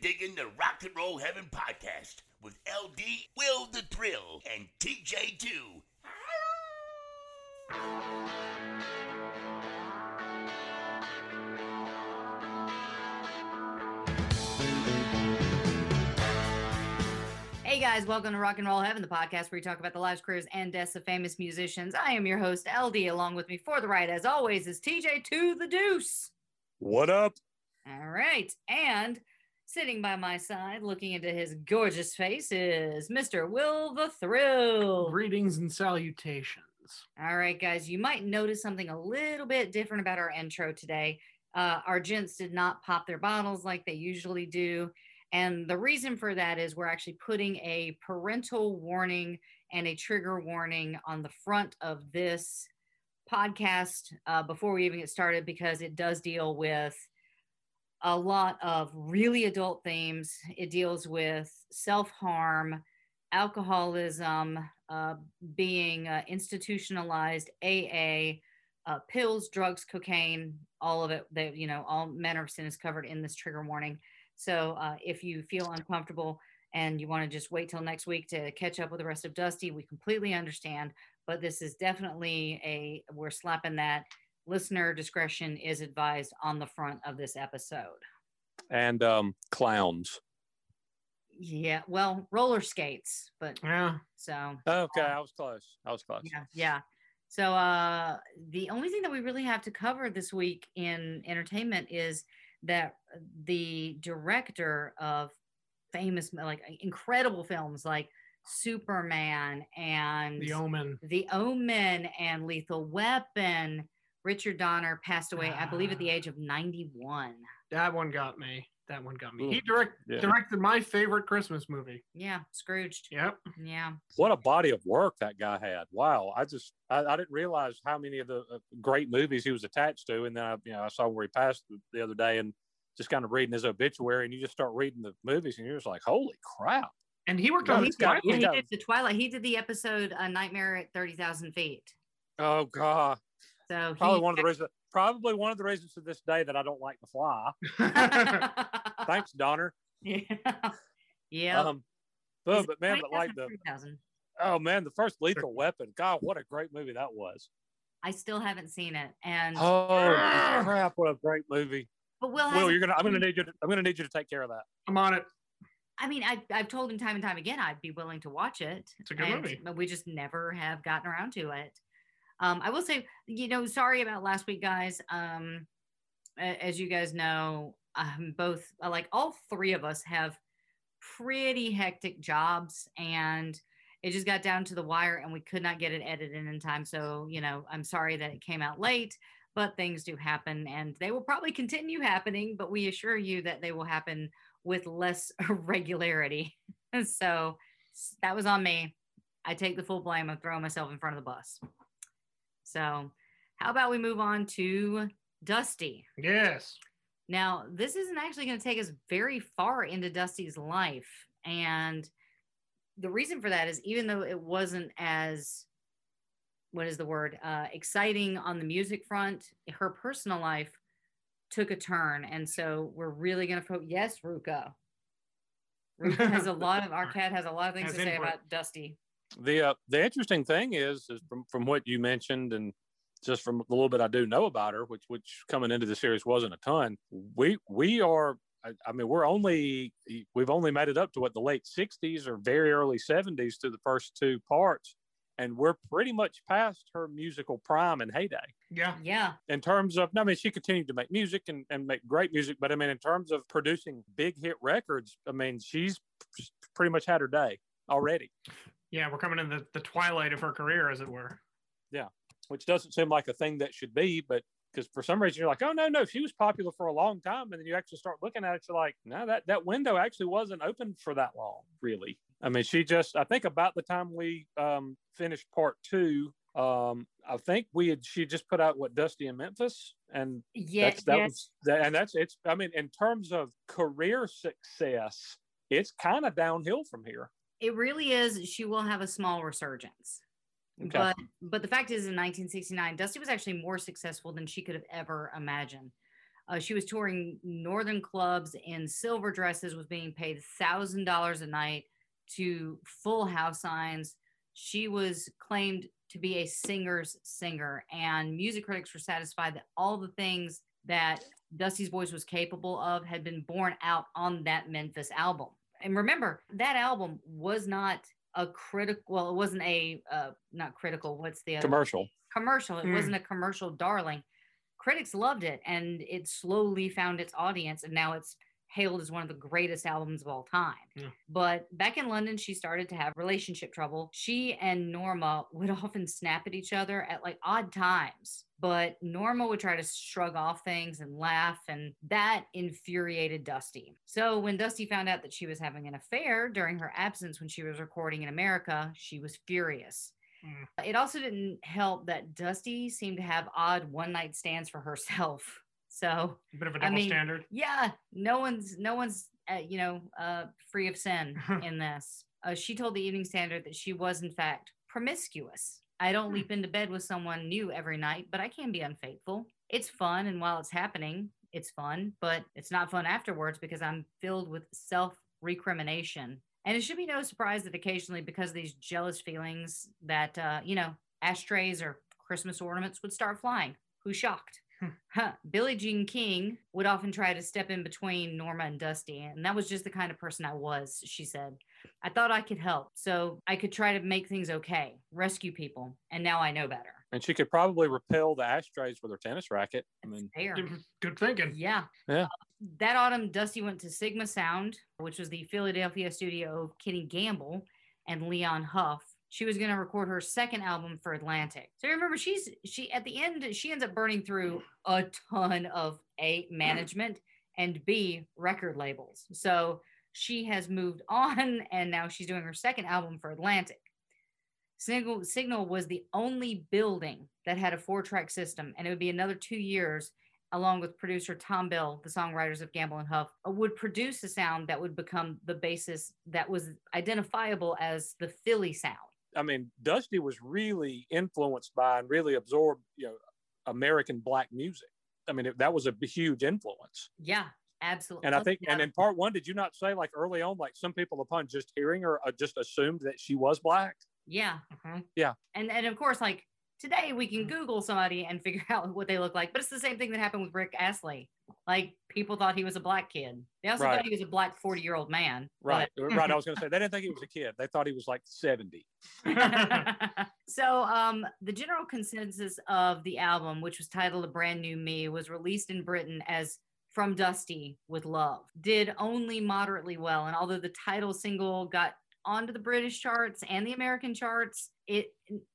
digging the Rock and Roll Heaven podcast with LD, Will the Thrill, and TJ2. Hey guys, welcome to Rock and Roll Heaven, the podcast where we talk about the lives, careers, and deaths of famous musicians. I am your host, LD. Along with me for the ride, as always, is TJ to the Deuce. What up? All right. And sitting by my side, looking into his gorgeous face, is Mr. Will the Thrill. Greetings and salutations. All right, guys, you might notice something a little bit different about our intro today. Uh, our gents did not pop their bottles like they usually do. And the reason for that is we're actually putting a parental warning and a trigger warning on the front of this podcast uh, before we even get started because it does deal with a lot of really adult themes. It deals with self harm, alcoholism, uh, being uh, institutionalized, AA, uh, pills, drugs, cocaine, all of it. That you know, all manner of sin is covered in this trigger warning. So uh, if you feel uncomfortable and you want to just wait till next week to catch up with the rest of Dusty, we completely understand. But this is definitely a we're slapping that listener discretion is advised on the front of this episode. And um, clowns. Yeah, well, roller skates, but Yeah. so Okay, I was close. I was close. yeah, yeah. So uh the only thing that we really have to cover this week in entertainment is that the director of famous like incredible films like Superman and The Omen. The Omen and Lethal Weapon, Richard Donner passed away, I believe, at the Ah. age of 91. That one got me. That one got me. Ooh, He direct, yeah. directed my favorite Christmas movie. Yeah, Scrooged. Yep. Yeah. What a body of work that guy had. Wow. I just, I, I didn't realize how many of the uh, great movies he was attached to. And then I, you know, I saw where he passed the, the other day and just kind of reading his obituary and you just start reading the movies and you're just like, holy crap. And he worked Well, on he, he's got- did, he's he got- did the Twilight. He did the episode uh, Nightmare at 30,000 Feet. Oh God. So Probably he, one of the reasons, probably one of the reasons to this day that I don't like the fly. Thanks, Donner. yeah. Yeah. Um, but, but man, but like the, 30,000. oh man, the first lethal weapon. God, what a great movie that was. I still haven't seen it. And Oh Ah. crap! What a great movie. but Will, Will, you're gonna. I'm gonna need you. To, I'm gonna need you to take care of that. I'm on it. I mean, I, I've told him time and time again I'd be willing to watch it. It's a good and- movie. But we just never have gotten around to it. Um, I will say, you know, sorry about last week, guys. Um, as you guys know, um, both uh, like all three of us have pretty hectic jobs, and it just got down to the wire, and we could not get it edited in time. So, you know, I'm sorry that it came out late, but things do happen, and they will probably continue happening. But we assure you that they will happen with less regularity. so that was on me. I take the full blame of throwing myself in front of the bus. So, how about we move on to Dusty? Yes. Now, this isn't actually going to take us very far into Dusty's life. And the reason for that is even though it wasn't as, what is the word, uh, exciting on the music front, her personal life took a turn. And so we're really going to focus. Yes, Ruka. Ruka has a lot of, our cat has a lot of things to say input. about Dusty. The uh, the interesting thing is, is from from what you mentioned and just from the little bit I do know about her, which which coming into the series wasn't a ton. We we are. I, I mean, we're only we've only made it up to what the late '60s or very early '70s to the first two parts, and we're pretty much past her musical prime and heyday. Yeah. Yeah. in terms of, I mean, she continued to make music and, and make great music, but I mean, in terms of producing big hit records, I mean, she's pretty much had her day already, Yeah. We're coming in the, the twilight of her career, as it were. Yeah, which doesn't seem like a thing that should be, but because for some reason you're like, oh no, no, she was popular for a long time, and then you actually start looking at it, you're like, no, that that window actually wasn't open for that long, really. I mean, she just, I think about the time we um, finished part two, um, I think we had she just put out what Dusty in Memphis, and Yeah. that's that yes. was that, and that's it's. I mean, in terms of career success, it's kind of downhill from here. It really is. She will have a small resurgence. Okay. But but the fact is, in 1969, Dusty was actually more successful than she could have ever imagined. Uh, she was touring northern clubs in silver dresses, was being paid thousand dollars a night to full house signs. She was claimed to be a singer's singer, and music critics were satisfied that all the things that Dusty's voice was capable of had been borne out on that Memphis album. And remember, that album was not a critical, well, it wasn't a, uh, not critical, what's the other? Commercial. Commercial. It Mm. wasn't a commercial darling. Critics loved it and it slowly found its audience. And now it's hailed as one of the greatest albums of all time. Yeah. But back in London, she started to have relationship trouble. She and Norma would often snap at each other at like odd times. But Norma would try to shrug off things and laugh, and that infuriated Dusty. So when Dusty found out that she was having an affair during her absence when she was recording in America, she was furious. Mm. It also didn't help that Dusty seemed to have odd one night stands for herself. So A bit of a I double mean, standard. yeah, no one's no one's uh, you know uh, free of sin in this. Uh, she told the Evening Standard that she was in fact promiscuous. I don't Hmm. leap into bed with someone new every night, but I can be unfaithful. It's fun, and while it's happening, it's fun, but it's not fun afterwards because I'm filled with self recrimination. And it should be no surprise that occasionally, because of these jealous feelings, that uh, you know ashtrays or Christmas ornaments would start flying. Who's shocked? Huh. Billie Jean King would often try to step in between Norma and Dusty, and that was just the kind of person I was, she said. I thought I could help, so I could try to make things okay, rescue people, and now I know better. And she could probably repel the ashtrays with her tennis racket. I mean, Fair. Good- Good thinking. Yeah. Yeah. Uh, that autumn, Dusty went to Sigma Sound, which was the Philadelphia studio of Kenny Gamble and Leon Huff. She was going to record her second album for Atlantic. So remember, she's she at the end she ends up burning through a ton of a management and b record labels. So she has moved on, and now she's doing her second album for Atlantic. Sigma, Sigma was the only building that had a four track system, and it would be another two years, along with producer Thom Bell, the songwriters of Gamble and Huff, uh, would produce a sound that would become the basis that was identifiable as the Philly sound. I mean, Dusty was really influenced by and really absorbed, you know, American black music. I mean, it, that was a huge influence. Yeah, absolutely. And I think, Yeah. and in part one, did you not say like early on, like some people upon just hearing her uh, just assumed that she was black? yeah, Mhm. and and of course, like today we can Google somebody and figure out what they look like, but it's the same thing that happened with Rick Astley. Like people thought he was a black kid. They also Right. thought he was a black forty year old man. Right. right. I was going to say, they didn't think he was a kid. They thought he was like 70. so um the general consensus of the album which was titled a brand new me was released in britain as from dusty with love did only moderately well and although the title single got onto the british charts and the american charts it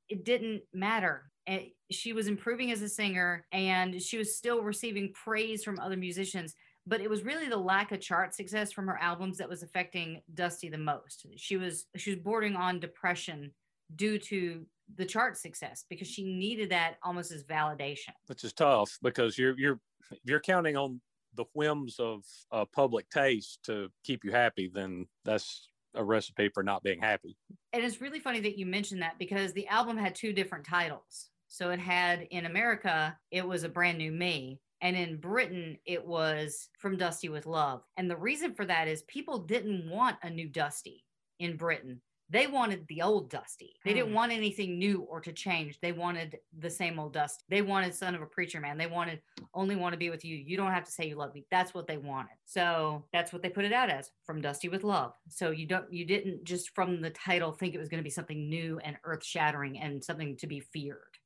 it didn't matter It- she was improving as a singer and she was still receiving praise from other musicians but it was really the lack of chart success from her albums that was affecting dusty the most she was she was bordering on depression due to the chart success because she needed that almost as validation. which is tough because you're you're you're counting on the whims of uh, public taste to keep you happy. Then that's a recipe for not being happy. And it's really funny that you mentioned that because the album had two different titles. So it had in America, it was a brand new me. And in Britain, it was From Dusty with Love. And the reason for that is people didn't want a new Dusty in Britain. They wanted the old Dusty. They didn't Hmm. want anything new or to change. They wanted the same old Dusty. They wanted Son of a Preacher Man. They wanted only want to be with you. You don't have to say you love me. That's what they wanted. So that's what they put it out as from Dusty with Love. So you don't you didn't just from the title think it was going to be something new and earth shattering and something to be feared.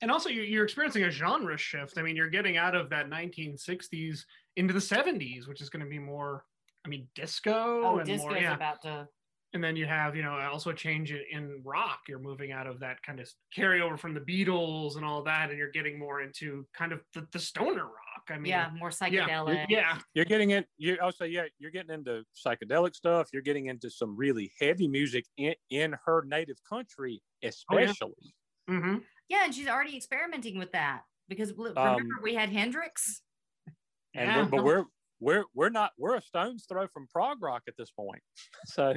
And also, you're, you're experiencing a genre shift. I mean, you're getting out of that 1960s into the 70s, which is going to be more, I mean, disco Oh, and disco more, is yeah. about to And then you have, you know, also a change in, in rock. You're moving out of that kind of carryover from the Beatles and all that, and you're getting more into kind of the, the stoner rock. I mean, yeah more psychedelic. yeah, You're getting in. You also yeah, you're getting into psychedelic stuff. You're getting into some really heavy music in in her native country, Oh, especially. hmm Yeah, and she's already experimenting with that because l- Um, remember we had Hendrix. And Yeah. we're, but we're we're we're not we're a stone's throw from prog rock at this point. So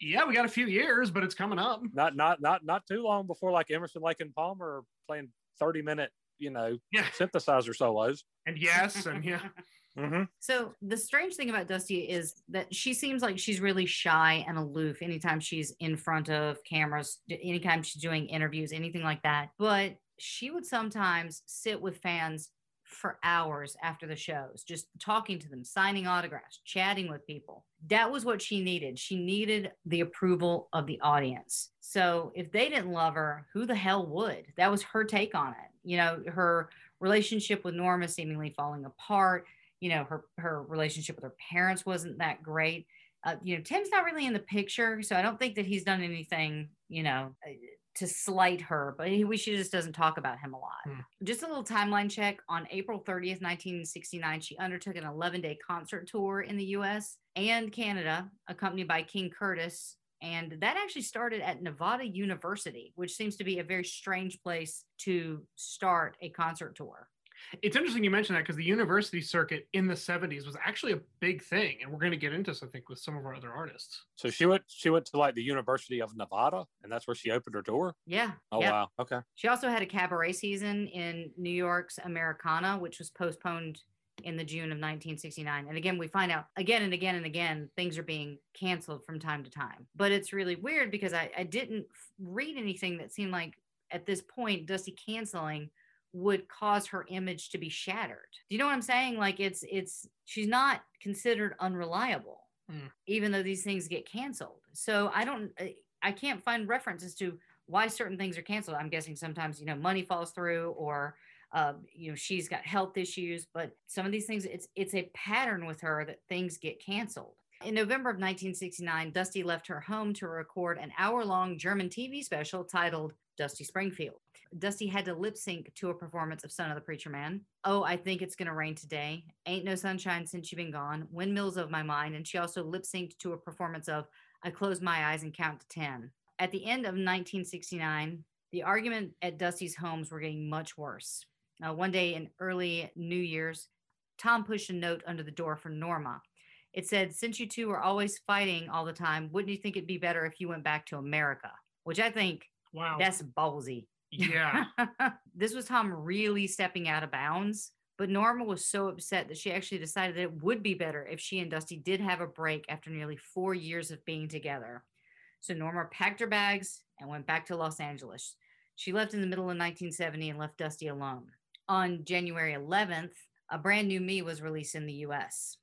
yeah, we got a few years, but it's coming up. not not not not too long before like Emerson Lake and Palmer are playing 30 minute you know, Yeah. synthesizer solos. And yes, and yeah. Mm-hmm. So the strange thing about Dusty is that she seems like she's really shy and aloof anytime she's in front of cameras, anytime she's doing interviews, anything like that. But she would sometimes sit with fans for hours after the shows, just talking to them, signing autographs, chatting with people. That was what she needed. She needed the approval of the audience. So if they didn't love her, who the hell would? That was her take on it. You know, her relationship with Norma seemingly falling apart you know her her relationship with her parents wasn't that great. Uh, you know tim's not really in the picture so i don't think that he's done anything you know uh, to slight her but he, she just doesn't talk about him a lot. Hmm. just a little timeline check. On april 30th 1969 she undertook an 11-day concert tour in the us and canada accompanied by king curtis and that actually started at nevada university which seems to be a very strange place to start a concert tour It's interesting you mentioned that because the university circuit in the 70s was actually a big thing. And we're going to get into this, I think, with some of our other artists. So she went she went to like the University of Nevada, and that's where she opened her door. yeah Oh yep. wow, okay. She also had a cabaret season in New York's Americana, which was postponed in the June of 1969. And again, we find out again and again and again things are being canceled from time to time. But it's really weird because I, I didn't read anything that seemed like at this point Dusty canceling would cause her image to be shattered. Do you know what I'm saying? Like it's it's she's not considered unreliable, Mm. even though these things get canceled. So I don't I- I can't find references to why certain things are canceled. I'm guessing sometimes you know money falls through or uh, you know she's got health issues, but some of these things it's it's a pattern with her that things get canceled. In November of 1969, Dusty left her home to record an hour-long German TV special titled Dusty Springfield. Dusty had to lip sync to a performance of Son of the Preacher Man. Oh, I think it's gonna rain today. Ain't no sunshine since you've been gone. Windmills of my mind, and she also lip synced to a performance of I close my eyes and count to ten. At the end of 1969, the argument at Dusty's homes were getting much worse. Uh, one day in early New Year's, Tom pushed a note under the door for Norma. It said, Since you two are always fighting all the time, wouldn't you think it'd be better if you went back to America? Which I think Wow. that's ballsy. yeah. this was Tom really stepping out of bounds. But Norma was so upset that she actually decided that it would be better if she and Dusty did have a break after nearly four years of being together. So Norma packed her bags and went back to Los Angeles. She left in the middle of 1970 and left Dusty alone. On January 11th, a brand new Me was released in the US.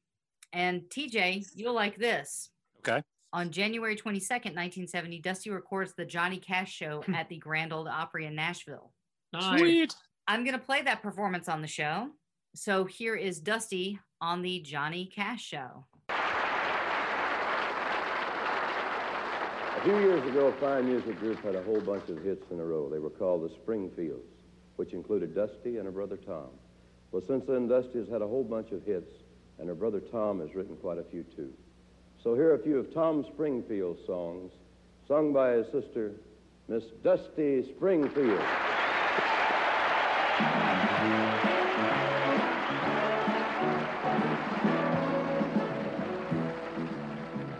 And TJ, you'll like this. Okay. On January 22nd, 1970, Dusty records the Johnny Cash show hmm. at the Grand Ole Opry in Nashville. Nice. Sweet. I'm going to play that performance on the show. So here is Dusty on the Johnny Cash show. A few years ago, a fine music group had a whole bunch of hits in a row. They were called the Springfields, which included Dusty and her brother Tom. Well, since then, Dusty has had a whole bunch of hits, and her brother Tom has written quite a few too. So here are a few of Tom Springfield's songs, sung by his sister, Miss Dusty Springfield.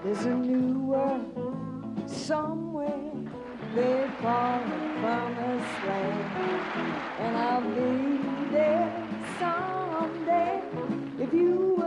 There's a new world somewhere. They call it promised land, and I'll be there someday. If you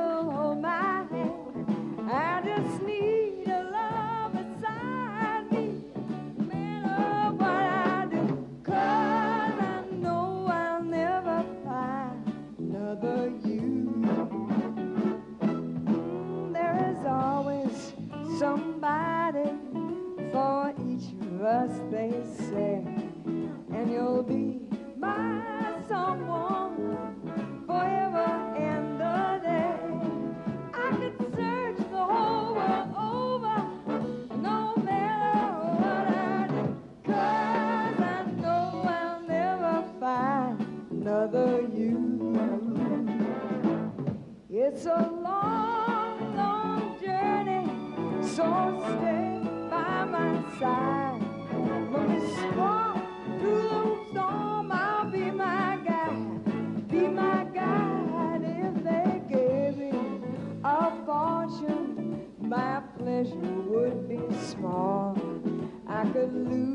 It's a long, long journey, so stay by my side. Through the storm, I'll be my guide, be my guide. If they gave me a fortune, my pleasure would be small. I could lose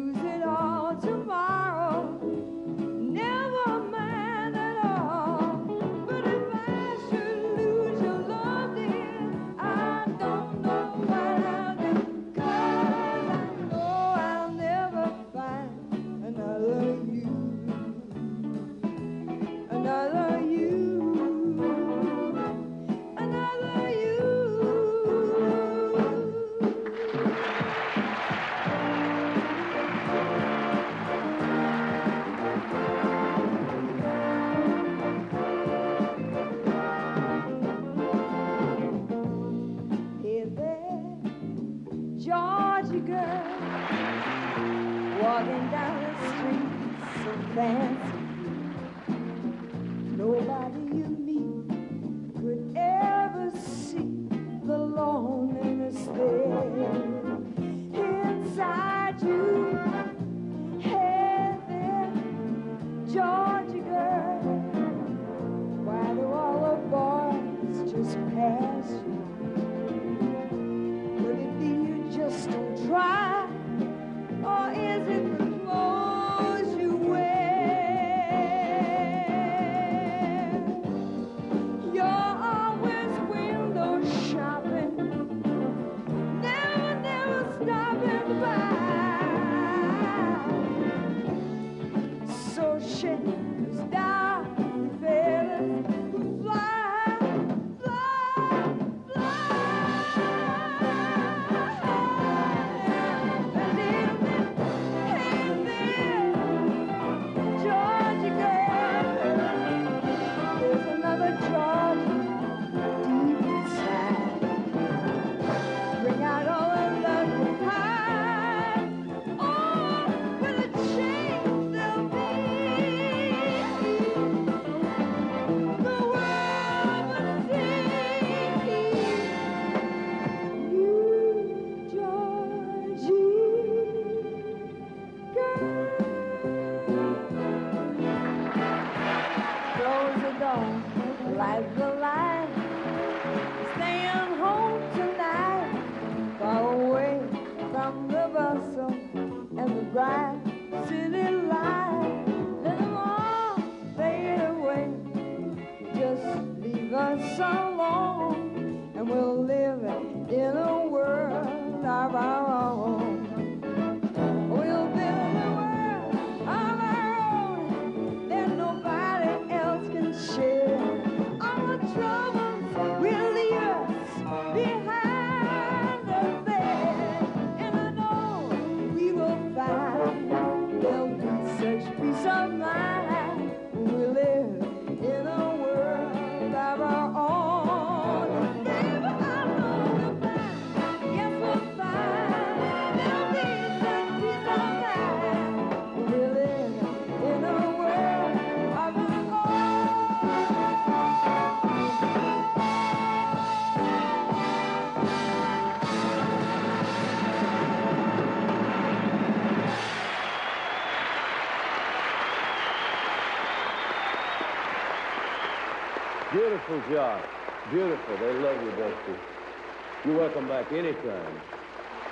job. Beautiful. They love you, Dusty. You're welcome back anytime.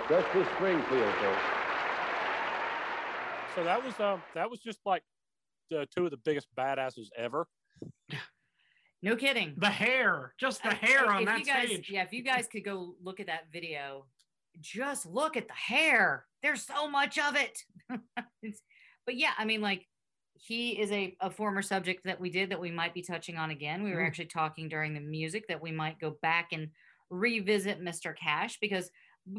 Dusty Springfield, folks. So that was uh, that was just like uh, two of the biggest badasses ever. No kidding. The hair, just the Uh, hair if on you that guys, stage. Yeah, if you guys could go look at that video, just look at the hair. There's so much of it. But yeah, I mean, like he is a, a former subject that we did that we might be touching on again. We were Mhm. actually talking during the music that we might go back and revisit Mr. Cash because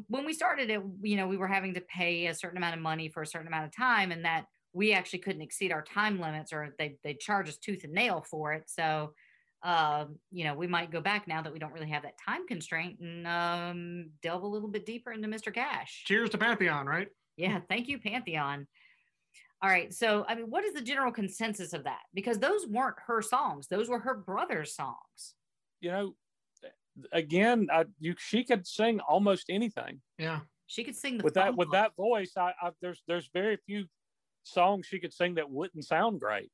when we started it, you know, we were having to pay a certain amount of money for a certain amount of time and that we actually couldn't exceed our time limits or they they charge us tooth and nail for it. So um, you know, we might go back now that we don't really have that time constraint and um, delve a little bit deeper into Mr. Cash. Cheers to Pantheon, right? Yeah, thank you, Pantheon. All right, so I mean, what is the general consensus of that? Because those weren't her songs; those were her brother's songs. You know, again, I, you she could sing almost anything Yeah. She could sing the with that phone with that voice. I, I there's there's very few songs she could sing that wouldn't sound great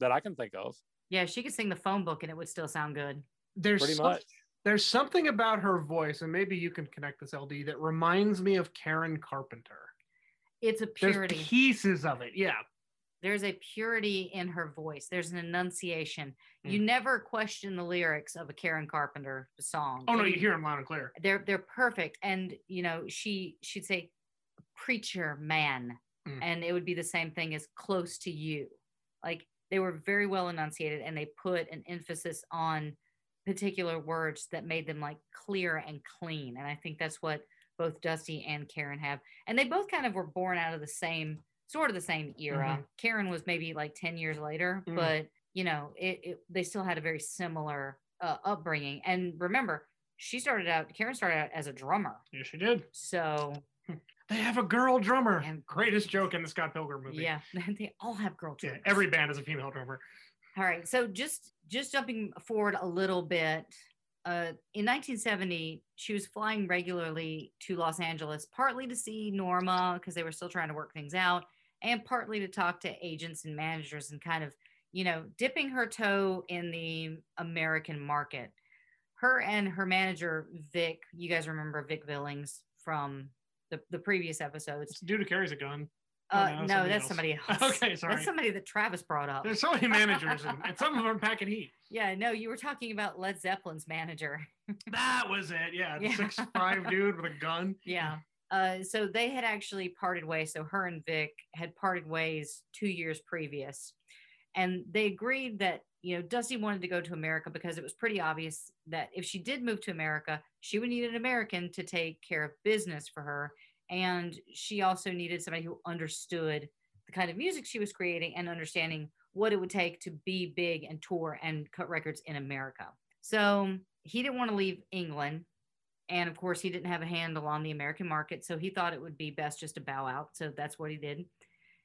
that I can think of. Yeah, she could sing the phone book, and it would still sound good. There's Pretty some- much. there's something about her voice, and maybe you can connect this LD that reminds me of Karen Carpenter. It's a purity. There's pieces of it. Yeah. There's a purity in her voice. There's an enunciation. Hmm. You never question the lyrics of a Karen Carpenter song. Oh no, you hear them loud and clear. they're they're perfect and you know she she'd say preacher man Mm. and it would be the same thing as close to you like they were very well enunciated and they put an emphasis on particular words that made them like clear and clean and i think that's what both dusty and karen have and they both kind of were born out of the same sort of the same era karen was maybe like 10 years later Mm. but you know it, it they still had a very similar uh, upbringing and remember she started out karen started out as a drummer Yes, she did. so They have a girl drummer. And- Greatest joke in the Scott Pilgrim movie. Yeah, they all have girl Yeah, every band has a female drummer. All right. So just just jumping forward a little bit. Uh, in 1970, she was flying regularly to Los Angeles, partly to see Norma because they were still trying to work things out, and partly to talk to agents and managers and kind of, you know, dipping her toe in the American market. Her and her manager Vic, you guys remember Vic Billings from the, the previous episodes. It's the dude who carries a gun. Oh, Uh, no, no, somebody that's else. somebody else. Okay, sorry. That's somebody that Travis brought up. There's so many managers, and, and some of them are packing heat. Yeah, no, you were talking about Led Zeppelin's manager. That was it. Yeah, the Yeah. six five dude with a gun. Yeah. Uh, so they had actually parted ways. So her and Vic had parted ways two years previous. And they agreed that, you know, Dusty wanted to go to America because it was pretty obvious that if she did move to America, she would need an American to take care of business for her. And she also needed somebody who understood the kind of music she was creating and understanding what it would take to be big and tour and cut records in America. So he didn't want to leave England. And of course, he didn't have a handle on the American market. So he thought it would be best just to bow out. So that's what he did.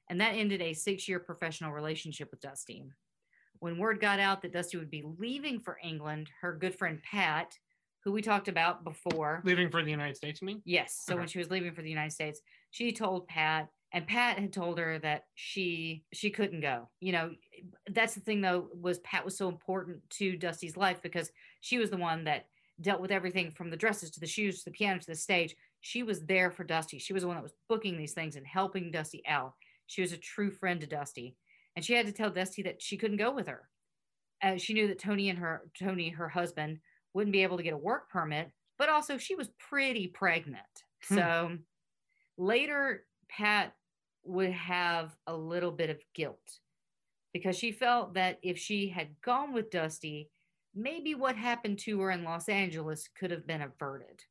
And that ended a six year professional relationship with Dusty. When word got out that Dusty would be leaving for England, her good friend Pat, who we talked about before, Leaving for the United States, you mean? Yes. So when she was leaving for the United States, she told Pat, and Pat had told her that she she couldn't go. You know, that's the thing though was Pat was so important to Dusty's life because she was the one that dealt with everything from the dresses to the shoes to the piano to the stage. She was there for Dusty. She was the one that was booking these things and helping Dusty out. She was a true friend to Dusty, and she had to tell Dusty that she couldn't go with her. Uh, she knew that Tony and her Tony, her husband, wouldn't be able to get a work permit, but also she was pretty pregnant. Hmm. So later, Pat would have a little bit of guilt because she felt that if she had gone with Dusty, maybe what happened to her in Los Angeles could have been averted.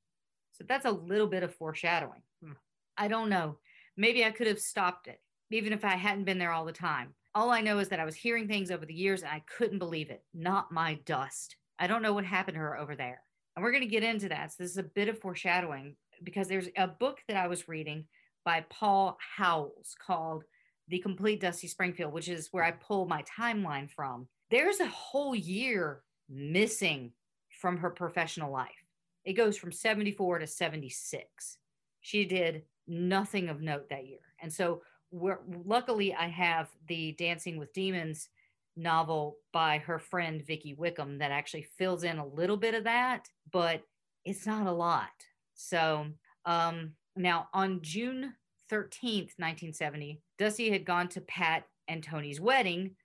So that's a little bit of foreshadowing. Hmm. I don't know. Maybe I could have stopped it, even if I hadn't been there all the time. All I know is that I was hearing things over the years and I couldn't believe it. Not my dust. I don't know what happened to her over there. And we're going to get into that. So this is a bit of foreshadowing because there's a book that I was reading by Paul Howes called The Complete Dusty Springfield, which is where I pull my timeline from. There's a whole year missing from her professional life. It goes from 74 to 76. She did nothing of note that year. And so luckily I have the Dancing with Demons novel by her friend Vicki Wickham that actually fills in a little bit of that, but it's not a lot. So um, now on June 13th, 1970, Dusty had gone to Pat and Tony's wedding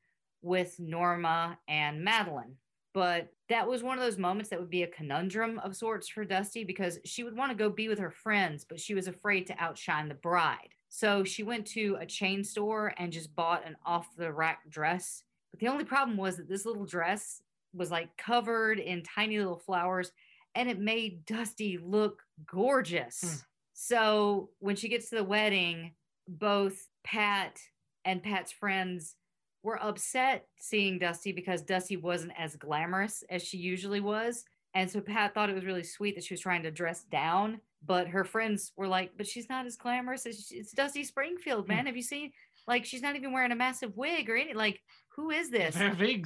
with Norma and Madeline. But that was one of those moments that would be a conundrum of sorts for Dusty because she would want to go be with her friends, but she was afraid to outshine the bride. So she went to a chain store and just bought an off the rack dress. But the only problem was that this little dress was like covered in tiny little flowers and it made Dusty look gorgeous. Hmm. So when she gets to the wedding, both Pat and Pat's friends were upset seeing Dusty because Dusty wasn't as glamorous as she usually was. And so Pat thought it was really sweet that she was trying to dress down, but her friends were like, "But she's not as glamorous as it's Dusty Springfield, man. Have you seen? Like, she's not even wearing a massive wig or any. Like, who is this?"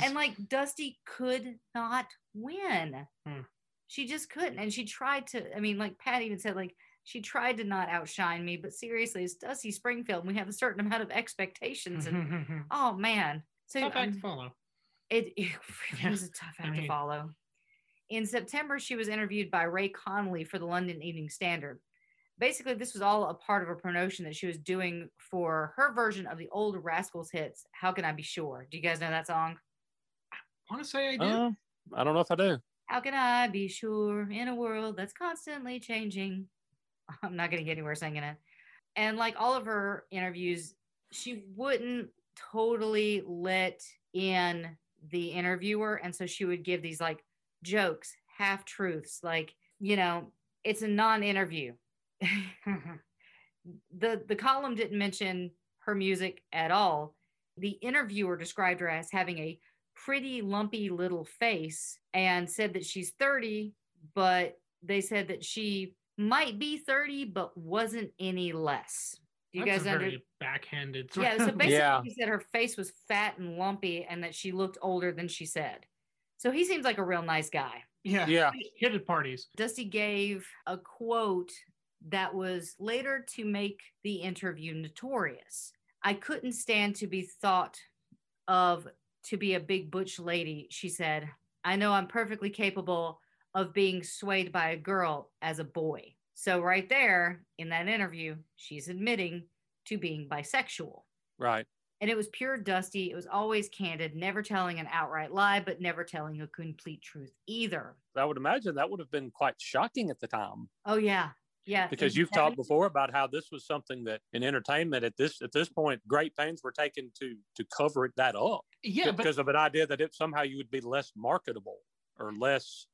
And like Dusty could not win. Hmm. She just couldn't. And she tried to, I mean, like Pat even said, like, she tried to not outshine me, but seriously, it's Dusty Springfield. And we have a certain amount of expectations. And oh man. So Tough act to um, follow. it, it really Yeah, was a tough I act to follow. In September, she was interviewed by Ray Connolly for the London Evening Standard. Basically, this was all a part of a promotion that she was doing for her version of the old Rascals hits. How can I be sure? Do you guys know that song? I want to say I do. Uh, I don't know if I do. How can I be sure in a world that's constantly changing? I'm not going to get anywhere singing it. And like all of her interviews, she wouldn't totally let in the interviewer. And so she would give these like jokes, half truths, like, you know, it's a non interview. the, the column didn't mention her music at all. The interviewer described her as having a pretty lumpy little face and said that she's 30, but they said that she might be 30, but wasn't any less. Do you That's guys a under? very backhanded. sort Yeah, so basically Yeah. he said her face was fat and lumpy and that she looked older than she said. So he seems like a real nice guy. yeah, Yeah. hit at parties. Dusty gave a quote that was later to make the interview notorious. I couldn't stand to be thought of to be a big butch lady, she said. I know I'm perfectly capable of being swayed by a girl as a boy. So, right there in that interview, she's admitting to being bisexual. Right. And it was pure Dusty. It was always candid, never telling an outright lie, but never telling a complete truth either. I would imagine that would have been quite shocking at the time Oh, yeah. Yeah. because you've talked before about how this was something that in entertainment at this at this point great pains were taken to to cover it that up Yeah, but because of an idea that it somehow you would be less marketable or less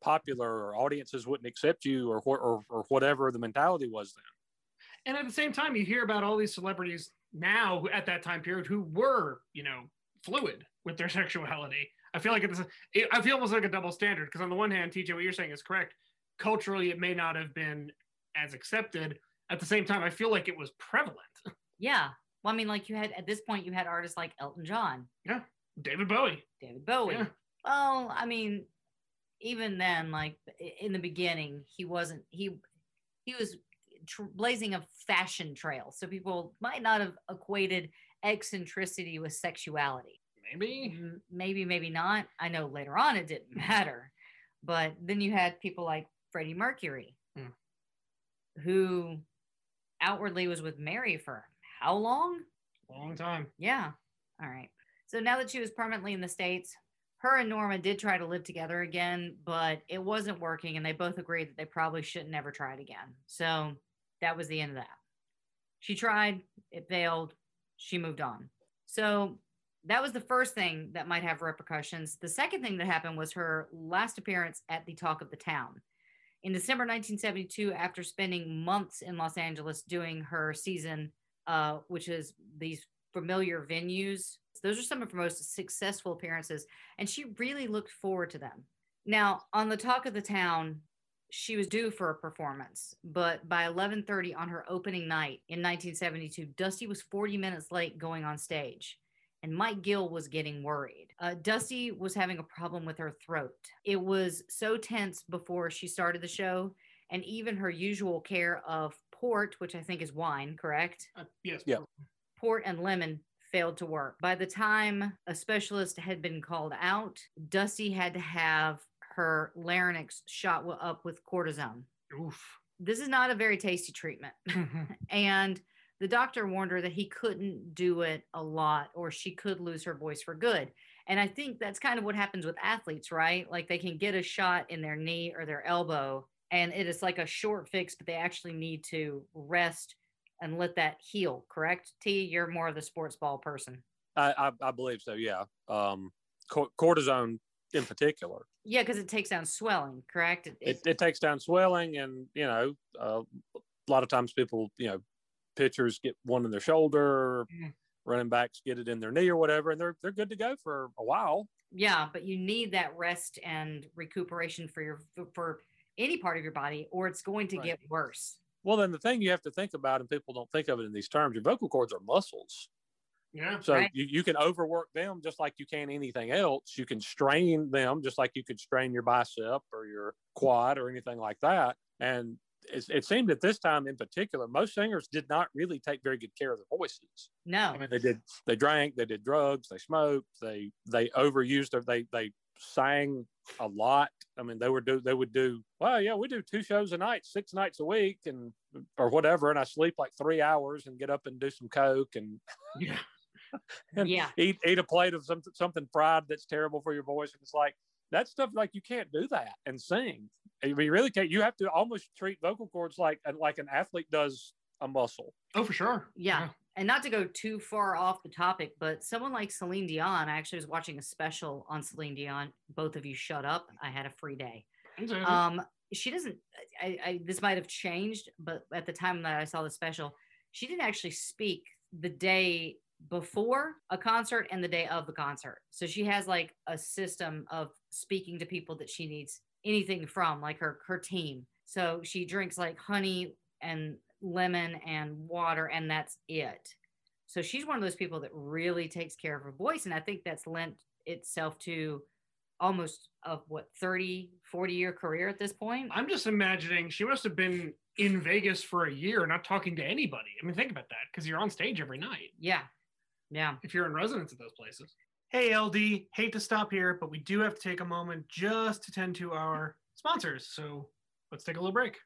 popular or audiences wouldn't accept you or wh- or, or whatever the mentality was then and at the same time, you hear about all these celebrities now at that time period who were, you know, fluid with their sexuality. I feel like it's, it, I feel almost like a double standard because on the one hand, TJ, what you're saying is correct. Culturally, it may not have been as accepted. At the same time, I feel like it was prevalent. Yeah. Well, I mean, like you had at this point, you had artists like Elton John, Yeah. David Bowie. David Bowie. Yeah. Well, I mean, even then, like in the beginning, he wasn't, he, he was tr- blazing a fashion trail. So people might not have equated eccentricity with sexuality. Maybe. M- Maybe, maybe not. I know later on it didn't matter. But then you had people like Freddie Mercury, Hmm. who outwardly was with Mary for how long? Long time. Yeah. All right. So now that she was permanently in the States, her and Norma did try to live together again, but it wasn't working. And they both agreed that they probably shouldn't never try it again. So that was the end of that. She tried, it failed, she moved on. So that was the first thing that might have repercussions. The second thing that happened was her last appearance at the Talk of the Town. In December 1972, after spending months in Los Angeles doing her season uh, which is these familiar venues. Those are some of her most successful appearances, and she really looked forward to them. Now, on the talk of the town, she was due for a performance, but by 11:30 on her opening night in 1972, Dusty was 40 minutes late going on stage. And Mike Gill was getting worried. Uh, Dusty was having a problem with her throat. It was so tense before she started the show, and even her usual care of port, which I think is wine, correct? Uh, yes. Yeah. Port and lemon failed to work. By the time a specialist had been called out, Dusty had to have her larynx shot up with cortisone. Oof. This is not a very tasty treatment. Mm-hmm. and the doctor warned her that he couldn't do it a lot or she could lose her voice for good. And I think that's kind of what happens with athletes, right? Like they can get a shot in their knee or their elbow and it is like a short fix, but they actually need to rest and let that heal, correct? T, you're more of the sports ball person. I, I, I believe so. Yeah. Um, cortisone in particular. Yeah, because it takes down swelling, correct? It, It, it takes down swelling, and you know, uh, a lot of times people, you know, pitchers get one in their shoulder, Mm. running backs get it in their knee or whatever, and they're they're good to go for a while. yeah, but you need that rest and recuperation for your for, for any part of your body, or it's going to Right. get worse. Well, then the thing you have to think about, and people don't think of it in these terms, your vocal cords are muscles. Yeah. So Right. you, you can overwork them just like you can anything else. You can strain them just like you could strain your bicep or your quad or anything like that. And it, it seemed at this time in particular, most singers did not really take very good care of their voices. No. I mean, they did, they drank, they did drugs, they smoked, they, they overused their, they, they sang a lot. I mean, they would do, they would do, well, yeah, we do two shows a night, six nights a week and, or whatever. And I sleep like three hours and get up and do some Coke and, Yeah. and Yeah. eat eat a plate of something something fried that's terrible for your voice. And it's like that stuff. Like you can't do that and sing. I mean, you really can't. You have to almost treat vocal cords like like an athlete does a muscle. Oh, for sure. Yeah. And not to go too far off the topic, but someone like Celine Dion, I actually was watching a special on Celine Dion. Both of you shut up. I had a free day. Yeah. Um, she doesn't, I, I, this might have changed, but at the time that I saw the special, she didn't actually speak the day before a concert and the day of the concert. So she has like a system of speaking to people that she needs anything from, like her her team. So she drinks like honey and lemon and water, and that's it. So she's one of those people that really takes care of her voice. And I think that's lent itself to almost of what 30, 40 year career at this point. I'm just imagining she must have been in Vegas for a year, not talking to anybody. I mean, think about that because you're on stage every night Yeah. Yeah. if you're in residence at those places. Hey, LD, hate to stop here, but we do have to take a moment just to tend to our sponsors. So let's take a little break.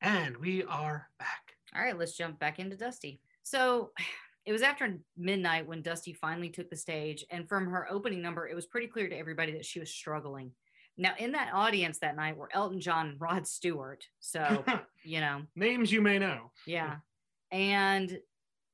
And we are back. All right, let's jump back into Dusty. So it was after midnight when Dusty finally took the stage. And from her opening number, it was pretty clear to everybody that she was struggling. Now, in that audience that night were Elton John and Rod Stewart. So, you know, Names you may know. yeah. And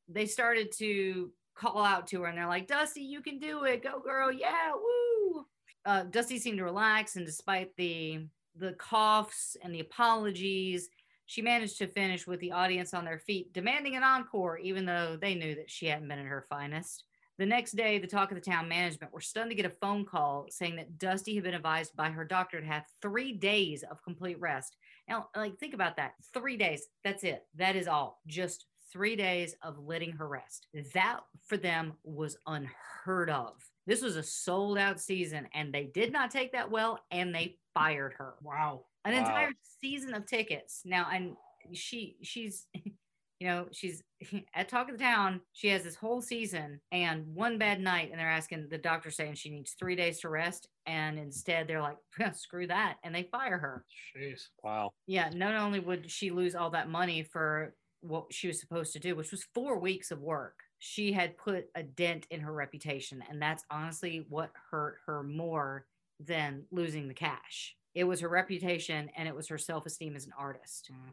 they started to call out to her and they're like, Dusty, you can do it. Go, girl. Yeah. Woo. Uh, Dusty seemed to relax. And despite the the coughs and the apologies, she managed to finish with the audience on their feet, demanding an encore, even though they knew that she hadn't been at her finest. The next day, the talk of the town management were stunned to get a phone call saying that Dusty had been advised by her doctor to have three days of complete rest. Now, like, think about that. Three days. That's it. That is all. Just three days of letting her rest. That for them was unheard of. This was a sold out season, and they did not take that well, and they fired her. Wow. An Wow. entire season of tickets. Now, and she, she's, you know, she's at Talk of the Town. She has this whole season and one bad night, and they're asking the doctor saying she needs three days to rest, and instead they're like, screw that, and they fire her. Jeez. Wow. Yeah, not only would she lose all that money for what she was supposed to do, which was four weeks of work, she had put a dent in her reputation. And that's honestly what hurt her more than losing the cash. It was her reputation and it was her self esteem as an artist. Mm.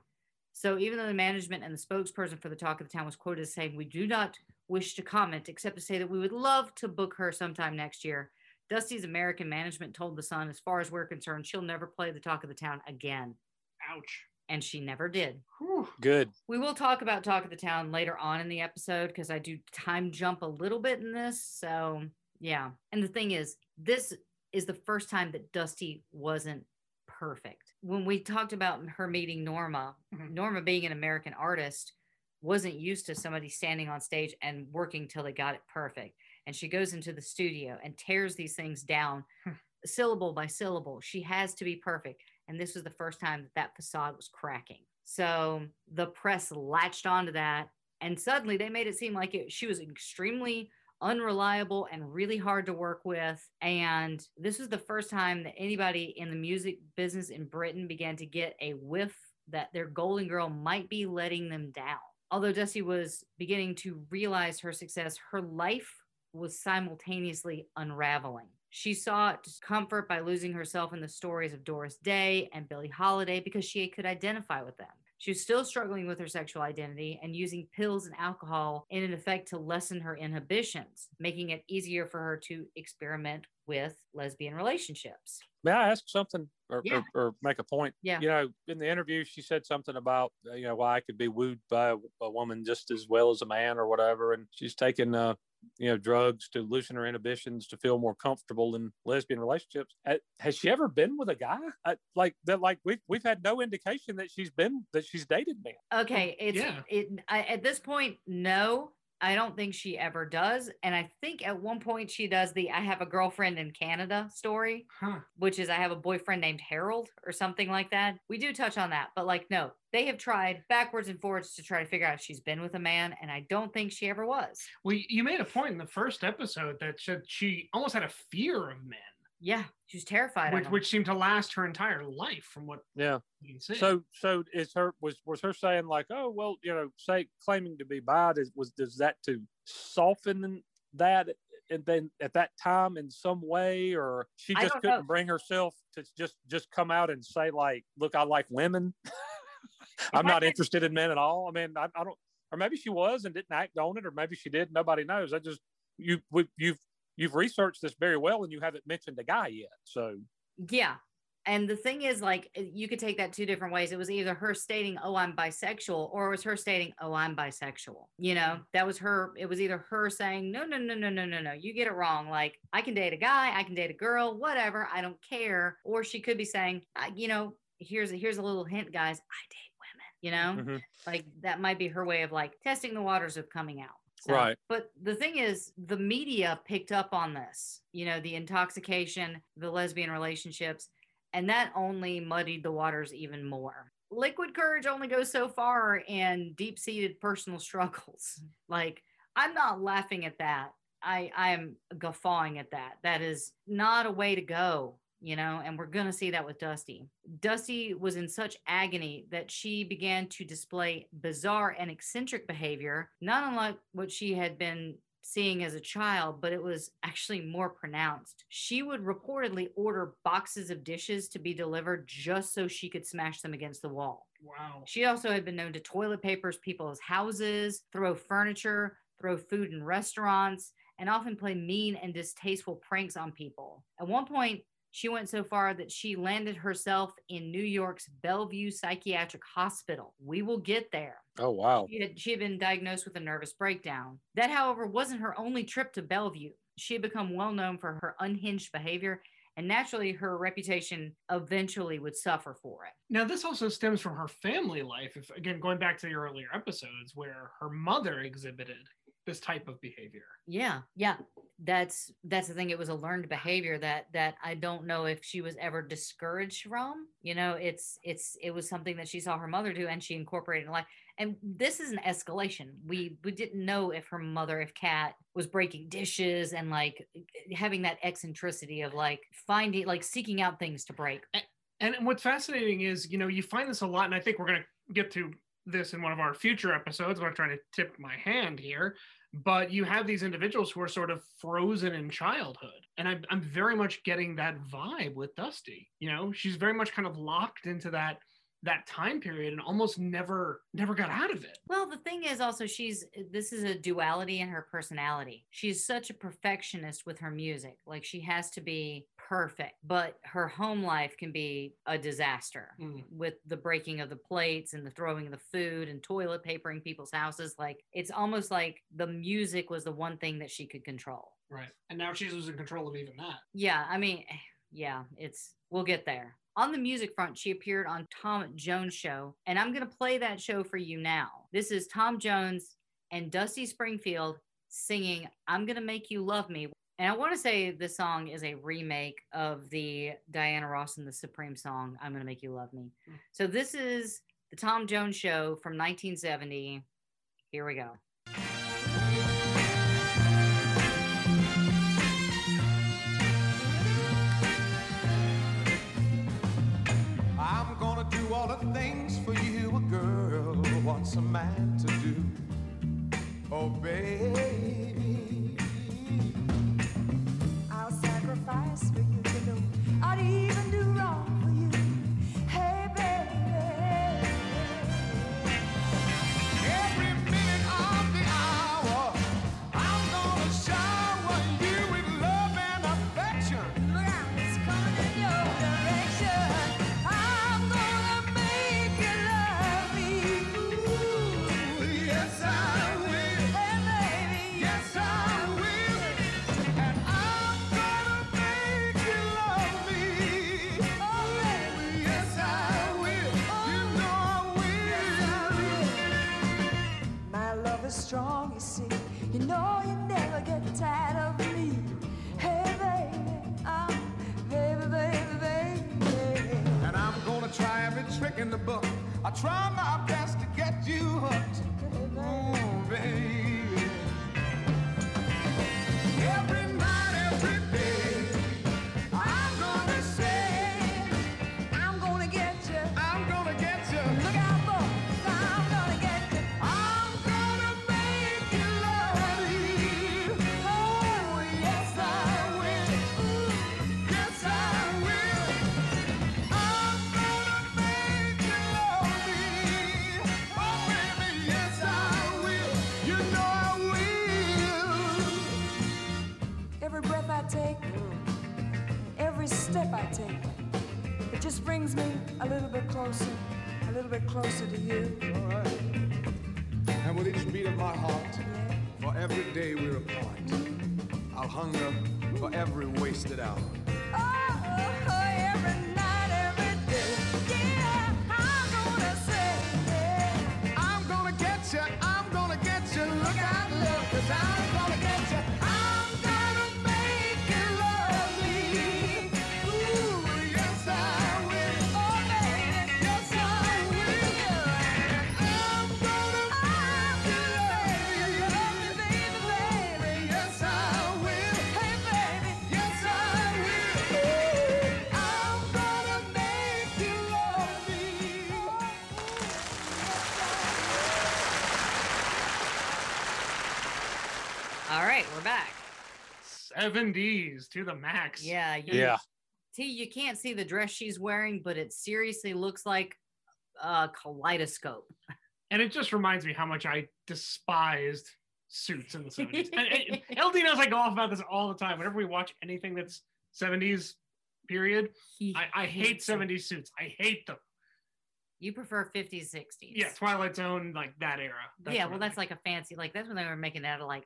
So even though the management and the spokesperson for the Talk of the Town was quoted as saying, We do not wish to comment except to say that we would love to book her sometime next year. Dusty's American management told The Sun, as far as we're concerned, she'll never play the Talk of the Town again Ouch. and she never did. Whew. Good. We will talk about Talk of the Town later on in the episode because I do time jump a little bit in this. So, yeah. And the thing is, this is the first time that Dusty wasn't perfect. When we talked about her meeting Norma, Mhm. Norma being an American artist wasn't used to somebody standing on stage and working till they got it perfect. And she goes into the studio and tears these things down Hmm. syllable by syllable. She has to be perfect. And this was the first time that that facade was cracking. So the press latched onto that. And suddenly they made it seem like it, she was extremely unreliable and really hard to work with. And this was the first time that anybody in the music business in Britain began to get a whiff that their Golden Girl might be letting them down. Although Dusty was beginning to realize her success, her life was simultaneously unraveling. She sought comfort by losing herself in the stories of Doris Day and Billie Holiday because she could identify with them. She was still struggling with her sexual identity and using pills and alcohol in an effect to lessen her inhibitions, making it easier for her to experiment with lesbian relationships. May I ask something or, Yeah. or, or make a point? Yeah. You know, in the interview, she said something about, you know, why I could be wooed by a, a woman just as well as a man or whatever. And she's taken, uh, you know, drugs to loosen her inhibitions to feel more comfortable in lesbian relationships. Uh, Has she ever been with a guy? Uh, like that, like we've, we've had no indication that she's been, that she's dated men. Okay, it's yeah. it I, at this point, no, I don't think she ever does. And I think at one point she does the I have a girlfriend in Canada story, Huh. which is I have a boyfriend named Harold or something like that. We do touch on that, but like, no, they have tried backwards and forwards to try to figure out if she's been with a man, and I don't think she ever was. Well, you made a point in the first episode that said she almost had a fear of men, Yeah, she was terrified which, which seemed to last her entire life, from what Yeah. can. So, so is her was was her saying like, oh well, you know, say claiming to be bi is was does that to soften that and then at that time in some way, or she just couldn't know. bring herself to just just come out and say like, look, I like women. I'm not interested in men at all. I mean, I, I don't, or maybe she was and didn't act on it, or maybe she did. Nobody knows. I just you we, you've you've researched this very well, and you haven't mentioned a guy yet. So yeah And the thing is, like, uh, you could take that two different ways. It was either her stating, "Oh, I'm bisexual," or it was her stating, "Oh, I'm bisexual." You know, that was her. It was either her saying, "No, no, no, no, no, no, no, you get it wrong. Like, I can date a guy, I can date a girl, whatever. I don't care." Or she could be saying, I, "You know, here's a, here's a little hint, guys. I date women." You know, Mhm. like that might be her way of like testing the waters of coming out. So, Right. But the thing is, the media picked up on this, you know, the intoxication, the lesbian relationships, and that only muddied the waters even more. Liquid courage only goes so far in deep seated personal struggles. Like, I'm not laughing at that. I, I am guffawing at that. That is not a way to go, you know, and we're going to see that with Dusty. Dusty was in such agony that she began to display bizarre and eccentric behavior, not unlike what she had been seeing as a child, but it was actually more pronounced. She would reportedly order boxes of dishes to be delivered just so she could smash them against the wall. Wow. She also had been known to toilet papers people's houses, throw furniture, throw food in restaurants, and often play mean and distasteful pranks on people. At one point, she went so far that she landed herself in New York's Bellevue Psychiatric Hospital. We will get there. Oh wow. She had, she had been diagnosed with a nervous breakdown. That, however, wasn't her only trip to Bellevue. She had become well known for her unhinged behavior, and naturally, her reputation eventually would suffer for it. Now, this also stems from her family life. If again, going back to the earlier episodes where her mother exhibited this type of behavior. Yeah, yeah. That's that's the thing. It was a learned behavior that that I don't know if she was ever discouraged from. You know, it's it's it was something that she saw her mother do and she incorporated in life. And this is an escalation. We we didn't know if her mother, if Kat was breaking dishes and like having that eccentricity of like finding like seeking out things to break. And what's fascinating is, you know, you find this a lot, and I think we're going to get to this in one of our future episodes. I'm trying to tip my hand here, but you have these individuals who are sort of frozen in childhood. And I'm, I'm very much getting that vibe with Dusty. You know, she's very much kind of locked into that that time period and almost never never got out of it Well, the thing is also she's this is a duality in her personality. She's such a perfectionist with her music. Like she has to be perfect, but her home life can be a disaster Mm. with the breaking of the plates and the throwing of the food and toilet papering people's houses. Like it's almost like the music was the one thing that she could control. right and now she's losing control of even that Yeah, I mean, yeah, it's we'll get there. On the music front, she appeared on Tom Jones show, and I'm going to play that show for you now. This is Tom Jones and Dusty Springfield singing I'm going to make you love me. And I want to say this song is a remake of the Diana Ross and the Supreme song I'm going to make you love me. Hmm. So this is the Tom Jones show from 1970. Here we go. I'm gonna do all the things for you a girl wants a man to do. Oh, baby. In the book. I try bit closer to you. All right. And with each beat of my heart, for every day we're apart, I'll hunger for every wasted hour. 70s to the max. Yeah, you, Yeah. T, you can't see the dress she's wearing, but it seriously looks like a kaleidoscope. And it just reminds me how much I despised suits in the 70s. and, and LD knows I go off about this all the time. Whenever we watch anything that's 70s period, He I, I hate hates it. 70s suits. I hate them. You prefer 50s, 60s. Yeah, Twilight Zone, like that era. yeah, well, I that's like a fancy, like that's when they were making it out of like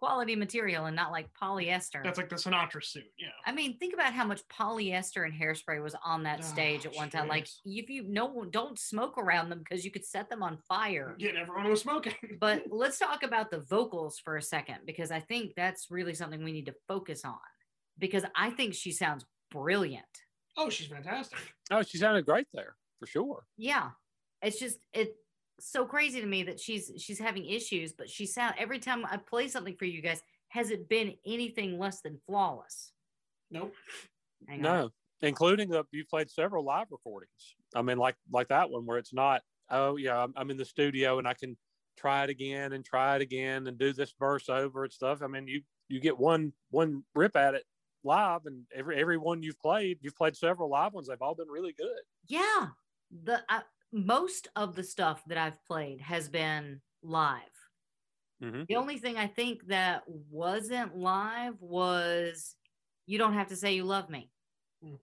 quality material and not like polyester. That's like the Sinatra suit. Yeah. I mean, think about how much polyester and hairspray was on that Oh, stage at one time. Like, if you no, don't smoke around them because you could set them on fire. Getting everyone was smoking. But let's talk about the vocals for a second because I think that's really something we need to focus on. Because I think she sounds brilliant. oh, she's fantastic. Oh, she sounded great there for sure. Yeah, it's just it's so crazy to me that she's she's having issues, but she sound every time I play something for you guys, has it been anything less than flawless? Nope. Hang on. No, including the you played several live recordings. I mean, like like that one where it's not. Oh yeah, I'm, I'm in the studio and I can try it again and try it again and do this verse over and stuff. I mean, you you get one one rip at it live, and every every one you've played, you've played several live ones. They've all been really good. Yeah, the uh, most of the stuff that I've played has been live. Mhm. The only thing I think that wasn't live was "You Don't Have to Say You Love Me." Hmm.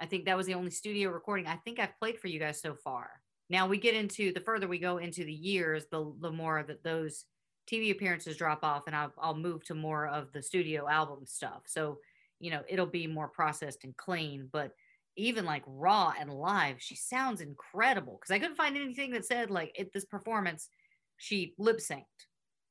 I think that was the only studio recording I think I've played for you guys so far. Now we get into the further we go into the years, the the more that those TV appearances drop off, and I'll I'll move to more of the studio album stuff. So you know it'll be more processed and clean, but even like raw and live, she sounds incredible. Because I couldn't find anything that said like at this performance she lip synced.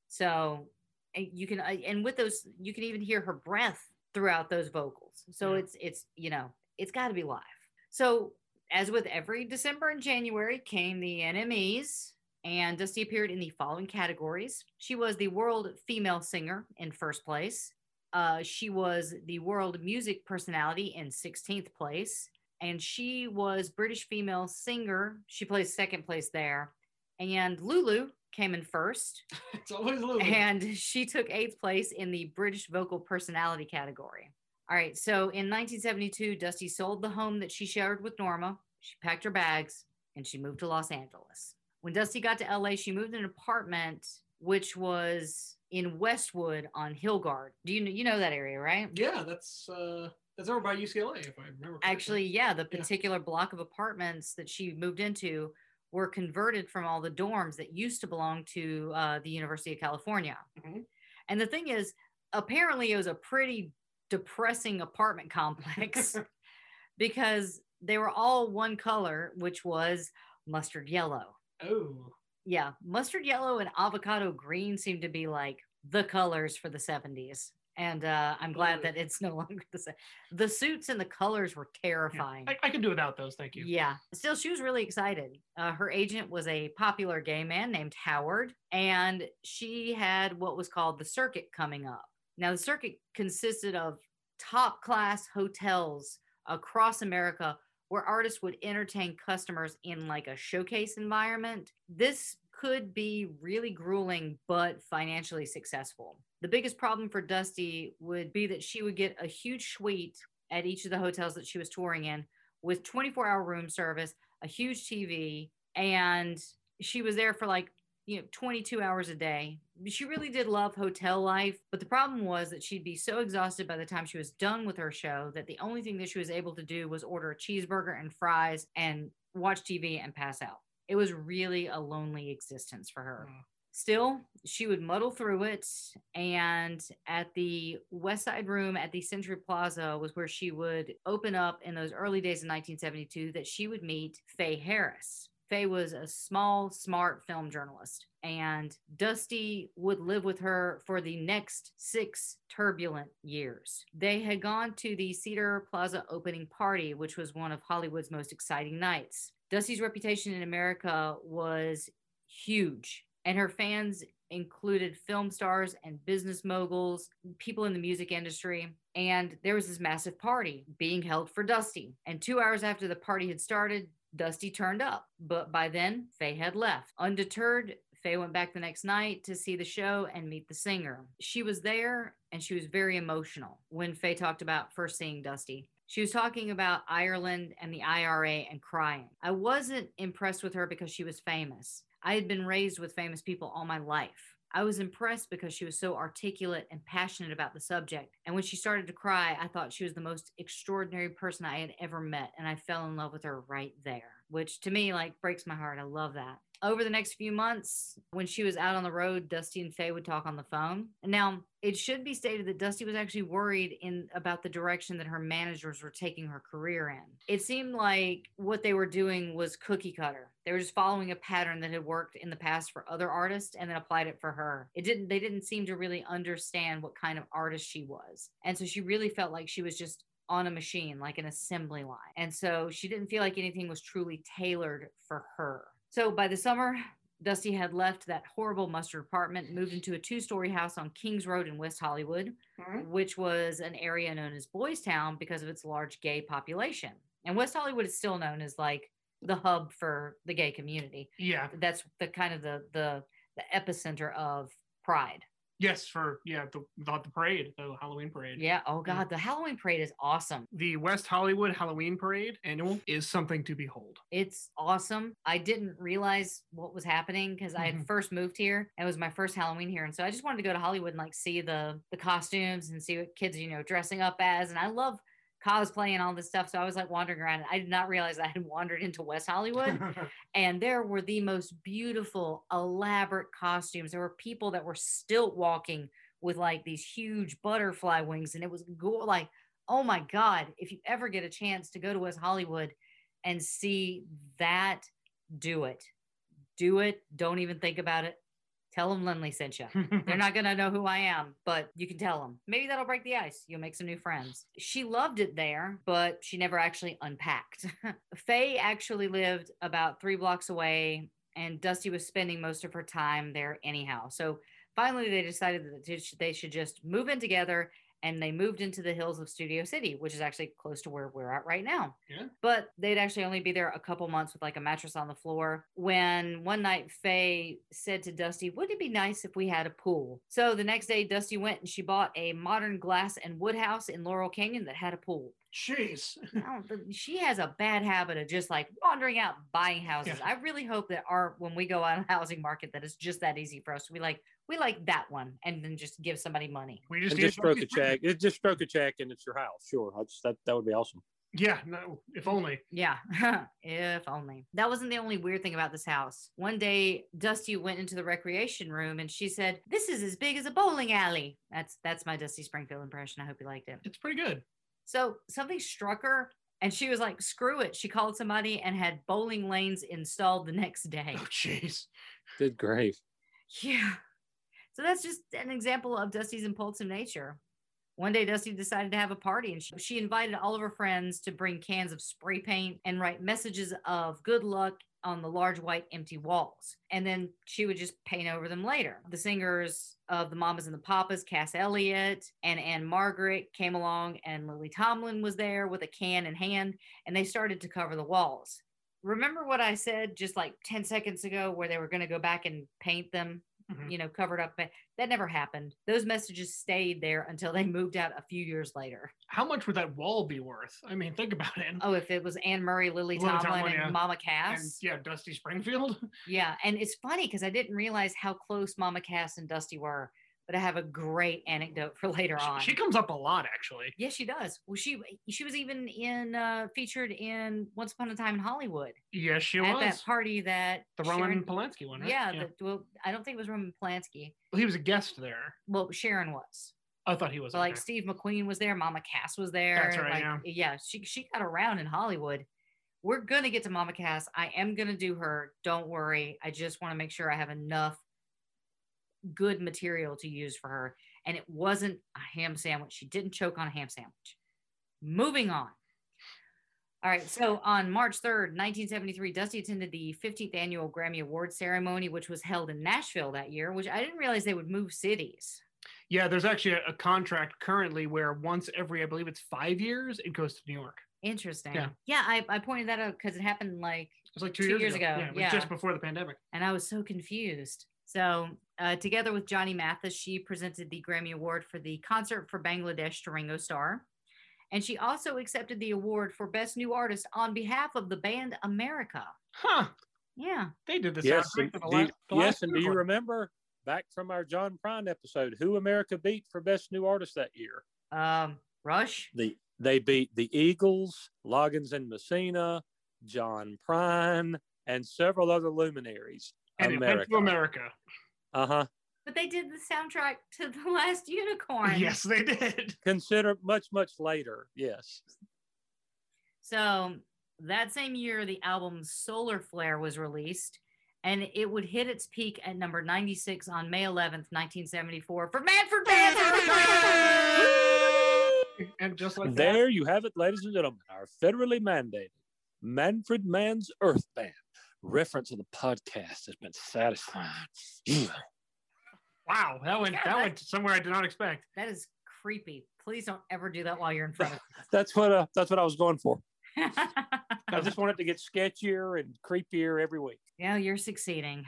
So and you can and with those you can even hear her breath throughout those vocals. So Yeah. it's it's you know it's got to be live. So as with every December and January came the NMEs. And Dusty appeared in the following categories. She was the World Female Singer in first place. Uh, she was the World Music Personality in 16th place. And she was British Female Singer. She placed second place there. And Lulu came in first. It's always little. And she took eighth place in the British Vocal Personality category. All right. So in 1972, Dusty sold the home that she shared with Norma. She packed her bags and she moved to Los Angeles. When Dusty got to LA, she moved in an apartment which was in Westwood on Hilgard. Do you know you know that area, right? yeah, that's uh that's over by UCLA, if I remember. correctly. Actually, yeah, the Yeah. particular block of apartments that she moved into were converted from all the dorms that used to belong to uh, the University of California. Mhm. And the thing is, apparently, it was a pretty depressing apartment complex because they were all one color, which was mustard yellow. oh, Yeah, mustard yellow and avocado green seem to be like the colors for the 70s. And uh, I'm glad that it's no longer the same. The suits and the colors were yeah. terrifying. I, I can do without those. Thank you. Yeah. Still, she was really excited. Uh, her agent was a popular gay man named Howard, and she had what was called the circuit coming up. Now, the circuit consisted of top class hotels across America where artists would entertain customers in like a showcase environment. This could be really grueling, but financially successful. The biggest problem for Dusty would be that she would get a huge suite at each of the hotels that she was touring in with 24 hour room service, a huge TV, and she was there for like, you know, 22 hours a day. She really did love hotel life, but the problem was that she'd be so exhausted by the time she was done with her show that the only thing that she was able to do was order a cheeseburger and fries and watch TV and pass out. It was really a lonely existence for her. Mm. Still, she would muddle through it. And at the West Side Room at the Century Plaza was where she would open up in those early days of 1972 that she would meet Faye Harris. Faye was a small, smart film journalist, and Dusty would live with her for the next six turbulent years. They had gone to the Cedar Plaza opening party, which was one of Hollywood's most exciting nights. Dusty's reputation in America was huge, and her fans included film stars and business moguls, people in the music industry. And there was this massive party being held for Dusty. And two hours after the party had started, Dusty turned up. But by then, Faye had left. Undeterred, Faye went back the next night to see the show and meet the singer. She was there and she was very emotional when Faye talked about first seeing Dusty. She was talking about Ireland and the IRA and crying. I wasn't impressed with her because she was famous. I had been raised with famous people all my life. I was impressed because she was so articulate and passionate about the subject. And when she started to cry, I thought she was the most extraordinary person I had ever met. And I fell in love with her right there, which to me, like, breaks my heart. I love that. Over the next few months, when she was out on the road, Dusty and Faye would talk on the phone. Now it should be stated that Dusty was actually worried in about the direction that her managers were taking her career in. It seemed like what they were doing was cookie cutter. They were just following a pattern that had worked in the past for other artists and then applied it for her. It didn't they didn't seem to really understand what kind of artist she was. And so she really felt like she was just on a machine, like an assembly line. And so she didn't feel like anything was truly tailored for her. So by the summer, Dusty had left that horrible mustard apartment, moved into a two story house on Kings Road in West Hollywood, Mhm. which was an area known as Boys Town because of its large gay population. And West Hollywood is still known as like the hub for the gay community. Yeah. That's the kind of the the the epicenter of pride. Yes, for yeah, the the, the parade, the Halloween parade. Yeah. Oh God, the Halloween parade is awesome. The West Hollywood Halloween Parade annual is something to behold. It's awesome. I didn't realize what was happening because I had Mhm. first moved here. and It was my first Halloween here, and so I just wanted to go to Hollywood and like see the the costumes and see what kids you know dressing up as. And I love cosplay and all this stuff. So I was like wandering around. I did not realize I had wandered into West Hollywood, and there were the most beautiful, elaborate costumes. There were people that were stilt walking with like these huge butterfly wings, and it was go- like, oh my god! If you ever get a chance to go to West Hollywood and see that, do it. Do it. Don't even think about it. Tell them Lindley sent you. They're not going to know who I am, but you can tell them. Maybe that'll break the ice. You'll make some new friends. She loved it there, but she never actually unpacked. Faye actually lived about three blocks away, and Dusty was spending most of her time there anyhow. So finally, they decided that they should- they should just move in together. And they moved into the hills of Studio City, which is actually close to where we're at right now. Yeah. But they'd actually only be there a couple months with like a mattress on the floor. When one night Faye said to Dusty, Wouldn't it be nice if we had a pool? So the next day, Dusty went and she bought a modern glass and wood house in Laurel Canyon that had a pool. Jeez. I don't think- she has a bad habit of just like wandering out buying houses. Yeah. I really hope that our when we go on a housing market that it's just that easy for us to be like, we like that one and then just give somebody money. We just And need just stroke a check. It just stroke a check and it's your house. Sure, that's, that that would be awesome. Yeah, no, if only. Yeah, if only. That wasn't the only weird thing about this house. One day, Dusty went into the recreation room and she said, "This is as big as a bowling alley." That's that's my Dusty Springfield impression. I hope you liked it. It's pretty good. So something struck her, and she was like, "Screw it!" She called somebody and had bowling lanes installed the next day. Oh, jeez. Good grief. Yeah. So that's just an example of Dusty's impulsive nature. One day, Dusty decided to have a party and she, she invited all of her friends to bring cans of spray paint and write messages of good luck on the large white empty walls. And then she would just paint over them later. The singers of the Mamas and the Papas, Cass Elliot and Ann-Margret came along, and Lily Tomlin was there with a can in hand, and they started to cover the walls. Remember what I said just like 10 seconds ago, where they were going to go back and paint them Mhm. you know, covered up. But that never happened. Those messages stayed there until they moved out a few years later. How much would that wall be worth? I mean, think about it. Oh, if it was Anne Murray, Lily, Lily Tomlin, Tomlin, and yeah. Mama and Cass. yeah, Dusty Springfield. yeah. And it's funny because I didn't realize how close Mama Cass and Dusty were. But I have a great anecdote for later on. She comes up a lot, actually. Yes, she does. Well, she she was even in uh featured in Once Upon a Time in Hollywood Yes, she at was. that party that the Roman Sharon- Polanski one, right? Yeah, the, well, I don't think it was Roman Polanski. Well, he was a guest there. Well, Sharon was. I thought he was. But like. Steve McQueen was there, Mama Cass was there. That's right, like, yeah. she she got around in Hollywood. We're gonna get to Mama Cass. I am gonna do her. Don't worry. I just want to make sure I have enough good material to use for her. And it wasn't a ham sandwich. She didn't choke on a ham sandwich. Moving on. All right. So on March 3rd, 1973, Dusty attended the 15th annual Grammy Award ceremony, which was held in Nashville that year, which I didn't realize they would move cities. Yeah, there's actually a, a contract currently where once every, I believe it's five years, it goes to New York. Interesting. Yeah. Yeah, I, I pointed that out because it happened like, It was like two, Two years, years ago. ago, Yeah, it was yeah. just before the pandemic. and I was so confused. So, uh, together with Johnny Mathis, she presented the Grammy Award for the concert for Bangladesh to Ringo Starr. And she also accepted the award for Best New Artist on behalf of the band America. Huh? Yeah. They did this. Yes, and the do you- last, the yes, last and do you remember back from our John Prine episode who America beat for best new artist that year? Um, Rush. The they beat the Eagles, Loggins and Messina, John Prine, and several other luminaries. And it went to America. Uh huh. But they did the soundtrack to The Last Unicorn. Yes, they did. Consider much much later. Yes. So that same year, the album Solar Fire was released, and it would hit its peak at number 96 on May 11th, 1974, for Manfred Mann. and just like that, There you have it, ladies and gentlemen, our federally mandated Manfred Mann's Earth Band. Reference of the podcast has been satisfied. Wow, that went Yeah, that that- went somewhere I did not expect. That is creepy. Please don't ever do that while you're in front of That's what uh, that's what I was going for. I just want it to get sketchier and creepier every week. yeah, you're succeeding.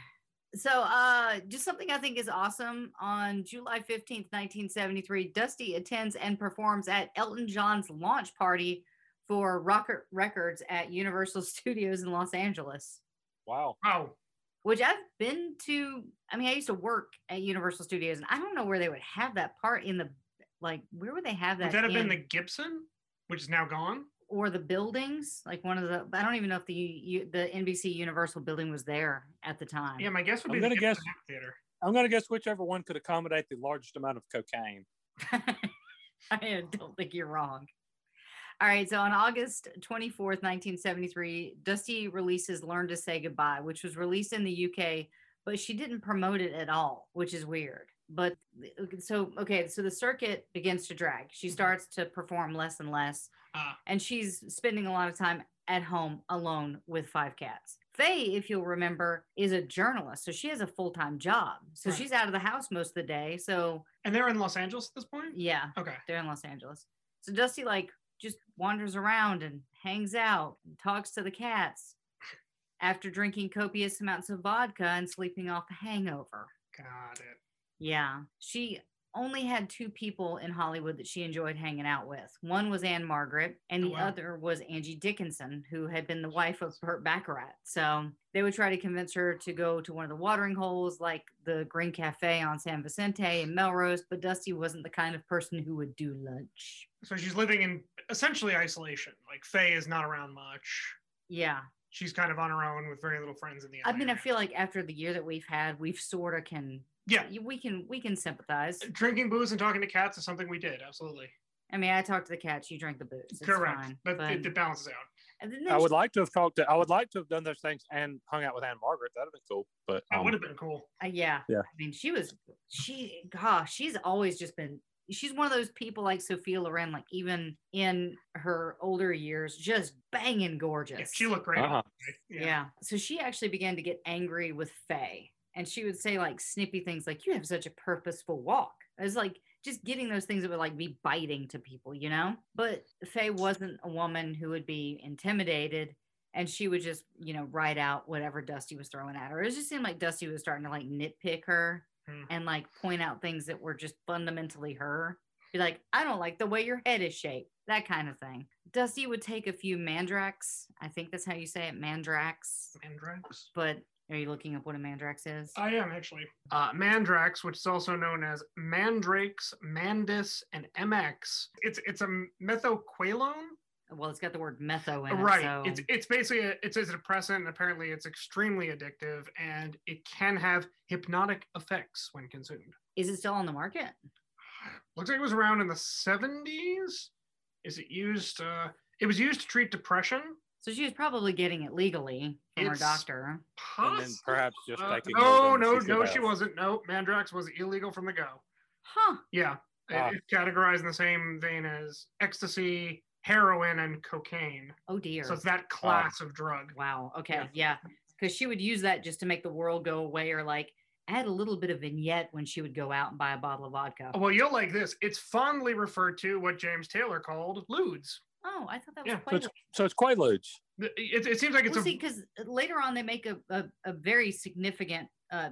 So, uh, just something I think is awesome. On July 15th, 1973, Dusty attends and performs at Elton John's launch party for Rocket Records at Universal Studios in Los Angeles. Wow. Wow. which I've been to. I mean, I used to work at Universal Studios, and I don't know where they would have that part in the like. Where would they have that? Would that have been the Gibson, which is now gone? or the buildings? Like one of the. I don't even know if the U, the NBC Universal building was there at the time. Yeah, my guess would I'm be gonna the guess- Theater. I'm going to guess whichever one could accommodate the largest amount of cocaine. I don't think you're wrong. All right, so on August 24th, 1973, Dusty releases Learn to Say Goodbye, which was released in the UK, but she didn't promote it at all, which is weird. But so, okay, so the circuit begins to drag. She starts to perform less and less, Ah. and she's spending a lot of time at home alone with five cats. Faye, if you'll remember, is a journalist, so she has a full time job. So Right. she's out of the house most of the day. So, And they're in Los Angeles at this point? yeah, Okay. they're in Los Angeles. So Dusty like just wanders around and hangs out and talks to the cats after drinking copious amounts of vodka and sleeping off a hangover. Got it. Yeah. She only had two people in Hollywood that she enjoyed hanging out with. One was Ann-Margret, and Oh, the wow. other was Angie Dickinson, who had been the wife of Burt Bacharach. So they would try to convince her to go to one of the watering holes, like the Green Cafe on San Vicente and Melrose, but Dusty wasn't the kind of person who would do lunch. So she's living in essentially isolation. Like Faye is not around much. Yeah. She's kind of on her own with very little friends in the I mean, I feel like after the year that we've had, we've sort of can Yeah. we can we can sympathize. Drinking booze and talking to cats is something we did, absolutely. I mean, I talked to the cats, you drank the booze. It's Correct. fine, but it, it balances out. I would like to have talked to. I would like to have done those things and hung out with Ann-Margret. That'd have been cool. But That um, would have been cool. Uh, yeah. Yeah. I mean, she was, she, gosh, she's always just been, she's one of those people like Sophia Loren, like even in her older years, just banging gorgeous. Yeah, she looked great. Uh-huh. yeah. So she actually began to get angry with Faye. And she would say like snippy things like, you have such a purposeful walk. It was like just getting those things that would like be biting to people, you know? But Faye wasn't a woman who would be intimidated and she would just, you know, write out whatever Dusty was throwing at her. It just seemed like Dusty was starting to like nitpick her Hmm. and like point out things that were just fundamentally her. Be like, I don't like the way your head is shaped, that kind of thing. Dusty would take a few mandrax. I think that's how you say it, mandrax. Mandrax. But Are you looking up what a mandrax is? I am actually. Uh, Mandrax, which is also known as Mandrakes, Mandis, and MX. It's it's a methaqualone. well, it's got the word metho in it. right. So It's it's basically a, it's a depressant, and apparently it's extremely addictive, and it can have hypnotic effects when consumed. is it still on the market? Looks like it was around in the 70s. Is it used? Uh, it was used to treat depression. So she was probably getting it legally from her It's- doctor. And then Poss- perhaps just uh, taking no, more than no, she no, should she have. wasn't. No, Mandrax was illegal from the go. Huh. Yeah, it- Ah. it's categorized in the same vein as ecstasy, heroin, and cocaine. Oh dear. So it's that class of drug. wow. Okay. Yeah. Yeah. Because she would use that just to make the world go away or like add a little bit of vignette when she would go out and buy a bottle of vodka. Well, you'll like this. It's fondly referred to what James Taylor called ludes. Oh, I thought that was Yeah, So quite. it's, so it's Quaaludes. It, it, it seems like it's well, a see, because later on they make a, a, a very significant uh,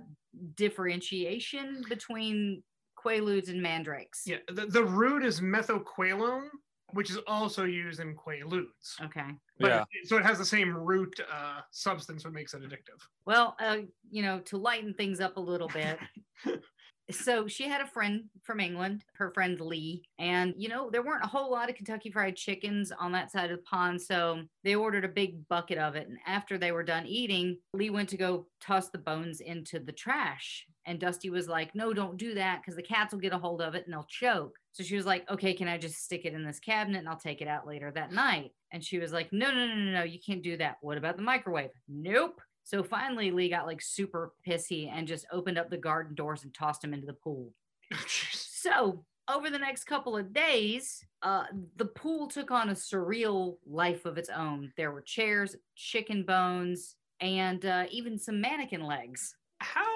differentiation between Quaaludes and Mandrakes. yeah. The, the root is methaqualone, which is also used in quaaludes. Okay. But Yeah. it- so it has the same root uh, substance, what makes it addictive. Well, uh, you know, to lighten things up a little bit. so she had a friend from England, her friend Lee, and you know, there weren't a whole lot of Kentucky fried chickens on that side of the pond, so they ordered a big bucket of it. And after they were done eating, Lee went to go toss the bones into the trash. And Dusty was like, No, don't do that because the cats will get a hold of it and they'll choke. So she was like, Okay, can I just stick it in this cabinet and I'll take it out later that night? And she was like, No, no, no, no, no, you can't do that. What about the microwave? Nope. So finally, Lee got like super pissy and just opened up the garden doors and tossed him into the pool. So over the next couple of days, uh, the pool took on a surreal life of its own. There were chairs, chicken bones, and uh, even some mannequin legs. How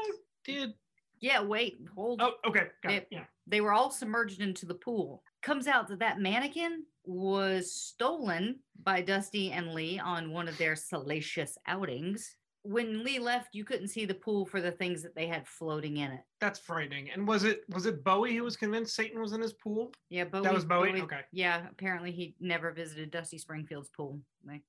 did? Yeah, wait, hold. Oh, okay, got it. They- Yeah. They were all submerged into the pool. Comes out that that mannequin was stolen by Dusty and Lee on one of their salacious outings. When Lee left, you couldn't see the pool for the things that they had floating in it. That's frightening. And was it was it Bowie who was convinced Satan was in his pool? Yeah, Bowie. That was Bowie? Okay. Yeah, apparently he never visited Dusty Springfield's pool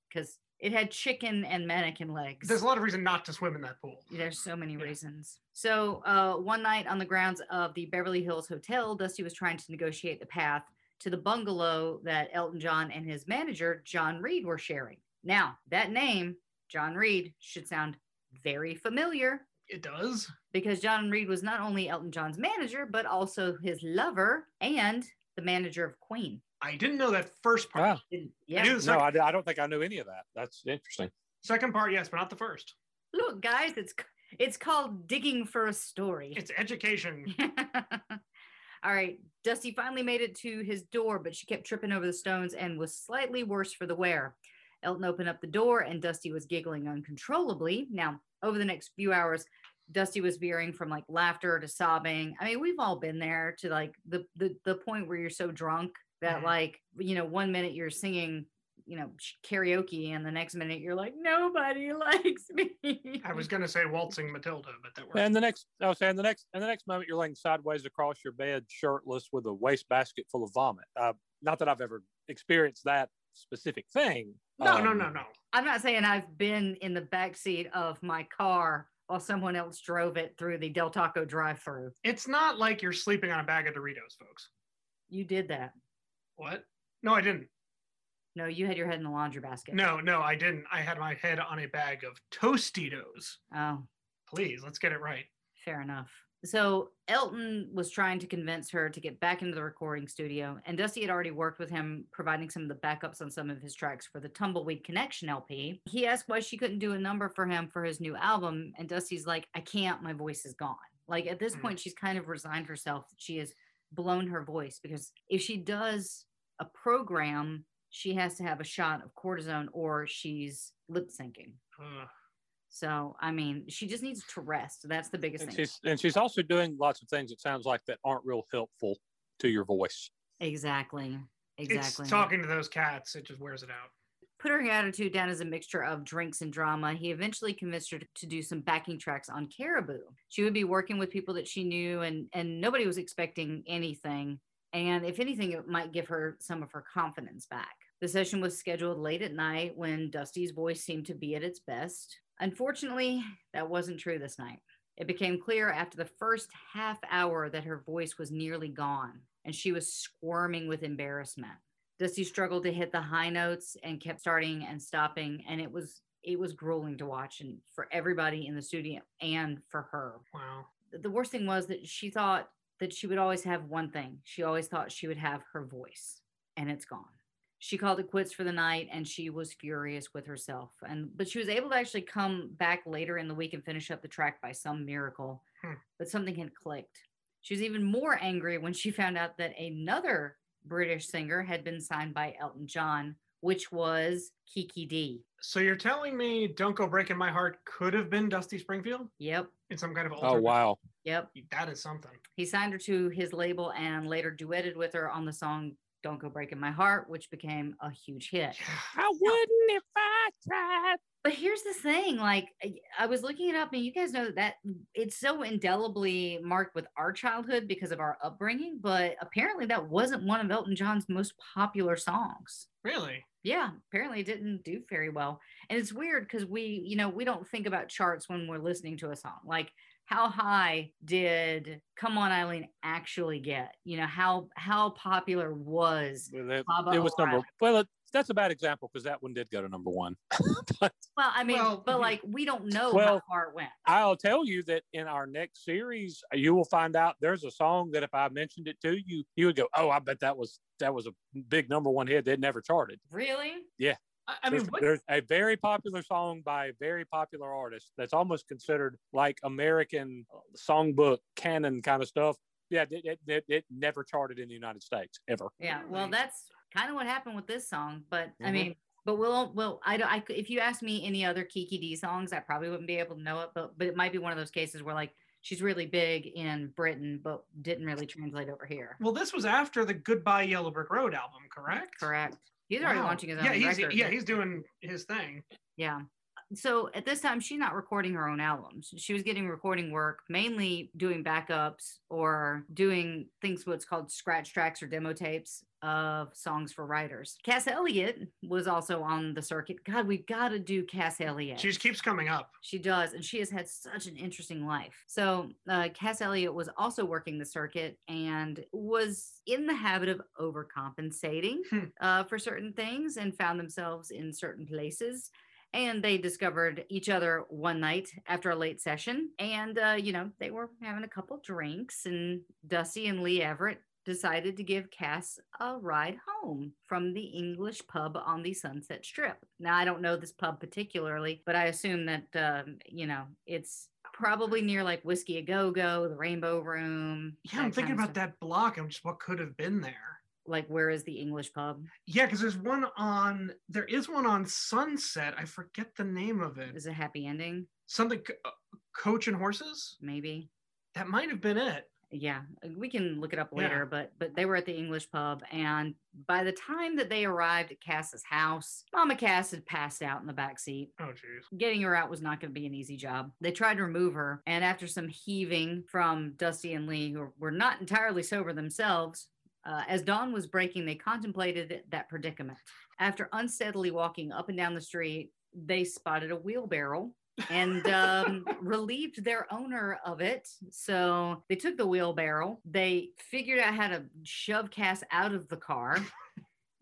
because it had chicken and mannequin legs. There's a lot of reason not to swim in that pool. There's so many Yeah. reasons. So uh, one night on the grounds of the Beverly Hills Hotel, Dusty was trying to negotiate the path to the bungalow that Elton John and his manager John Reid were sharing. Now that name, John Reid, should sound very familiar It does. because John Reid was not only Elton John's manager but also his lover and the manager of Queen. I didn't know that first part. Wow. Didn't- I Yeah. knew No, second, I, d- I don't think I knew any of that. That's interesting. second part, yes, but not the first. Look, guys, it's it's called digging for a story. It's education. All right. Dusty finally made it to his door, but she kept tripping over the stones and was slightly worse for the wear. Elton opened up the door and Dusty was giggling uncontrollably. Now, over the next few hours, Dusty was veering from like laughter to sobbing. I mean, we've all been there to like the the, the point where you're so drunk that like, you know, one minute you're singing, you know, karaoke and the next minute you're like, nobody likes me. I was gonna say waltzing Matilda, but that works. And the next, I was saying the next, and the next moment you're laying sideways across your bed, shirtless, with a wastebasket full of vomit. Uh, not that I've ever experienced that specific thing. No, no, Um, no, no. I'm not saying I've been in the back seat of my car while someone else drove it through the Del Taco drive-through. It's not like you're sleeping on a bag of Doritos, folks. You did that. What? No, I didn't. No, you had your head in the laundry basket. No, no, I didn't. I had my head on a bag of Tostitos. Oh, Please, let's get it right. fair enough. So Elton was trying to convince her to get back into the recording studio, and Dusty had already worked with him, providing some of the backups on some of his tracks for the Tumbleweed Connection LP. He asked why she couldn't do a number for him for his new album, and Dusty's like, "I can't. My voice is gone." Like at this Mm. point, she's kind of resigned herself. that She has blown her voice because if she does a program, she has to have a shot of cortisone or she's lip syncing. Ugh. So I mean, she just needs to rest. That's the biggest And thing. she's and she's also doing lots of things. It sounds like that aren't real helpful to your voice. Exactly. Exactly. It's talking to those cats. It just wears it out. Put her attitude down as a mixture of drinks and drama. He eventually convinced her to do some backing tracks on Caribou. She would be working with people that she knew, and and nobody was expecting anything. And if anything, it might give her some of her confidence back. The session was scheduled late at night when Dusty's voice seemed to be at its best. Unfortunately, that wasn't true this night. It became clear after the first half hour that her voice was nearly gone and she was squirming with embarrassment. Dusty struggled to hit the high notes and kept starting and stopping and it was it was grueling to watch and for everybody in the studio and for her. Wow. The worst thing was that she thought that she would always have one thing. She always thought she would have her voice and it's gone. She called it quits for the night and she was furious with herself. And but she was able to actually come back later in the week and finish up the track by some miracle. Hmm. But something had clicked. She was even more angry when she found out that another British singer had been signed by Elton John, which was Kiki Dee. So you're telling me "Don't Go Breaking My Heart" could have been Dusty Springfield Yep. in some kind of Oh alternate? wow. Yep. That is something. He signed her to his label and later duetted with her on the song Don't Go Breaking My Heart, which became a huge hit. I wouldn't if I tried. But here's the thing like, I- was looking it up, and you guys know that, that it's so indelibly marked with our childhood because of our upbringing, but apparently that wasn't one of Elton John's most popular songs. Really? Yeah, apparently it didn't do very well. And it's weird because we, you know, we don't think about charts when we're listening to a song. Like, how high did Come On Eileen actually get? You know, how how popular was Well, that- Baba it was number. Well, it, that's a bad example because that one did go to number one. but Well, I mean, Well, but like we don't know how far it went. I'll tell you that in our next series, you will find out there's a song that if I mentioned it to you, you would go, "Oh, I bet that was that was a big number one hit that never charted." Really? I, I mean, there's, what? there's a very popular song by a very popular artist that's almost considered like American songbook canon kind of stuff. Yeah, it, it, it, it never charted in the United States ever. Yeah. Well, that's kind of what happened with this song. But I Mhm. mean, but we'll, well, I don't. I if you ask me any other Kiki Dee songs, I probably wouldn't be able to know it. But but it might be one of those cases where like she's really big in Britain, but didn't really translate over here. Well, this was after the Goodbye Yellow Brick Road album, correct? Correct. He's already Wow. launching his own Yeah, he's record. yeah he's doing his thing. Yeah. So at this time, she's not recording her own albums. She was getting recording work, mainly doing backups or doing things what's called scratch tracks or demo tapes of songs for writers. Cass Elliot was also on the circuit. God, we've got to do Cass Elliot. She just keeps coming up. She does, and she has had such an interesting life. So, uh, Cass Elliot was also working the circuit and was in the habit of overcompensating Hmm. uh, for certain things and found themselves in certain places. And they discovered each other one night after a late session. And, uh, you know, they were having a couple drinks, and Dusty and Lee Everett decided to give Cass a ride home from the English pub on the Sunset Strip. Now, I don't know this pub particularly, but I assume that, um, you know, it's probably near like Whisky a Go Go, the Rainbow Room. Yeah, I'm thinking about stuff. that block and just what could have been there. Like, where is the English pub? Yeah, because there's one on there is one on Sunset. I forget the name of it. Is it happy ending? Something uh, Coach and Horses. Maybe. That might have been it. Yeah uh, we can look it up Yeah. later but but they were at the english pub and by the time that they arrived at cass's house mama cass had passed out in the back seat Oh jeez. getting her out was not going to be an easy job they tried to remove her and after some heaving from dusty and lee who were not entirely sober themselves uh, as dawn was breaking they contemplated that predicament after unsteadily walking up and down the street they spotted a wheelbarrow and um, relieved their owner of it. So they took the wheelbarrow. They figured out how to shove Cass out of the car,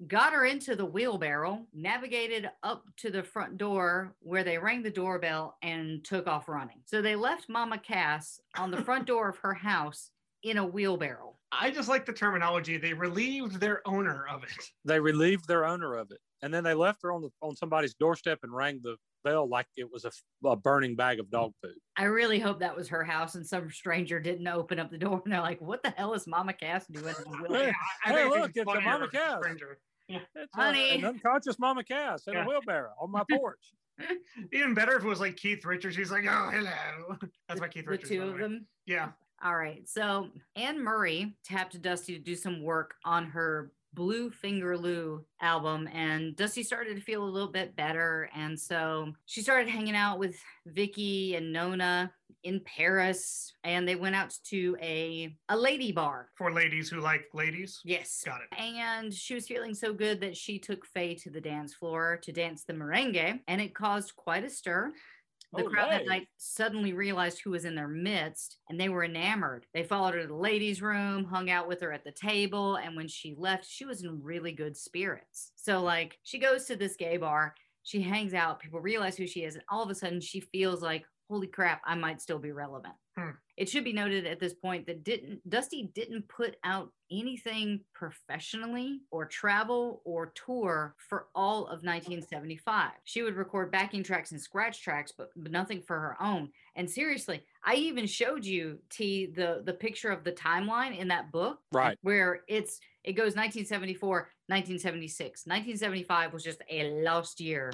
got her into the wheelbarrow, navigated up to the front door where they rang the doorbell and took off running. So they left Mama Cass on the front door of her house in a wheelbarrow. I just like the terminology. They relieved their owner of it. They relieved their owner of it, and then they left her on the on somebody's doorstep and rang the bell like it was a burning bag of dog food. I really hope that was her house and some stranger didn't open up the door and they're like, what the hell is Mama Cass doing? in a wheelbarrow?" Hey, I hey, look, it's a funnier Mama if a Cass. stranger. It's a- Honey. an unconscious Mama Cass in Yeah. a wheelbarrow on my porch. Even better if it was like Keith Richards. He's like, oh, hello. That's my Keith the Richards. two of them. Yeah. All right. So Anne Murray tapped Dusty to do some work on her Blue Finger Lou album, and Dusty started to feel a little bit better. And so she started hanging out with Vicki and Nona in Paris, and they went out to a a lady bar. For ladies who like ladies. Yes. Got it. And she was feeling so good that she took Faye to the dance floor to dance the merengue, and it caused quite a stir. The oh, crowd that night suddenly realized who was in their midst and they were enamored. They followed her to the ladies' room, hung out with her at the table, and when she left, she was in really good spirits. So, like, she goes to this gay bar, she hangs out, people realize who she is, and all of a sudden she feels like, holy crap, I might still be relevant. Hmm. It should be noted at this point that didn't Dusty didn't put out anything professionally or travel or tour for all of 1975. She would record backing tracks and scratch tracks, but, but nothing for her own. And seriously, I even showed you T the the picture of the timeline in that book, Right. Where it's it goes 1974, 1976, 1975 was just a lost year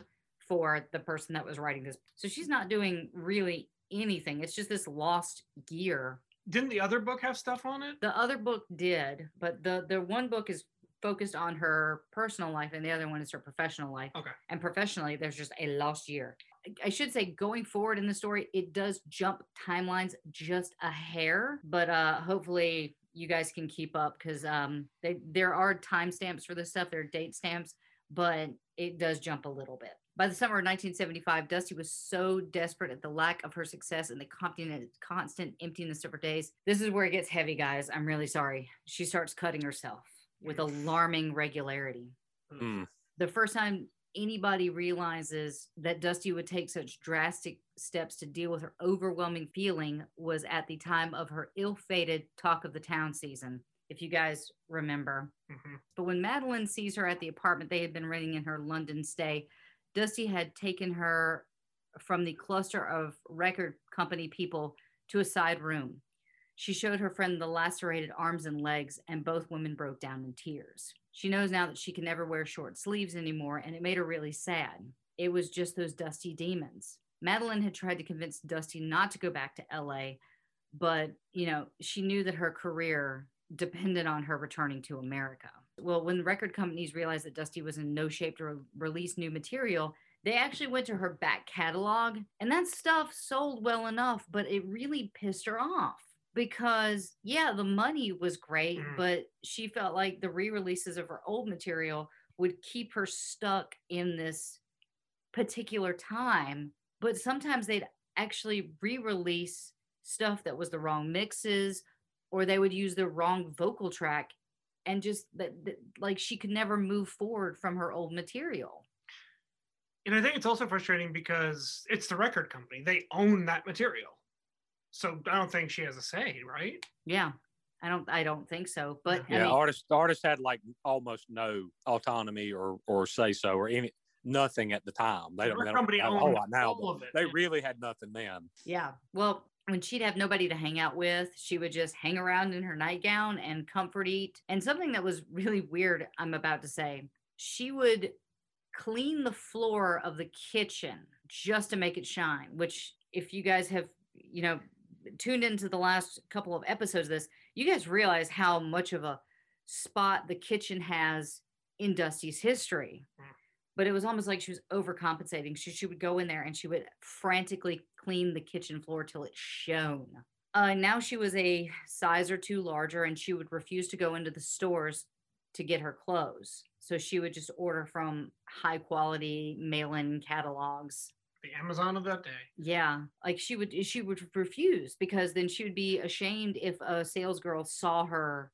for the person that was writing this. So she's not doing really anything. It's just this lost year. Didn't the other book have stuff on it? The other book did, but the the one book is focused on her personal life and the other one is her professional life. Okay. And professionally, there's just a lost year. I- I should say going forward in the story, it does jump timelines just a hair, but uh hopefully you guys can keep up because um they there are timestamps for this stuff, there are date stamps, but it does jump a little bit. By the summer of 1975, Dusty was so desperate at the lack of her success and the constant, constant emptiness of her days. This is where it gets heavy, guys. I'm really sorry. She starts cutting herself with alarming regularity. Mm. The first time anybody realizes that Dusty would take such drastic steps to deal with her overwhelming feeling was at the time of her ill fated Talk of the Town season, if you guys remember. Mhm. But when Madeline sees her at the apartment they had been renting in her London stay, Dusty had taken her from the cluster of record company people to a side room. She showed her friend the lacerated arms and legs, and both women broke down in tears. She knows now that she can never wear short sleeves anymore, and it made her really sad. It was just those dusty demons. Madeline had tried to convince Dusty not to go back to LA, but you know, she knew that her career depended on her returning to America. Well, when the record companies realized that Dusty was in no shape to re- release new material, they actually went to her back catalog, and that stuff sold well enough, but it really pissed her off because, yeah, the money was great, Mm. but she felt like the re releases of her old material would keep her stuck in this particular time. But sometimes they'd actually re release stuff that was the wrong mixes or they would use the wrong vocal track and just that, that like she could never move forward from her old material And I think it's also frustrating because it's the record company. They own that material. So I don't think she has a say, right? yeah i don't i don't think so but I Yeah, mean, artists artists had like almost no autonomy or or say so or any nothing at the time. They The don't, record they don't company have a whole lot now. all of it, They really had nothing then. yeah well when she'd have nobody to hang out with she would just hang around in her nightgown and comfort eat and something that was really weird i'm about to say she would clean the floor of the kitchen just to make it shine which if you guys have you know tuned into the last couple of episodes of this you guys realize how much of a spot the kitchen has in dusty's history Mm. But it was almost like she was overcompensating. She, she would go in there and she would frantically clean the kitchen floor till it shone. Uh, now she was a size or two larger and she would refuse to go into the stores to get her clothes. So she would just order from high quality mail-in catalogs. The Amazon of that day. yeah, like she would she would refuse because then she would be ashamed if a sales girl saw her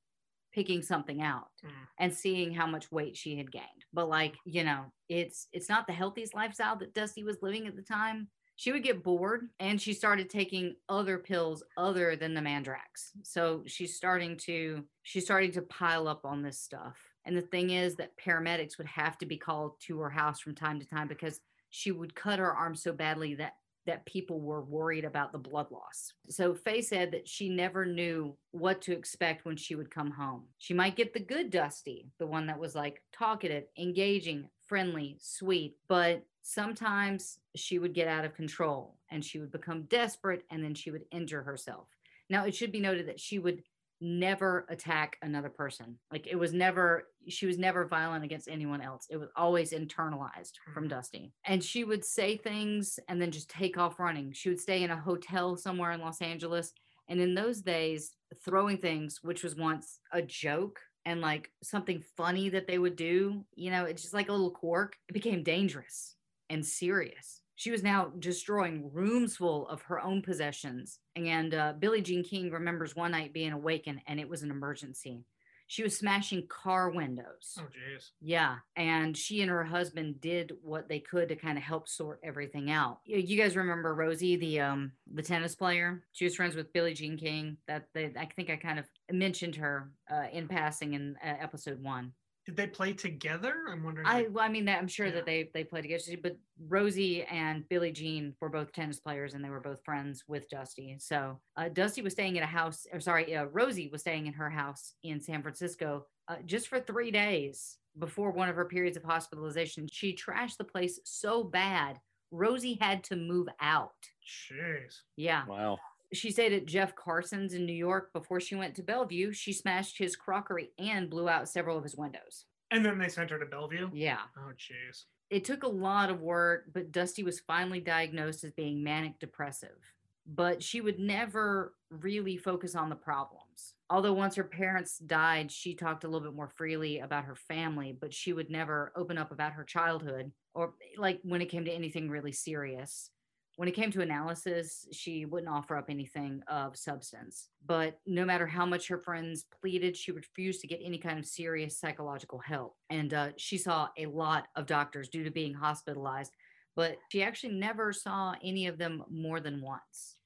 picking something out Mm. and seeing how much weight she had gained. But like, you know, it's it's not the healthiest lifestyle that Dusty was living at the time. She would get bored and she started taking other pills other than the Mandrax. So she's starting to she's starting to pile up on this stuff. And the thing is that paramedics would have to be called to her house from time to time because she would cut her arm so badly that that people were worried about the blood loss. So Faye said that she never knew what to expect when she would come home. She might get the good Dusty, the one that was like talkative, engaging, friendly, sweet, but sometimes she would get out of control and she would become desperate and then she would injure herself. Now, it should be noted that she would never attack another person. Like it was never, she was never violent against anyone else. It was always internalized from Mhm. Dusty. And she would say things and then just take off running. She would stay in a hotel somewhere in Los Angeles. And in those days, throwing things, which was once a joke and like something funny that they would do, you know, it's just like a little quirk, it became dangerous and serious. She was now destroying rooms full of her own possessions. And uh, Billie Jean King remembers one night being awakened and it was an emergency. She was smashing car windows. Oh, jeez. Yeah, and she and her husband did what they could to kind of help sort everything out. You, guys remember Rosie, the um the tennis player? She was friends with Billie Jean King. That they, I think I kind of mentioned her uh, in passing in uh, episode one. Did they play together? I'm wondering. I well, I mean I'm sure Yeah. that they they played together, but Rosie and Billie Jean were both tennis players and they were both friends with Dusty. So uh, Dusty was staying at a house, or sorry, uh, Rosie was staying in her house in San Francisco uh, just for three days before one of her periods of hospitalization. She trashed the place so bad, Rosie had to move out. Jeez. Yeah Wow. She stayed at Jeff Carson's in New York before she went to Bellevue. She smashed his crockery and blew out several of his windows. And then they sent her to Bellevue. Yeah. Oh, jeez. It took a lot of work, but Dusty was finally diagnosed as being manic depressive. But she would never really focus on the problems. Although once her parents died, she talked a little bit more freely about her family, but she would never open up about her childhood or like when it came to anything really serious. When it came to analysis, she wouldn't offer up anything of substance. But no matter how much her friends pleaded, she refused to get any kind of serious psychological help. And uh, she saw a lot of doctors due to being hospitalized, but she actually never saw any of them more than once.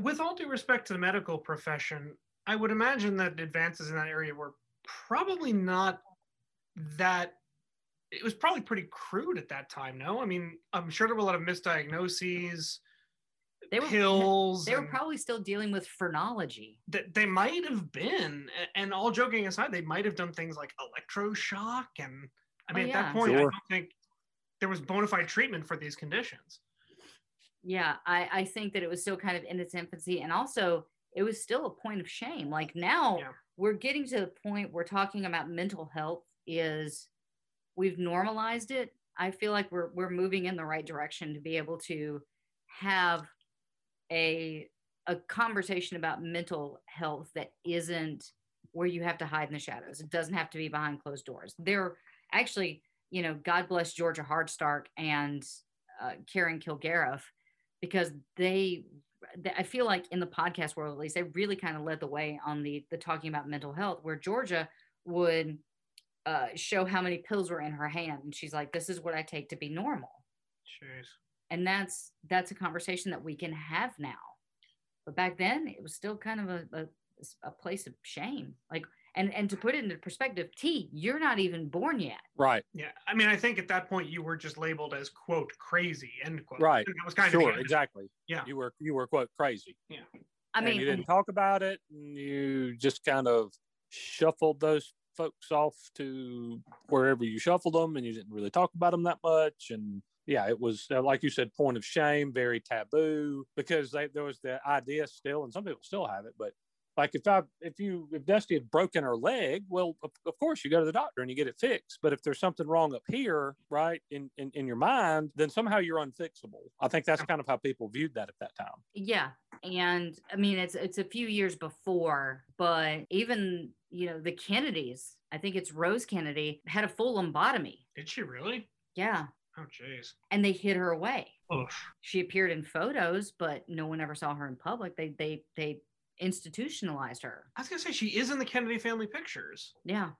With all due respect to the medical profession, I would imagine that advances in that area were probably not that. It was probably pretty crude at that time. No, I mean, I'm sure there were a lot of misdiagnoses, They were pills. They were probably still dealing with phrenology. that they might have been and all joking aside they might have done things like electroshock and i Oh, mean at that point i don't think there was bona fide treatment for these conditions Yeah, I, I think that it was still kind of in its infancy. And also, it was still a point of shame. Like now, Yeah. we're getting to the point where talking about mental health is we've normalized it. I feel like we're we're moving in the right direction to be able to have a a conversation about mental health that isn't where you have to hide in the shadows. It doesn't have to be behind closed doors. There actually, you know, God bless Georgia Hardstark and uh, Karen Kilgariff because they, th- I feel like in the podcast world at least, they really kind of led the way on the the talking about mental health, where Georgia would uh, show how many pills were in her hand, and she's like, "This is what I take to be normal," Jeez. and that's that's a conversation that we can have now. But back then, it was still kind of a a, a place of shame, like. And, and to put it into perspective, T, you're not even born yet. Right. yeah i mean i think at that point you were just labeled as quote crazy end quote Right. that was kind of Sure. of it. Exactly. Yeah. You were you were quote crazy. Yeah. I and mean, you didn't talk about it. And you just kind of shuffled those folks off to wherever you shuffled them, and you didn't really talk about them that much. And yeah, it was uh, like you said, point of shame, very taboo, because they, there was the idea still, and some people still have it, but. Like if I if you if Dusty had broken her leg, well, of, of course you go to the doctor and you get it fixed. But if there's something wrong up here, right, in, in in your mind, then somehow you're unfixable. I think that's kind of how people viewed that at that time. Yeah, and I mean it's it's a few years before, but even you know the Kennedys, I think it's Rose Kennedy had a full lobotomy. did she really Yeah, oh jeez and they hid her away. Oof. She appeared in photos, but no one ever saw her in public. They they they institutionalized her. i was gonna say she is in the kennedy family pictures Yeah.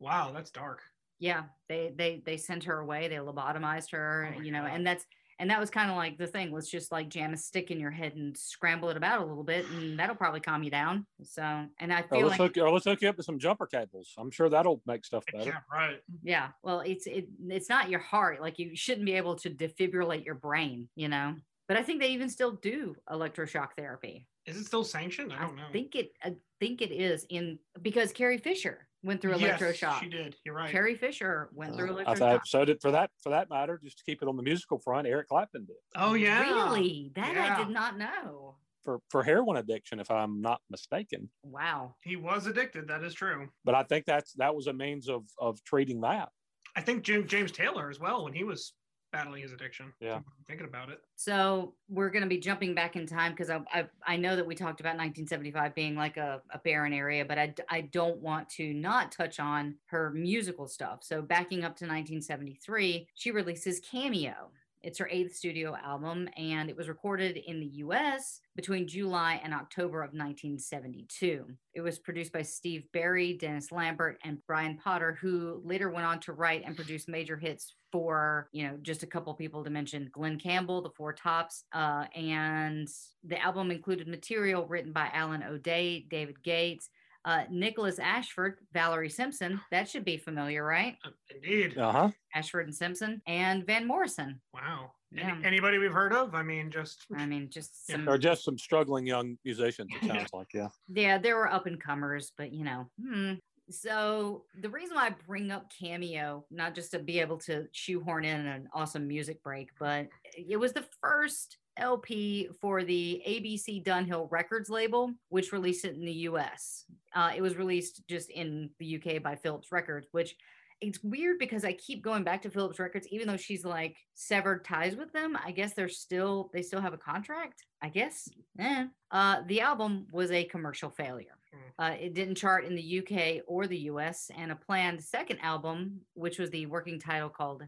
wow that's dark Yeah, they they they sent her away. They lobotomized her, Oh you know, God. and that's and that was kind of like the thing. Let's just like jam a stick in your head and scramble it about a little bit, and that'll probably calm you down. So, and I Or feel let's like hook or let's hook you up to some jumper cables. I'm sure that'll make stuff better. yeah right Yeah, well, it's it it's not your heart. Like you shouldn't be able to defibrillate your brain, you know. But I think they even still do electroshock therapy. Is it still sanctioned i don't know think it I think it is in because Carrie Fisher went through Yes, electroshock. she did you're right Carrie Fisher went through uh, I electroshock. thought so did for that for that matter, just to keep it on the musical front, Eric Clapton did oh yeah Really? That I did not know. for for heroin addiction, if I'm not mistaken. Wow. he was addicted that is true But I think that's that was a means of of treating that. I think James, James Taylor as well when he was battling his addiction. Yeah. I'm thinking about it. So we're going to be jumping back in time because I, I I know that we talked about 1975 being like a, a barren area, but I I don't want to not touch on her musical stuff. So backing up to 1973, she releases Cameo. It's her eighth studio album, and it was recorded in the US between July and October of 1972. It was produced by Steve Barri, Dennis Lambert, and Brian Potter, who later went on to write and produce major hits for, you know, just a couple people to mention Glen Campbell, The Four Tops, uh, and the album included material written by Alan O'Day, David Gates, uh, Nickolas Ashford, Valerie Simpson. That should be familiar, right? Uh, Indeed. Uh huh. Ashford and Simpson, and Van Morrison. Wow. Any- Yeah. anybody we've heard of? I mean, just I mean, just Yeah. some, Or just some struggling young musicians. It sounds like, yeah. yeah, there were up and comers, but you know. Hmm. So the reason why I bring up Cameo, not just to be able to shoehorn in an awesome music break, but it was the first LP for the ABC Dunhill Records label, which released it in the US. Uh, it was released just in the UK by Philips Records, which it's weird because I keep going back to Philips Records, even though she's like severed ties with them. I guess they're still they still have a contract. I guess. Eh. Uh, the album was a commercial failure. Uh, it didn't chart in the UK or the US, and a planned second album, which was the working title called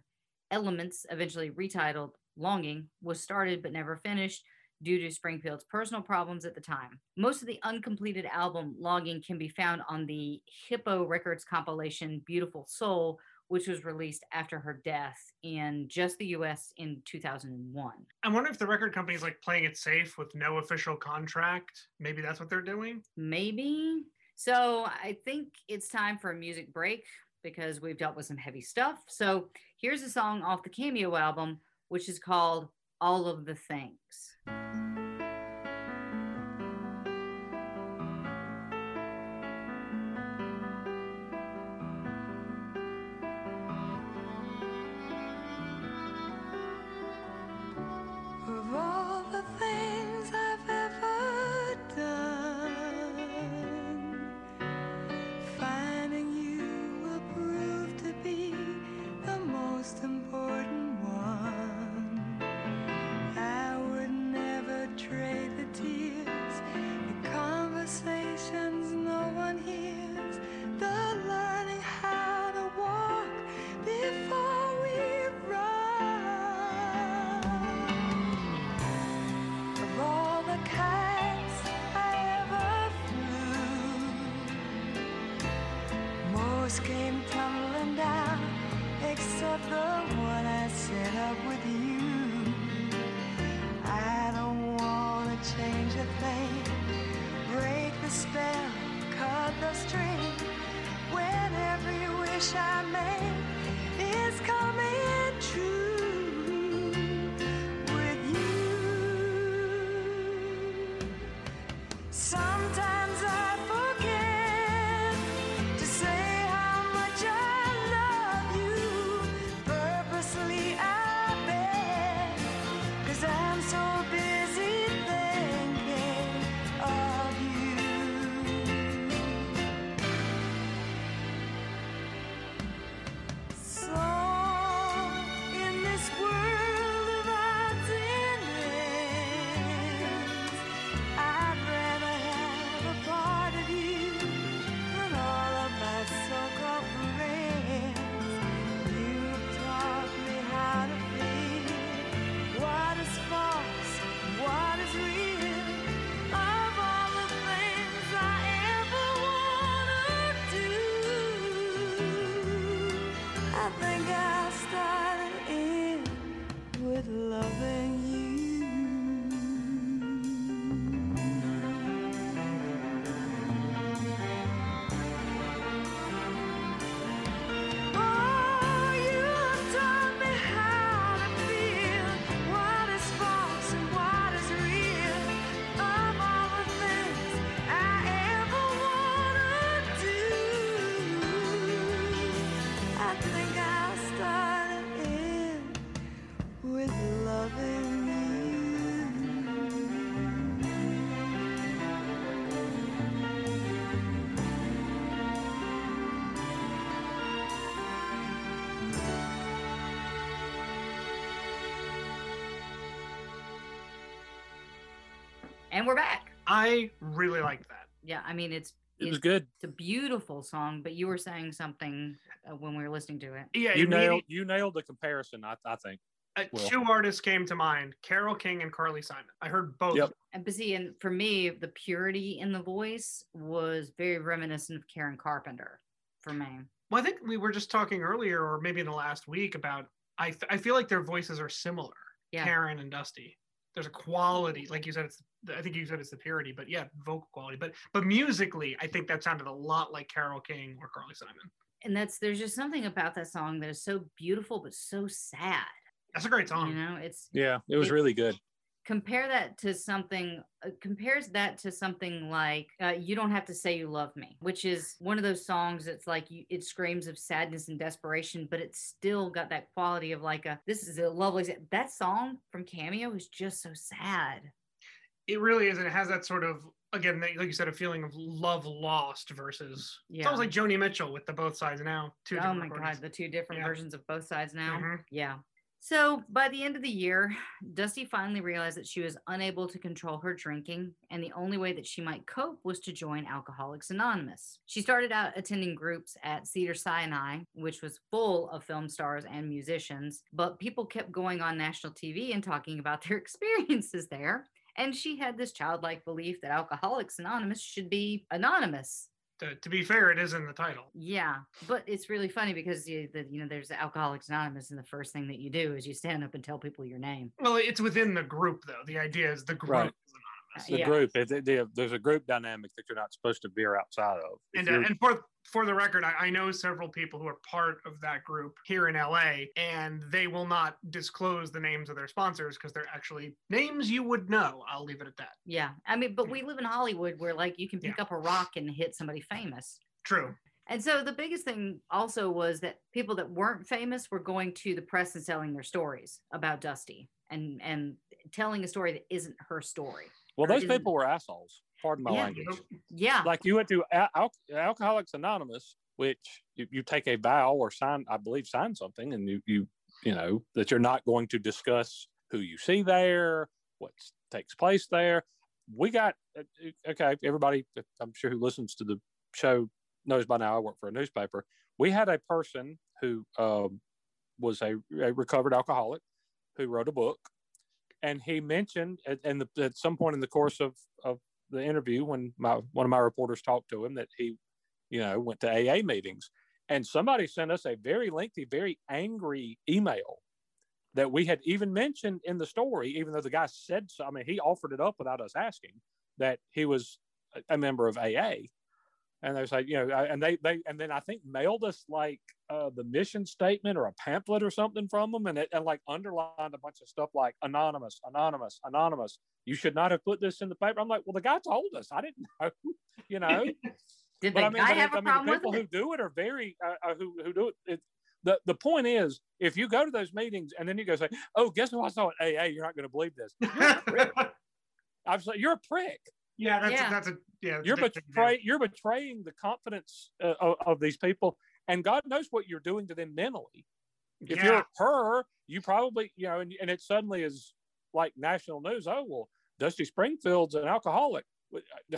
Elements, eventually retitled Longing, was started but never finished due to Springfield's personal problems at the time. Most of the uncompleted album Longing can be found on the Hip-O Records compilation Beautiful Soul, which was released after her death in just the US in 2001. I wonder if the record company's like playing it safe with no official contract. Maybe that's what they're doing. Maybe. So I think it's time for a music break because we've dealt with some heavy stuff. So here's a song off the Cameo album, which is called All of the Things. And we're back. I really like that. Yeah, I mean it's It was it's, good. it's a beautiful song, but you were saying something uh, when we were listening to it. Yeah, You nailed you nailed the comparison, I, I think. Uh, Will. two artists came to mind: Carole King and Carly Simon. I heard both. Yep. And but see, and for me, the purity in the voice was very reminiscent of Karen Carpenter for me. Well, I think we were just talking earlier, or maybe in the last week, about I. Th- I feel like their voices are similar. Yeah. Karen and Dusty. There's a quality, like you said, it's. I think you said it's the purity, but yeah, vocal quality. But but musically, I think that sounded a lot like Carole King or Carly Simon. And that's there's just something about that song that is so beautiful but so sad. That's a great song. You know, it's Yeah, it was really good. compare that to something uh, compares that to something like uh, you don't have to say you love me which is one of those songs that's like you, it screams of sadness and desperation but it's still got that quality of like a this is a lovely that song from cameo is just so sad It really is, and it has that sort of again, like you said, a feeling of love lost versus. It's Yeah. almost like Joni Mitchell with the both sides now. Two oh my recordings. god the two different Yeah. versions of both sides now Mhm. yeah so by the end of the year dusty finally realized that she was unable to control her drinking and the only way that she might cope was to join alcoholics anonymous she started out attending groups at cedar sinai which was full of film stars and musicians but people kept going on national tv and talking about their experiences there and she had this childlike belief that alcoholics anonymous should be anonymous To, to be fair, it is in the title. yeah, but it's really funny because you, the, you know there's Alcoholics Anonymous, and the first thing that you do is you stand up and tell people your name. Well, it's within the group though. The idea is the group Right. is anonymous. The Yeah. group, it, it- there- there's a group dynamic that you're not supposed to veer outside of. If And, uh, and for for the record, I, I know several people who are part of that group here in LA, and they will not disclose the names of their sponsors because they're actually names you would know. I'll leave it at that. Yeah, I mean, but we live in Hollywood where like you can pick Yeah. up a rock and hit somebody famous. True. And so the biggest thing also was that people that weren't famous were going to the press and telling their stories about Dusty and and telling a story that isn't her story. well, those people were assholes. Pardon my Yeah. language. Yeah, Like you went to Al- Al- Alcoholics Anonymous, which you, you take a vow or sign, I believe, sign something, and you you you know that you're not going to discuss who you see there, what takes place there. We got uh, okay. Everybody, I'm sure who listens to the show knows by now. I work for a newspaper. We had a person who um, was a, a recovered alcoholic who wrote a book, and he mentioned at, and the, at some point in the course of of the interview when my one of my reporters talked to him that he, you know, went to AA meetings, and somebody sent us a very lengthy, very angry email that we had even mentioned in the story, even though the guy said so. I mean, he offered it up without us asking that he was a, member of AA. And they was like, you know, I- and they they and then I think mailed us like uh, the mission statement or a pamphlet or something from them, and it and like underlined a bunch of stuff like anonymous, anonymous, anonymous. You should not have put this in the paper. I'm like, well, the guy told us. I didn't know, you know. did But the I mean, guy but have a I mean, problem people who do it are very uh, uh, who who do it. it the, the point is, if you go to those meetings and then you go say, "Oh, guess who I saw at AA?" You're not going to believe this. I'm saying you're a prick. yeah, that's Yeah. A, that's a yeah. that's You're big thing to do. betray you're betraying the confidence uh, of, of these people, and God knows what you're doing to them mentally. If Yeah. you're her, you probably you know, and, and it suddenly is like national news. Oh well, Dusty Springfield's an alcoholic.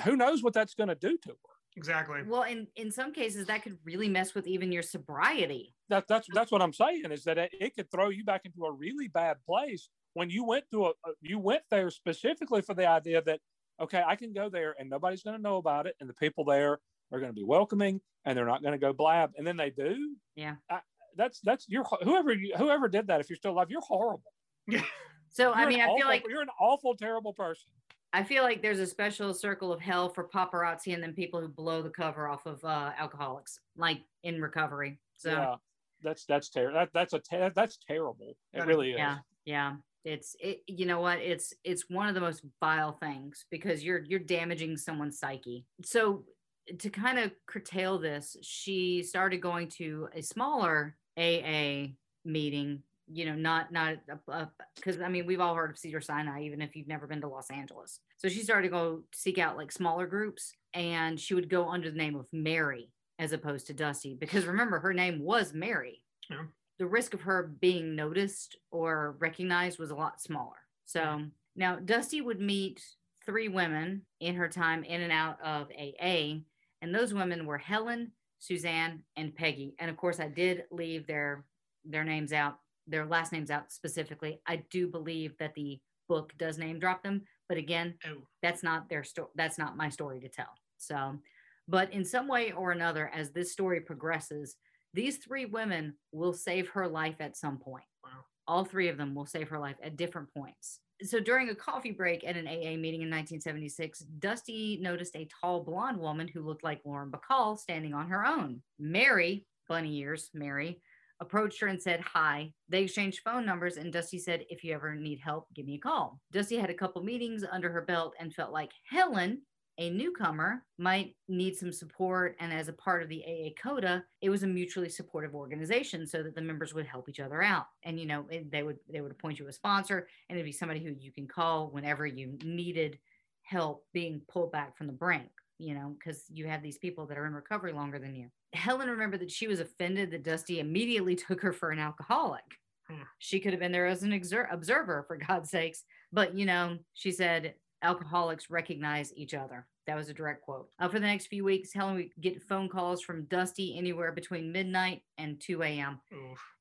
Who knows what that's going to do to her? exactly. Well, in in some cases, that could really mess with even your sobriety. that, that's that's what I'm saying is that it, it could throw you back into a really bad place when you went to a a- you went there specifically for the idea that okay I can go there and nobody's going to know about it and the people there are going to be welcoming and they're not going to go blab and then they do Yeah. I, that's that's your whoever whoever did that if you're still alive you're horrible Yeah. So I You're mean, I awful, feel like you're an awful terrible person I feel like there's a special circle of hell for paparazzi and then people who blow the cover off of uh, alcoholics, like in recovery. So yeah that's that's terrible that, that's a ter- that's terrible it really is yeah, yeah. It's it. You know what? It's it's one of the most vile things because you're you're damaging someone's psyche. So to kind of curtail this, she started going to a smaller AA meeting. You know, not not because I mean we've all heard of Cedar Sinai, even if you've never been to Los Angeles. So she started to go seek out like smaller groups, and she would go under the name of Mary as opposed to Dusty because remember her name was Mary the risk of her being noticed or recognized was a lot smaller. So mm-hmm. now Dusty would meet three women in her time in and out of AA, and those women were Helen, Suzanne, and Peggy. And of course, I did leave their their names out. their last names out specifically. I do believe that the book does name drop them, but again, Oh, that's not their story. That's not my story to tell. So, but in some way or another, as this story progresses, these three women will save her life at some point. Wow. All three of them will save her life at different points. So during a coffee break at an AA meeting in 1976, Dusty noticed a tall blonde woman who looked like Lauren Bacall standing on her own. Mary, bunny ears, Mary, approached her and said hi. They exchanged phone numbers, and Dusty said, If you ever need help, give me a call. Dusty had a couple meetings under her belt and felt like Helen, a newcomer, might need some support. And as a part of the AA Coda, it was a mutually supportive organization so that the members would help each other out. And, you know, they would they would appoint you a sponsor, and it'd be somebody who you can call whenever you needed help being pulled back from the brink you know, because you have these people that are in recovery longer than you. Helen remembered that she was offended that Dusty immediately took her for an alcoholic. Hmm. She could have been there as an exer- observer, for God's sakes. But, you know, she said alcoholics recognize each other. That was a direct quote. Uh, for the next few weeks, Helen would get phone calls from Dusty anywhere between midnight and 2 a.m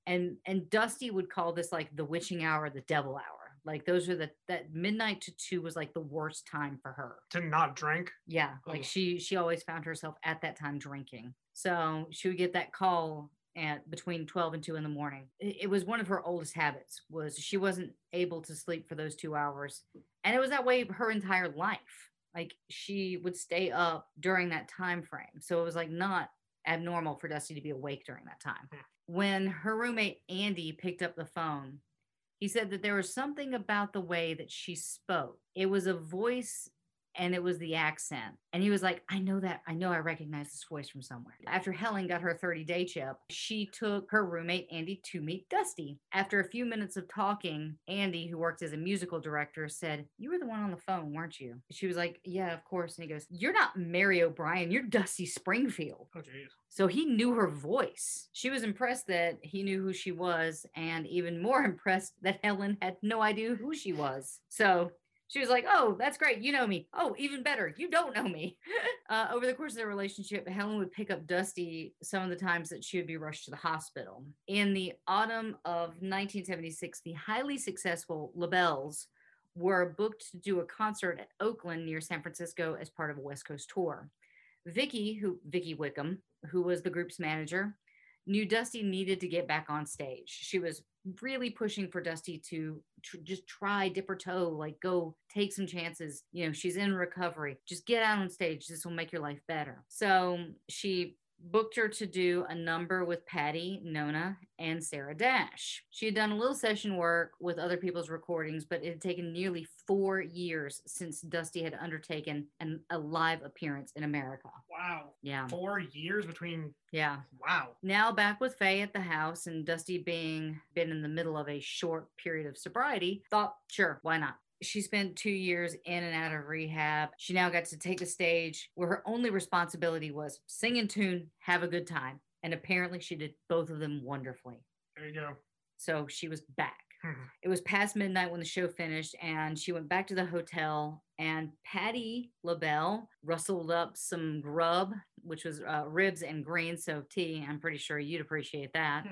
and and Dusty would call this like the witching hour, the devil hour. Like those are the that midnight to two was like the worst time for her. To not drink. Yeah, like she she always found herself at that time drinking. So she would get that call at between 12 and 2 in the morning. It, it was one of her oldest habits was she wasn't able to sleep for those 2 hours. And it was that way her entire life. Like she would stay up during that time frame. So it was like not abnormal for Dusty to be awake during that time. Hmm. When her roommate Andy picked up the phone, he said that there was something about the way that she spoke. It was a voice and it was the accent. And he was like, I know that. I know I recognize this voice from somewhere. After Helen got her 30 day chip, she took her roommate Andy to meet Dusty. After a few minutes of talking, Andy, who worked as a musical director, said, You were the one on the phone, weren't you? She was like, Yeah, of course. And he goes, You're not Mary O'Brien, you're Dusty Springfield. Oh, jeez. So he knew her voice. She was impressed that he knew who she was, and even more impressed that Helen had no idea who she was. So she was like, Oh, that's great. You know me. Oh, even better. You don't know me. uh, over the course of their relationship, Helen would pick up Dusty some of the times that she would be rushed to the hospital. In the autumn of 1976, the highly successful LaBelles were booked to do a concert at Oakland near San Francisco as part of a West Coast tour. Vicki, who Vicki Wickham, who was the group's manager, knew Dusty needed to get back on stage. She was really pushing for Dusty to tr- just try dip her toe, like go take some chances. You know, she's in recovery. Just get out on stage. This will make your life better. So she booked her to do a number with Patti, Nona, and Sarah Dash. She had done a little session work with other people's recordings, but it had taken nearly four years since Dusty had undertaken an, a live appearance in America. Wow. Yeah. Four years between. Yeah. Wow. Now back with Faye at the house and Dusty being been in the middle of a short period of sobriety, thought, sure, why not? She spent two years in and out of rehab. She now got to take the stage where her only responsibility was sing and tune, have a good time. And apparently she did both of them wonderfully. There you go. So she was back. Mhm. It was past midnight when the show finished, and she went back to the hotel. And Patti LaBelle rustled up some grub, which was uh, ribs and greens. So, I'm pretty sure you'd appreciate that.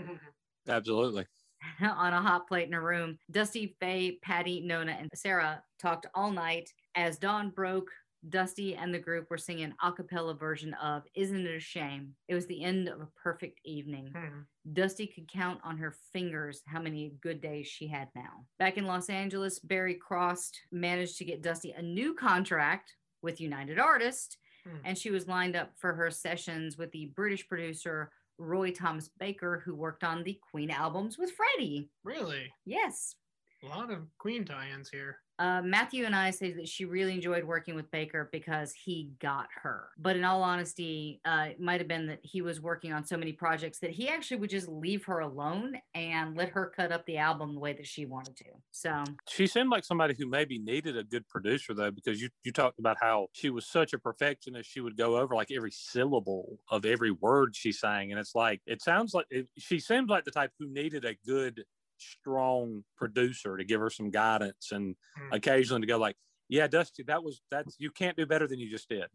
Absolutely. on a hot plate in her room. Dusty, Faye, Patti, Nona, and Sarah talked all night. As dawn broke, Dusty and the group were singing an a cappella version of Isn't It a Shame? It was the end of a perfect evening. Mhm. Dusty could count on her fingers how many good days she had now. Back in Los Angeles, Barry Krost managed to get Dusty a new contract with United Artists, Hmm. and she was lined up for her sessions with the British producer Roy Thomas Baker, who worked on the Queen albums with Freddie. Really? Yes. A lot of Queen tie-ins here. Uh, Matthew and I say that she really enjoyed working with Baker because he got her. But in all honesty, uh, it might have been that he was working on so many projects that he actually would just leave her alone and let her cut up the album the way that she wanted to. So, She seemed like somebody who maybe needed a good producer though, because you, you talked about how she was such a perfectionist. She would go over like every syllable of every word she sang. And it's like, it sounds like it, she seems like the type who needed a good, strong producer to give her some guidance and Hmm. occasionally to go like, yeah, Dusty, that was, that's, you can't do better than you just did.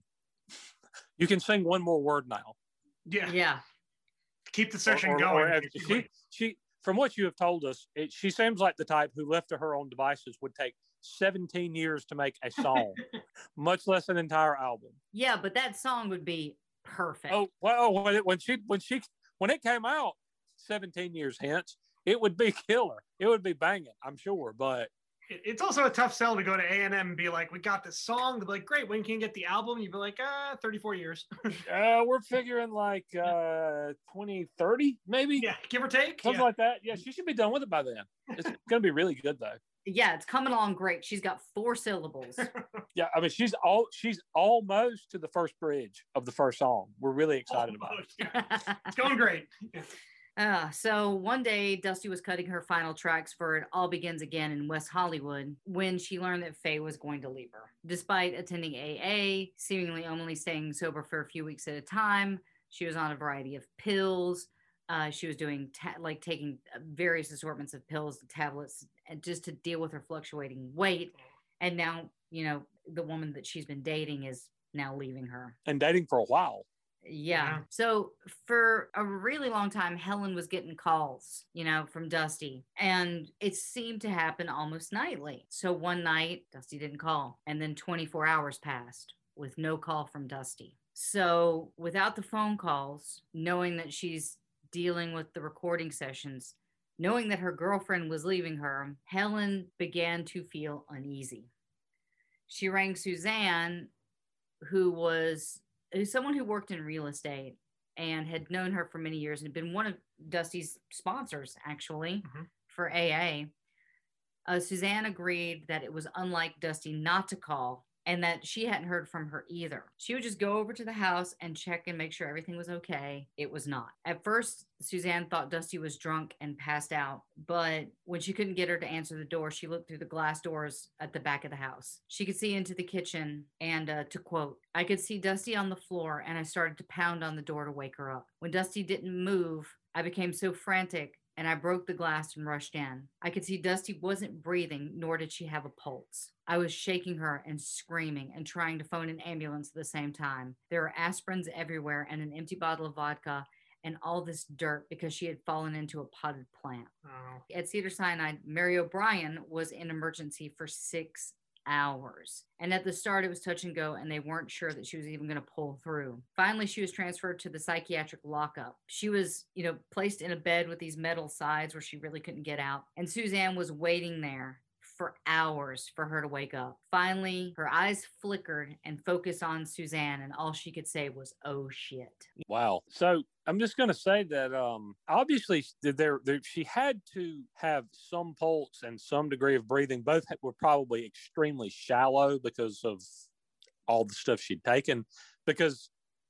you can sing one more word now. Yeah. yeah. Keep the session Or- or- going. or- she, she, from what you have told us, it, she seems like the type who, left to her own devices, would take 17 years to make a song, much less an entire album. Yeah, but that song would be perfect. Oh, well, when, it, when she when she when it came out, 17 years hence, it would be killer. It would be banging, I'm sure. But It's also a tough sell to go to A and M and be like, "We got this song." They'll be like, "Great, when can you get the album?" You'd be like, "Ah, 34 years." uh, we're figuring like uh, 2030, maybe yeah, give or take. something Yeah. like that. Yeah, she should be done with it by then. It's gonna be really good though. Yeah, it's coming along great. She's got four syllables. Yeah, I mean she's all she's almost to the first bridge of the first song. We're really excited about it. Yeah. It's going great. Uh, so one day, Dusty was cutting her final tracks for It All Begins Again in West Hollywood when she learned that Faye was going to leave her. Despite attending AA, seemingly only staying sober for a few weeks at a time, she was on a variety of pills. Uh, she was doing ta- like taking uh, various assortments of pills and tablets and just to deal with her fluctuating weight. And now, you know, the woman that she's been dating is now leaving her. And dating for a while. Yeah. Yeah. So for a really long time, Helen was getting calls, you know, from Dusty, and it seemed to happen almost nightly. So one night, Dusty didn't call, and then 24 hours passed with no call from Dusty. So without the phone calls, knowing that she's dealing with the recording sessions, knowing that her girlfriend was leaving her, Helen began to feel uneasy. She rang Suzanne, who was who's someone who worked in real estate and had known her for many years and had been one of Dusty's sponsors, actually, Mhm. for AA. Uh, Suzanne agreed that it was unlike Dusty not to call and that she hadn't heard from her either. She would just go over to the house and check and make sure everything was okay. It was not. At first, Suzanne thought Dusty was drunk and passed out, but when she couldn't get her to answer the door, she looked through the glass doors at the back of the house. She could see into the kitchen, and uh, to quote, I could see Dusty on the floor, and I started to pound on the door to wake her up. When Dusty didn't move, I became so frantic and I broke the glass and rushed in. I could see Dusty wasn't breathing, nor did she have a pulse. I was shaking her and screaming and trying to phone an ambulance at the same time. There were aspirins everywhere and an empty bottle of vodka and all this dirt because she had fallen into a potted plant. Oh. At Cedar Sinai, Mary O'Brien was in emergency for six hours. And at the start, it was touch and go, and they weren't sure that she was even going to pull through. Finally, she was transferred to the psychiatric lockup. She was, you know, placed in a bed with these metal sides where she really couldn't get out. And Suzanne was waiting there for hours for her to wake up. Finally, her eyes flickered and focused on Suzanne, and all she could say was, oh shit. Wow. So I'm just going to say that um, obviously there, there she had to have some pulse and some degree of breathing. Both were probably extremely shallow because of all the stuff she'd taken. Because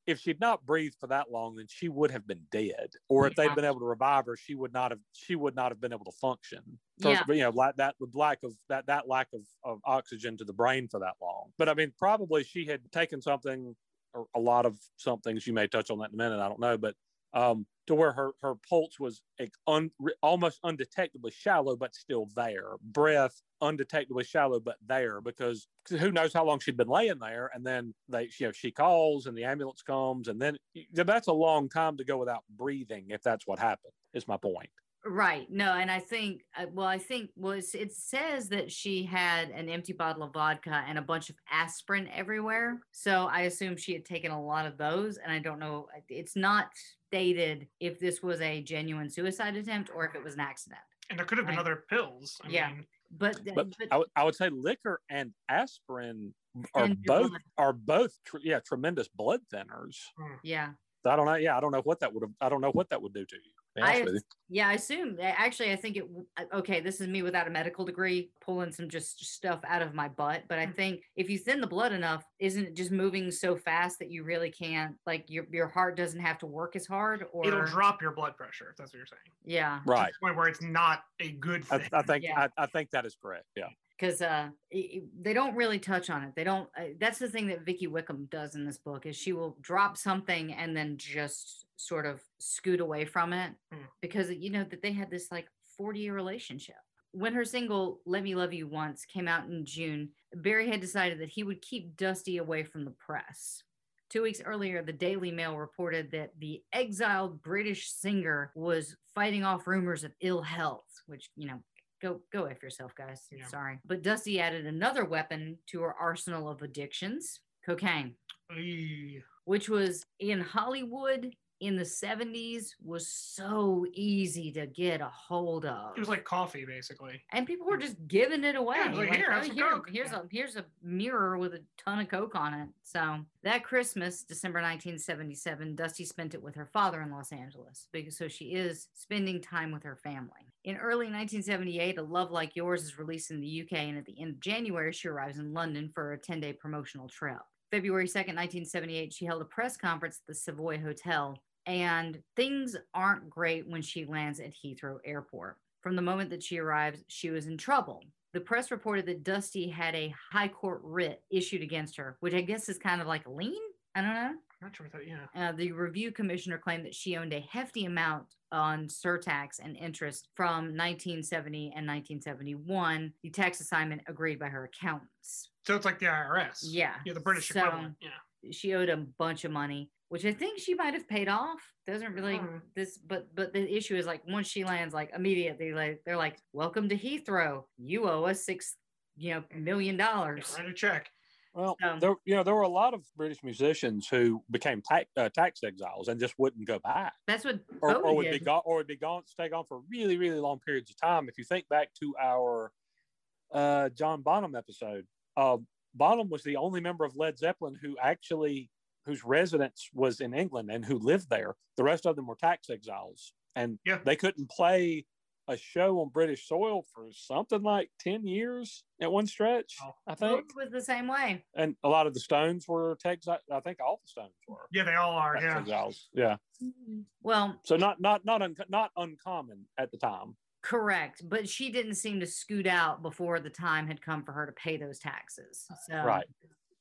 if she'd not breathed for that long, then she would have been dead. Or if they'd been able to revive her, she would not have. She would not have been able to function. For, Yeah. You know, like that with lack of that that lack of, of oxygen to the brain for that long. But I mean, probably she had taken something or a lot of somethings. You may touch on that in a minute. I don't know, but um, to where her her pulse was un, almost undetectably shallow, but still there. Breath undetectably shallow, but there because who knows how long she'd been laying there. And then they, you know, she calls and the ambulance comes, and then that's a long time to go without breathing if that's what happened. Is my point. Right. No, and I think, uh, well, I think was it says that she had an empty bottle of vodka and a bunch of aspirin everywhere. So I assume she had taken a lot of those, and I don't know. It's not stated if this was a genuine suicide attempt or if it was an accident. And there could have been Right. other pills. I Yeah. mean, But, th- But but I, would- say liquor and aspirin are And your both blood. are both tr- yeah tremendous blood thinners. Hmm. yeah, I don't know. Yeah, I don't know what that would have. I don't know what that would do to you. To be honest I yeah, I assume. Actually, I think it. Okay, this is me without a medical degree, pulling some just stuff out of my butt. But I Mm. think if you thin the blood enough, isn't it just moving so fast that you really can't, like, your your heart doesn't have to work as hard, or it'll drop your blood pressure if that's what you're saying. Yeah, To Right. the point where it's not a good I, thing. I think Yeah. I, I think that is correct. Yeah. Because uh, they don't really touch on it. They don't. Uh, that's the thing that Vicki Wickham does in this book is she will drop something and then just sort of scoot away from it Hmm. because you know that they had this like 40 year relationship. When her single "Let Me Love You Once" came out in June, Barry had decided that he would keep Dusty away from the press. Two weeks earlier, the Daily Mail reported that the exiled British singer was fighting off rumors of ill health, which, you know, go go after yourself, guys. Yeah. Sorry. But Dusty added another weapon to her arsenal of addictions cocaine, which was in Hollywood in the 70s was so easy to get a hold of. It was like coffee, basically. and people were just giving it away. it like, "Here, have "Oh, here- Coke." here's Yeah. a here's a mirror with a ton of coke on it. So that Christmas, December 1977, Dusty spent it with her father in Los Angeles because so she is spending time with her family. In early 1978, A Love Like Yours is released in the UK, and at the end of January, she arrives in London for a 10-day promotional trip. February 2nd, 1978, she held a press conference at the Savoy Hotel, and things aren't great when she lands at Heathrow Airport. From the moment that she arrives, she was in trouble. The press reported that Dusty had a high court writ issued against her, which I guess is kind of like a lien. I don't know. Not sure what that, yeah. Uh, the review commissioner claimed that she owned a hefty amount on surtax and interest from 1970 and 1971. The tax assignment agreed by her accountants. So it's like the IRS. Yeah. Yeah, the British So- equivalent. Yeah. She owed a bunch of money, which I think she might have paid off. Doesn't really Mm. this, but but the issue is like once she lands, like immediately, like they're like, "Welcome to Heathrow. You owe us six, you know, million dollars." Write a check. Well, Um, there you know there were a lot of British musicians who became tax, uh, tax exiles and just wouldn't go back, That's what or, or would be gone, or would be gone, stay gone for really, really long periods of time. If you think back to our uh, John Bonham episode, uh, Bonham was the only member of Led Zeppelin who actually whose residence was in England and who lived there. The rest of them were tax exiles, and Yeah. they couldn't play a show on British soil for something like ten years at one stretch. Wow. I think Bowie was the same way. and a lot of the Stones were tax. I think all the Stones were Yeah, they all are. tax Yeah. exiles. Yeah, mm-hmm. Well, so not not not un, not uncommon at the time. correct, but she didn't seem to scoot out before the time had come for her to pay those taxes. So, Right.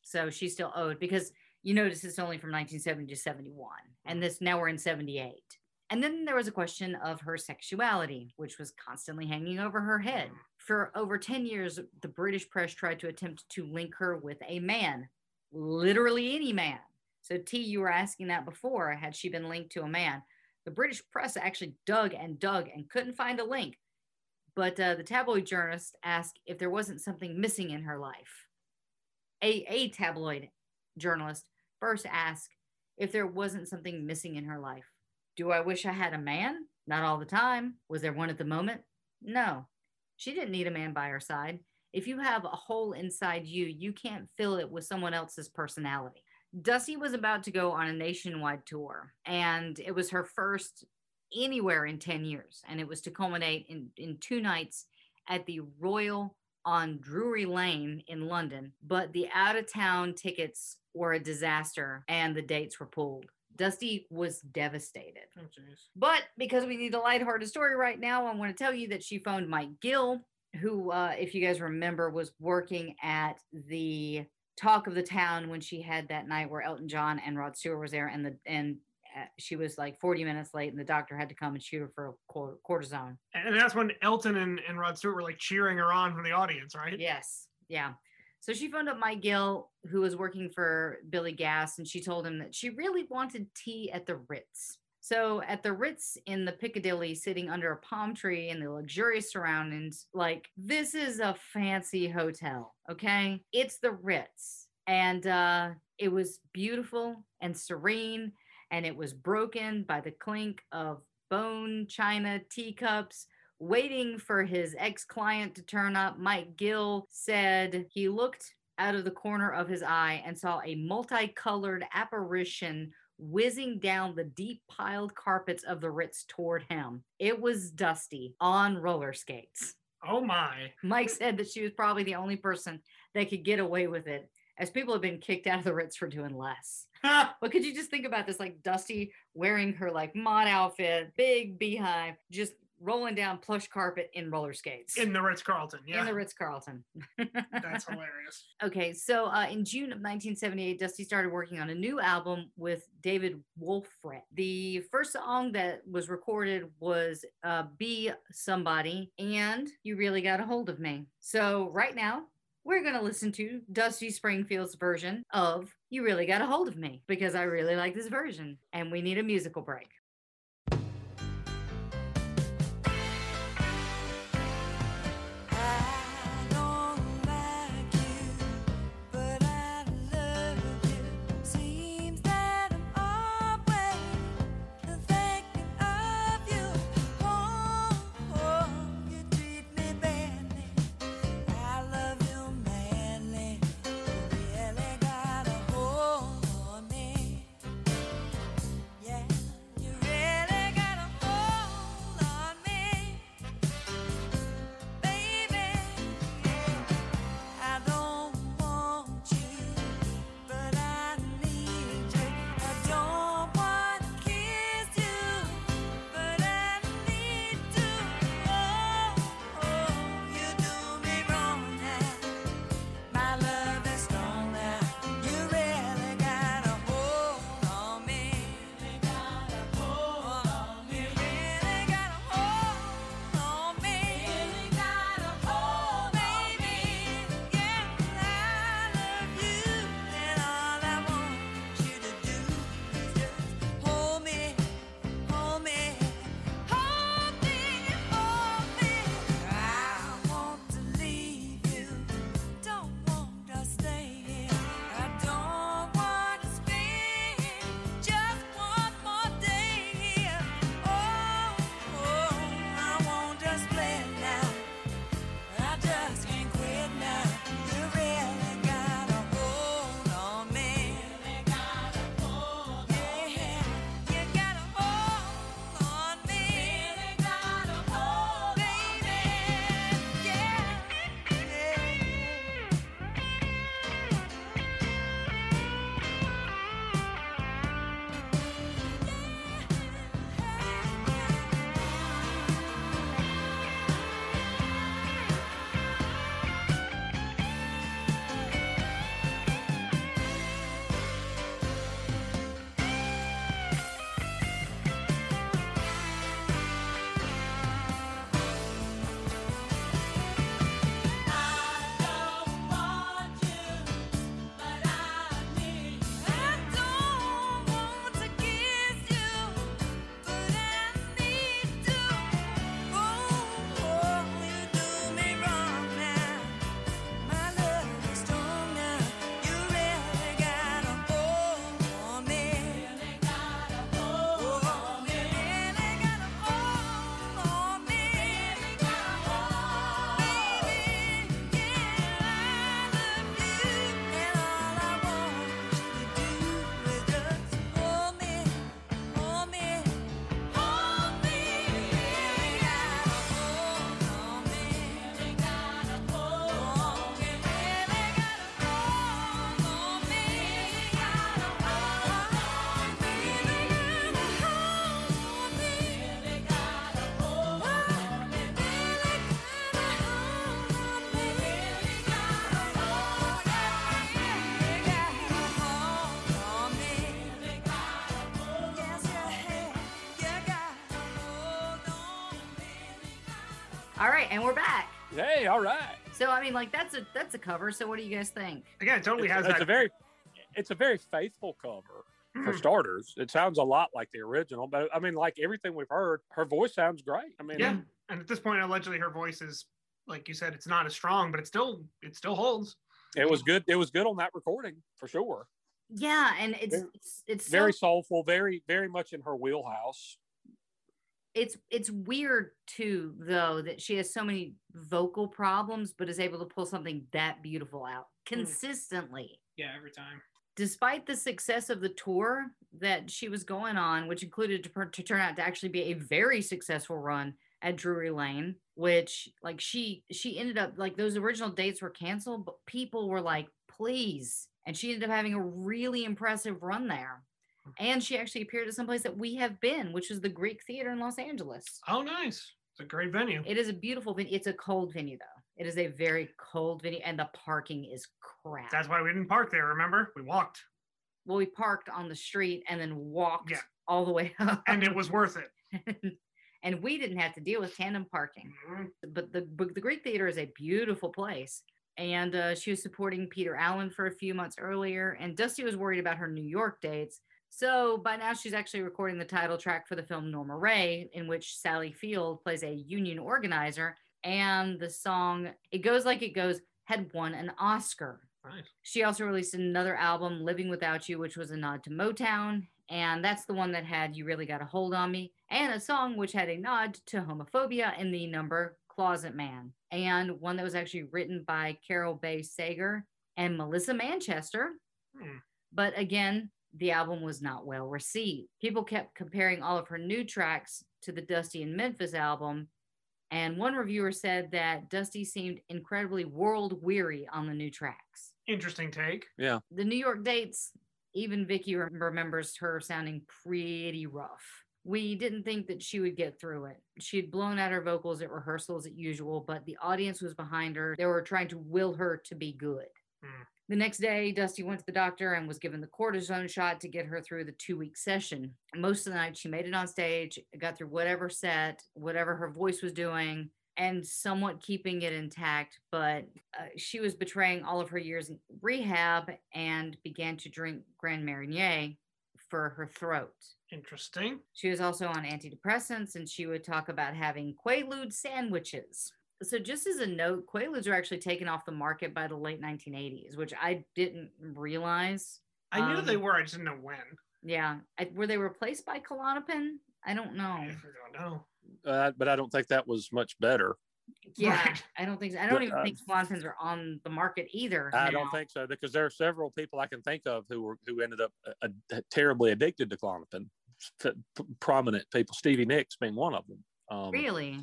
So she still owed because you notice it's only from 1970 to 71, and this now we're in 78. And then there was a question of her sexuality, which was constantly hanging over her head. For over 10 years, the British press tried to attempt to link her with a man, literally any man. So, T, you were asking that before. Had she been linked to a man? The British press actually dug and dug and couldn't find a link. But uh, the tabloid journalist asked if there wasn't something missing in her life. A, a tabloid journalist first ask if there wasn't something missing in her life. Do I wish I had a man? Not all the time. Was there one at the moment? No. She didn't need a man by her side. If you have a hole inside you, you can't fill it with someone else's personality. Dusty was about to go on a nationwide tour, and it was her first anywhere in 10 years. And it was to culminate in, in two nights at the Royal on Drury Lane in London. But the out of town tickets were a disaster, and the dates were pulled. Dusty was devastated. Oh. But because we need a lighthearted story right now, I want to tell you that she phoned Mike Gill, who, uh, if you guys remember, was working at the Talk of the Town when she had that night where Elton John and Rod Stewart was there, and the and she was like 40 minutes late, and the doctor had to come and shoot her for a cortisone. And that's when Elton and, and Rod Stewart were like cheering her on from the audience, right? Yes. Yeah. So she phoned up Mike Gill, who was working for Billy Gaff, and she told him that she really wanted tea at the Ritz. So at the Ritz in the Piccadilly, sitting under a palm tree in the luxurious surroundings, like this is a fancy hotel. Okay. It's the Ritz. And uh, it was beautiful and serene, and it was broken by the clink of bone china teacups waiting for his ex client to turn up, Mike Gill said he looked out of the corner of his eye and saw a multicolored apparition whizzing down the deep piled carpets of the Ritz toward him. It was Dusty on roller skates. Oh my. Mike said that she was probably the only person that could get away with it, as people have been kicked out of the Ritz for doing less. But could you just think about this like Dusty wearing her like mod outfit, big beehive, just rolling down plush carpet in roller skates In the Ritz Carlton. Yeah. in the Ritz Carlton. That's hilarious. okay, so uh, in June of 1978, Dusty started working on a new album with David Wolfert. The first song that was recorded was uh, Be Somebody and You Really Got a Hold of Me. So right now, we're going to listen to Dusty Springfield's version of You Really Got a Hold of Me because I really like this version and we need a musical break. Right, and we're back. Hey, all right. So I mean, like that's a that's a cover. So what do you guys think? Again, it totally It's, has it's that. a very, it's a very faithful cover for Mm. starters. It sounds a lot like the original, but I mean, like everything we've heard, her voice sounds great. I mean, yeah, and at this point, allegedly, her voice is like you said, it's not as strong, but it still it still holds. it was good. It was good on that recording for sure. Yeah, and it's Very- it's it's Very so, soulful, very, very much in her wheelhouse. It's it's weird too though that she has so many vocal problems but is able to pull something that beautiful out hmm. consistently. Yeah, every time. Despite the success of the tour that she was going on, which included to, to turn out to actually be a very successful run at Drury Lane, which like she she ended up like those original dates were canceled, but people were like, please. And she ended up having a really impressive run there. And she actually appeared at some place that we have been, which is the Greek Theater in Los Angeles. Oh, nice. It's a great venue. It is a beautiful venue. It's a cold venue though. It is a very cold venue, and the parking is crap. That's why we didn't park there. Remember, we walked, well, we parked on the street and then walked Yeah. all the way up. and it was worth it. and we didn't have to deal with tandem parking. Mhm. But the but the Greek Theater is a beautiful place. and uh, she was supporting Peter Allen for a few months earlier. And Dusty was worried about her New York dates. So by now, she's actually recording the title track for the film Norma Rae, in which Sally Field plays a union organizer. And the song It Goes Like It Goes had won an Oscar. Right. She also released another album, Living Without You, which was a nod to Motown. And that's the one that had You Really Got a Hold on Me, and a song which had a nod to homophobia in the number Closet Man, and one that was actually written by Carole Bayer Sager and Melissa Manchester. Hmm. But again, the album was not well received. People kept comparing all of her new tracks to the Dusty in Memphis album. And one reviewer said that Dusty seemed incredibly world weary on the new tracks Interesting take. Yeah. the New York dates, even Vicki rem- remembers her sounding pretty rough. We didn't think that she would get through it. She had blown out her vocals at rehearsals as usual, but the audience was behind her. They were trying to will her to be good. Hmm. The next day, Dusty went to the doctor and was given the cortisone shot to get her through the two week session. Most of the night, she made it on stage, got through whatever set, whatever her voice was doing, and somewhat keeping it intact. But uh, she was betraying all of her years in rehab and began to drink Grand Marnier for her throat. Interesting. She was also on antidepressants and she would talk about having Quaalude sandwiches. So, just as a note, Quaaludes were actually taken off the market by the late 1980s, which I didn't realize. I knew they Um, were. I just didn't know when. Yeah. I, were they replaced by Klonopin? I don't know. I don't know. Uh, but I don't think that was much better. Yeah, Right. I don't think so. I don't But, even uh, think Klonopins are on the market either. I now. don't think so because there are several people I can think of who were who ended up uh, uh, terribly addicted to Klonopin. P- p- prominent people, Stevie Nicks being one of them. Um, Really?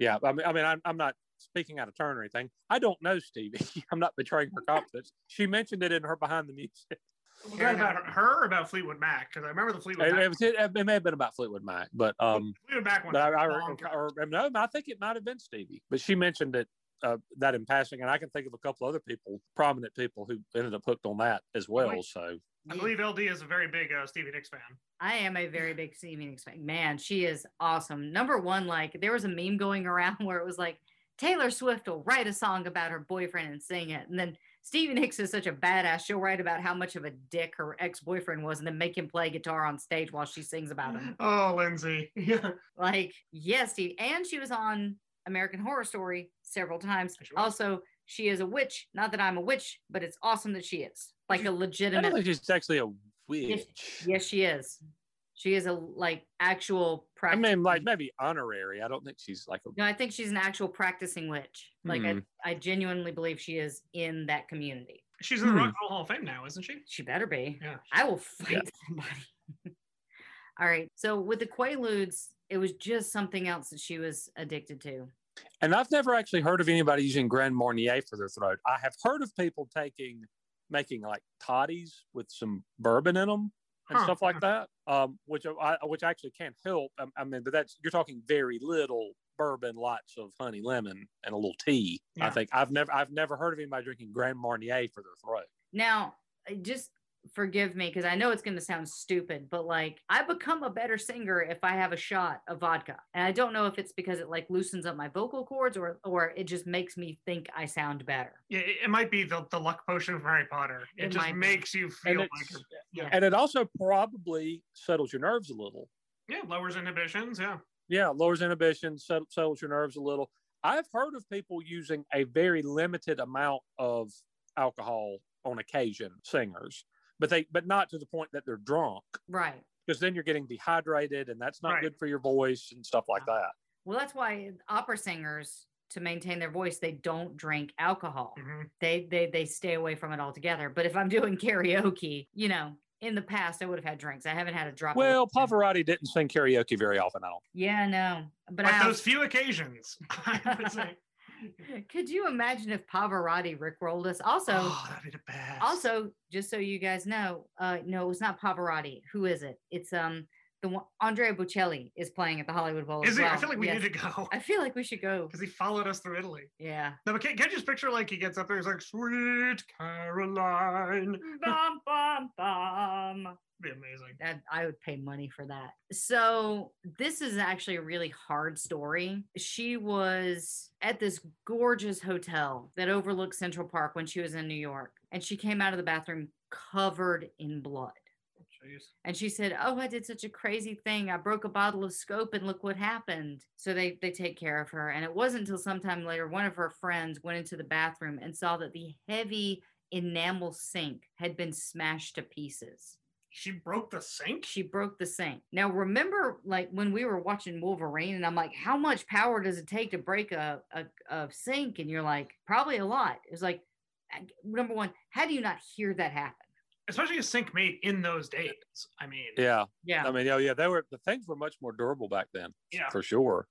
Yeah, I mean, I mean, I'm, I'm not speaking out of turn or anything. I don't know Stevie. I'm not betraying her confidence. She mentioned it in her behind the music. Was that about her or about Fleetwood Mac? Because I remember the Fleetwood It, Mac. it, was- it, it may have been about Fleetwood Mac, but um, Fleetwood Mac one. I, I long or, or, no, I think it might have been Stevie. But she mentioned it uh, that in passing, and I can think of a couple other people, prominent people, who ended up hooked on that as well. wait. So I believe LD is a very big uh, Stevie Nicks fan. I am a very big Stevie Nicks fan. Man, she is awesome. Number one, like there was a meme going around where it was like Taylor Swift will write a song about her boyfriend and sing it, and then Stevie Nicks is such a badass. She'll write about how much of a dick her ex-boyfriend was, and then make him play guitar on stage while she sings about him. Oh, Lindsey. Yeah. Like, yes, Steve. And she was on American Horror Story several times. She was. Also, she is a witch. Not that I'm a witch, but it's awesome that she is like a I don't legitimate. think she's actually a witch. Yes, she is. She is a like actual I mean, like maybe honorary. I don't think she's like a. no, I think she's an actual practicing witch. Like Hmm. I, I genuinely believe she is in that community. She's in the Hmm. Rock and Roll Hall of Fame now, isn't she? She better be. Yeah. I will fight Yeah. somebody. All right. So with the Quaaludes, it was just something else that she was addicted to. And I've never actually heard of anybody using Grand Marnier for their throat. I have heard of people taking, making like toddies with some bourbon in them and Huh. stuff like that, um, which I, which actually can't help. I, I mean, but that's you're talking very little bourbon, lots of honey lemon, and a little tea. I think I've never I've never heard of anybody drinking Grand Marnier for their throat. Now, just forgive me because I know it's going to sound stupid, but like I become a better singer if I have a shot of vodka. And I don't know if it's because it like loosens up my vocal cords or or it just makes me think I sound better. Yeah, it, it might be the, the luck potion from Harry Potter. It, It just might be. makes you And, feel like it's, Yeah. and it also probably settles your nerves a little. yeah, lowers inhibitions. Yeah. Yeah, lowers inhibition, set- settles your nerves a little. I've heard of people using a very limited amount of alcohol on occasion, singers, but they but not to the point that they're drunk, Right. because then you're getting dehydrated, and that's not Right. good for your voice and stuff like that. Well, that's why opera singers to maintain their voice they don't drink alcohol. Mhm. They they they stay away from it altogether. But if I'm doing karaoke, you know, in the past I would have had drinks. I haven't had a drop. Well, whiskey. Pavarotti didn't sing karaoke very often. I don't. Yeah, no. But But I those few occasions, I would say. Could you imagine if Pavarotti rickrolled us? Also, oh, that'd be the best. also, just so you guys know, uh, no, it's not Pavarotti. Who is it? It's um the one Andrea Bocelli is playing at the Hollywood Bowl. is as it? I feel like we Yes. need to go I feel like we should go. because he followed us through Italy. Yeah. No, but can, can I just picture like he gets up there, he's like, "Sweet Caroline." bum, bum, bum. be amazing. That I would pay money for that. So this is actually a really hard story. She was at this gorgeous hotel that overlooks Central Park when she was in New York, and she came out of the bathroom covered in blood. Jeez. And she said, "Oh, I did such a crazy thing. I broke a bottle of scope, and look what happened." So they they take care of her, and it wasn't until sometime later one of her friends went into the bathroom and saw that the heavy enamel sink had been smashed to pieces. She broke the sink. She broke the sink. Now remember, like when we were watching Wolverine, and I'm like, "How much power does it take to break a a, a sink?" And you're like, "Probably a lot." It was like, number one, how do you not hear that happen? Especially a sink made in those days. I mean, Yeah. Yeah. I mean, oh yeah, they were the things were much more durable back then, Yeah. for sure.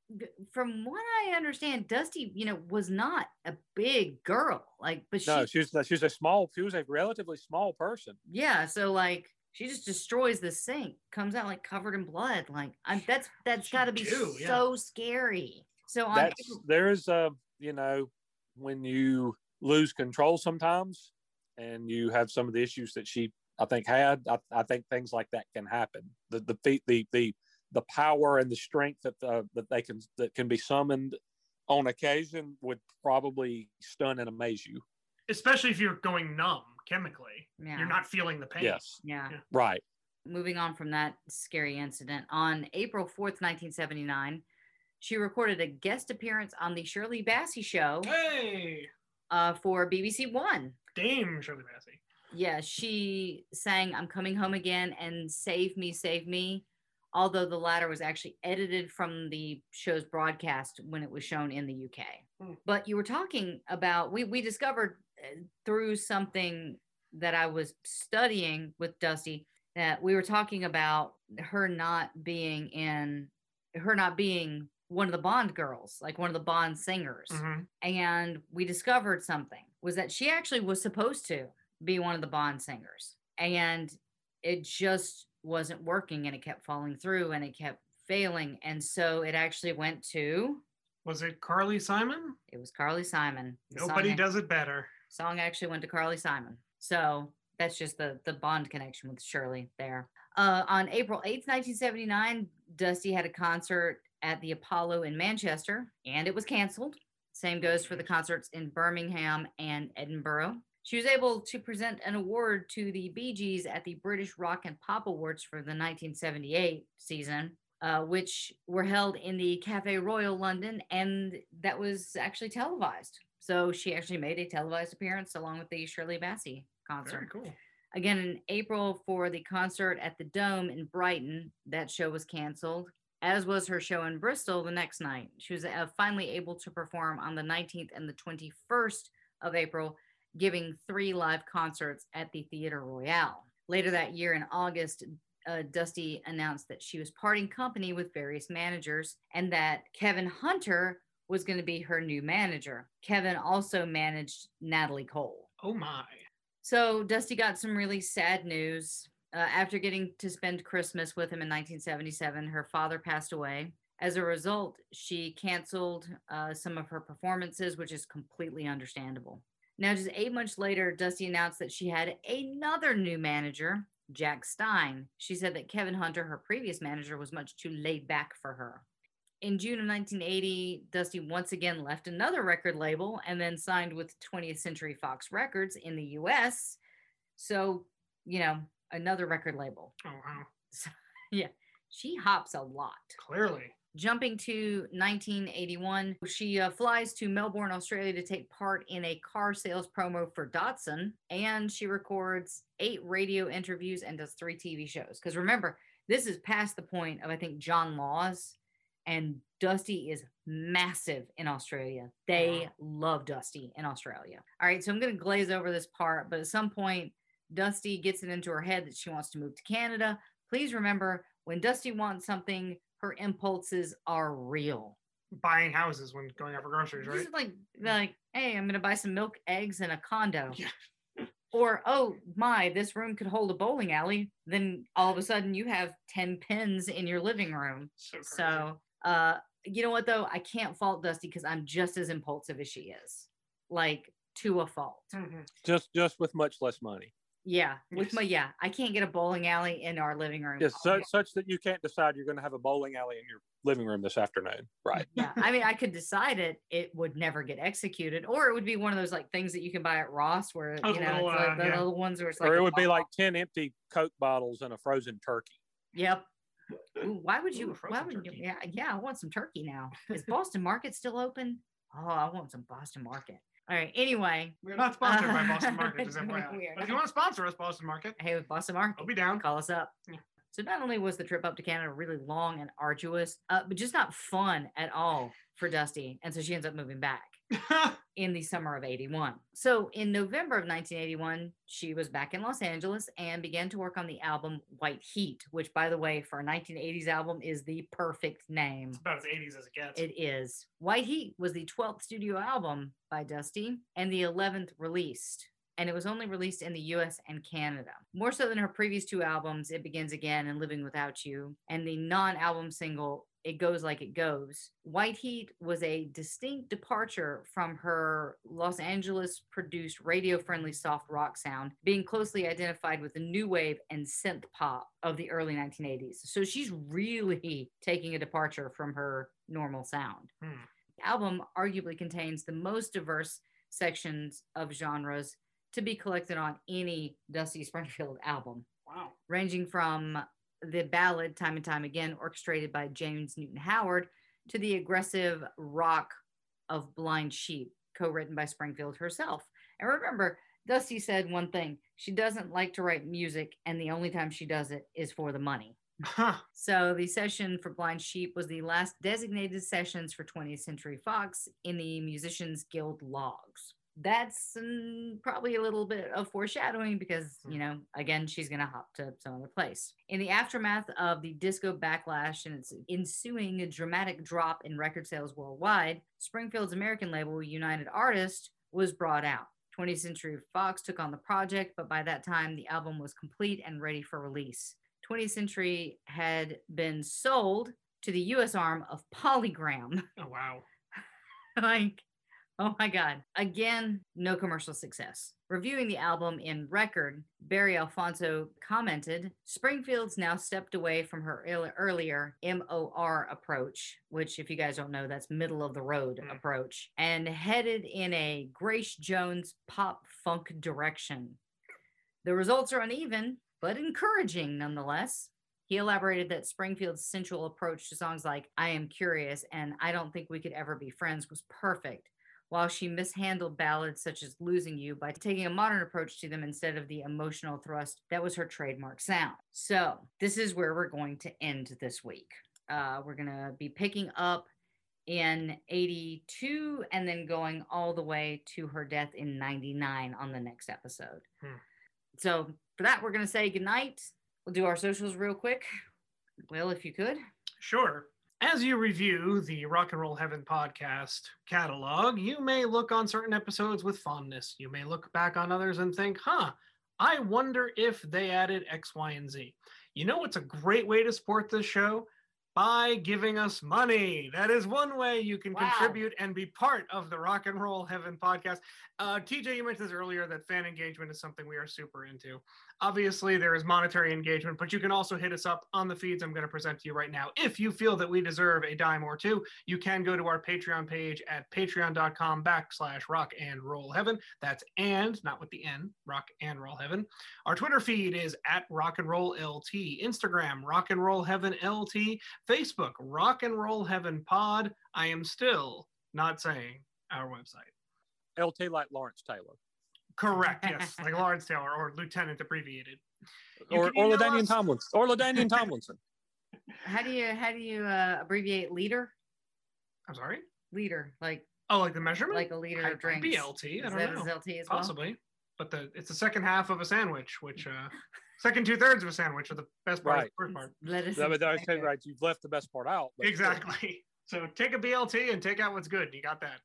from what I understand, Dusty, you know, was not a big girl. Like, but she, No, she was she was a small, she was a relatively small person. yeah. So like, she just destroys the sink, comes out like covered in blood. Like, I'm that's that's got to be do, yeah. so scary. So on That's April- there is a you know when you lose control sometimes, and you have some of the issues that she I think had. I, I think things like that can happen. The the fe- the the the power and the strength that uh, that they can that can be summoned on occasion would probably stun and amaze you. especially if you're going numb chemically, yeah, you're not feeling the pain. Yes, yeah. Yeah. right. Moving on from that scary incident, on April 4th, 1979, she recorded a guest appearance on the Shirley Bassey Show Hey, uh, for BBC One. Dame Shirley Bassey. yeah, she sang I'm Coming Home Again and Save Me, Save Me, although the latter was actually edited from the show's broadcast when it was shown in the UK. Hmm. But you were talking about, we, we discovered uh, through something that I was studying with Dusty that we were talking about her not being in, her not being one of the Bond girls, like one of the Bond singers Mhm. and we discovered something was that she actually was supposed to be one of the bond singers. And it just wasn't working and it kept falling through and it kept failing. And so it actually went to Was it Carly Simon? it was carly simon. The Nobody does it better. song actually went to carly simon. So that's just the the bond connection with shirley there. Uh, on april 8th 1979 dusty had a concert at the apollo in manchester and it was canceled same goes for the concerts in Birmingham and Edinburgh. She was able to present an award to the Bee Gees at the British Rock and Pop Awards for the 1978 season, uh, which were held in the Cafe Royal London, and that was actually televised. So she actually made a televised appearance along with the Shirley Bassey concert. Very cool. Again, in April for the concert at the Dome in Brighton, that show was canceled, as was her show in Bristol the next night. She was uh, finally able to perform on the 19th and the 21st of April, giving three live concerts at the Theatre Royal. Later that year in August, uh, Dusty announced that she was parting company with various managers and that Kevin Hunter was going to be her new manager. Kevin also managed Natalie Cole. Oh my. So Dusty got some really sad news. Uh, after getting to spend Christmas with him in 1977, her father passed away. As a result, she canceled uh, some of her performances, which is completely understandable. Now, just eight months later, Dusty announced that she had another new manager, Jack Stein. She said that Kevin Hunter, her previous manager, was much too laid back for her. In June of 1980, Dusty once again left another record label and then signed with 20th Century Fox Records in the US. So, you know, another record label. Oh wow. Yeah, she hops a lot. Clearly. Jumping to 1981, she uh, flies to Melbourne, Australia to take part in a car sales promo for Datsun. And she records eight radio interviews and does three TV shows. Because remember, this is past the point of, I think, John Laws. And Dusty is massive in Australia. They love Dusty in Australia. All right, so I'm going to glaze over this part, but at some point, Dusty gets it into her head that she wants to move to Canada. Please remember when Dusty wants something, her impulses are real. Buying houses when going out for groceries, right? Just like like, hey, I'm gonna buy some milk, eggs, and a condo. Yeah. Or oh my, this room could hold a bowling alley. Then all of a sudden you have 10 pins in your living room. So. So uh you know what though? I can't fault Dusty because I'm just as impulsive as she is. Like to a fault. Mhm. Just just with much less money. Yeah, with my yeah, I can't get a bowling alley in our living room. Yes, such, such that you can't decide you're going to have a bowling alley in your living room this afternoon. Right. yeah, I mean, I could decide it. It would never get executed, or it would be one of those like things that you can buy at Ross, where Oh, you know, little, it's like uh, the yeah. little ones where it's like or it would be like 10 empty Coke bottles and a frozen turkey. Yep. Ooh, why would you? Ooh, why would you? Yeah, yeah. I want some turkey now. Is Boston Market still open? Oh, I want some Boston Market. All right. Anyway, We're not sponsored by Boston Market, just FYI. But if you want to sponsor us, Boston Market, hey, with Boston Market, I'll be down. call us up. Yeah. So not only was the trip up to Canada really long and arduous, uh, but just not fun at all for Dusty, and so she ends up moving back in the summer of 81. So in November of 1981, she was back in Los Angeles and began to work on the album White Heat, which, by the way, for a 1980s album is the perfect name. it's about as 80s as it gets. It is. White Heat was the 12th studio album by Dusty and the 11th released. And it was only released in the US and Canada. More so than her previous two albums, It Begins Again and Living Without You, and the non album single, It Goes Like It Goes. White Heat was a distinct departure from her Los Angeles produced radio friendly soft rock sound, being closely identified with the new wave and synth pop of the early 1980s. So she's really taking a departure from her normal sound. Hmm. The album arguably contains the most diverse sections of genres to be collected on any Dusty Springfield album, Wow. ranging from the ballad Time and Time Again, orchestrated by James Newton Howard, to the aggressive rock of Blind Sheep, co written by Springfield herself. And remember, Dusty said one thing she doesn't like to write music, and the only time she does it is for the money. Huh. So the session for Blind Sheep was the last designated sessions for 20th Century Fox in the Musicians Guild logs. That's mm, probably a little bit of foreshadowing because, you know, again, she's going to hop to some other place. In the aftermath of the disco backlash and its ensuing dramatic drop in record sales worldwide, Springfield's American label, United Artists, was brought out. 20th Century Fox took on the project, but by that time, the album was complete and ready for release. 20th Century had been sold to the US arm of Polygram. Oh, wow. like, oh my God. Again, no commercial success. Reviewing the album in Record, Barry Alfonso commented Springfield's now stepped away from her earlier MOR approach, which, if you guys don't know, that's middle of the road Mm. approach, and headed in a Grace Jones pop funk direction. The results are uneven, but encouraging nonetheless. He elaborated that Springfield's sensual approach to songs like I Am Curious and I Don't Think We Could Ever Be Friends was perfect, while she mishandled ballads such as Losing You by taking a modern approach to them instead of the emotional thrust that was her trademark sound. So, this is where we're going to end this week. Uh, we're going to be picking up in 82 and then going all the way to her death in 99 on the next episode. Hmm. So, for that, we're going to say goodnight. We'll do our socials real quick. Will, if you could. Sure. As you review the Rock and Roll Heaven podcast catalog, you may look on certain episodes with fondness. You may look back on others and think, huh, I wonder if they added X, Y, and Z. You know what's a great way to support this show? By giving us money. That is one way you can Wow. contribute and be part of the Rock and Roll Heaven podcast. Uh, TJ, you mentioned this earlier that fan engagement is something we are super into. Obviously, there is monetary engagement, but you can also hit us up on the feeds I'm going to present to you right now. If you feel that we deserve a dime or two, you can go to our Patreon page at patreon.com backslash rock and roll heaven. That's and, not with the N, rock and roll heaven. Our Twitter feed is at rock and roll LT, Instagram, rock and roll heaven LT, Facebook, rock and roll heaven pod. I am still not saying our website. LT like Lawrence Taylor Correct, yes, like Lawrence Taylor or Lieutenant abbreviated. You or, can or email LaDainian us- Tomlinson or LaDainian Tomlinson. How do you how do you uh, abbreviate leader? I'm sorry. Leader, like Oh, like the measurement? like a liter I- of drinks. BLT. I Is don't that know. as LT as well? Possibly, but the it's the second half of a sandwich, which uh, second two thirds of a sandwich are the best part. of Right. the first part. Lettuce Yeah, but I say right, you've left the best part out. but still. Exactly. So take a BLT and take out what's good. You got that.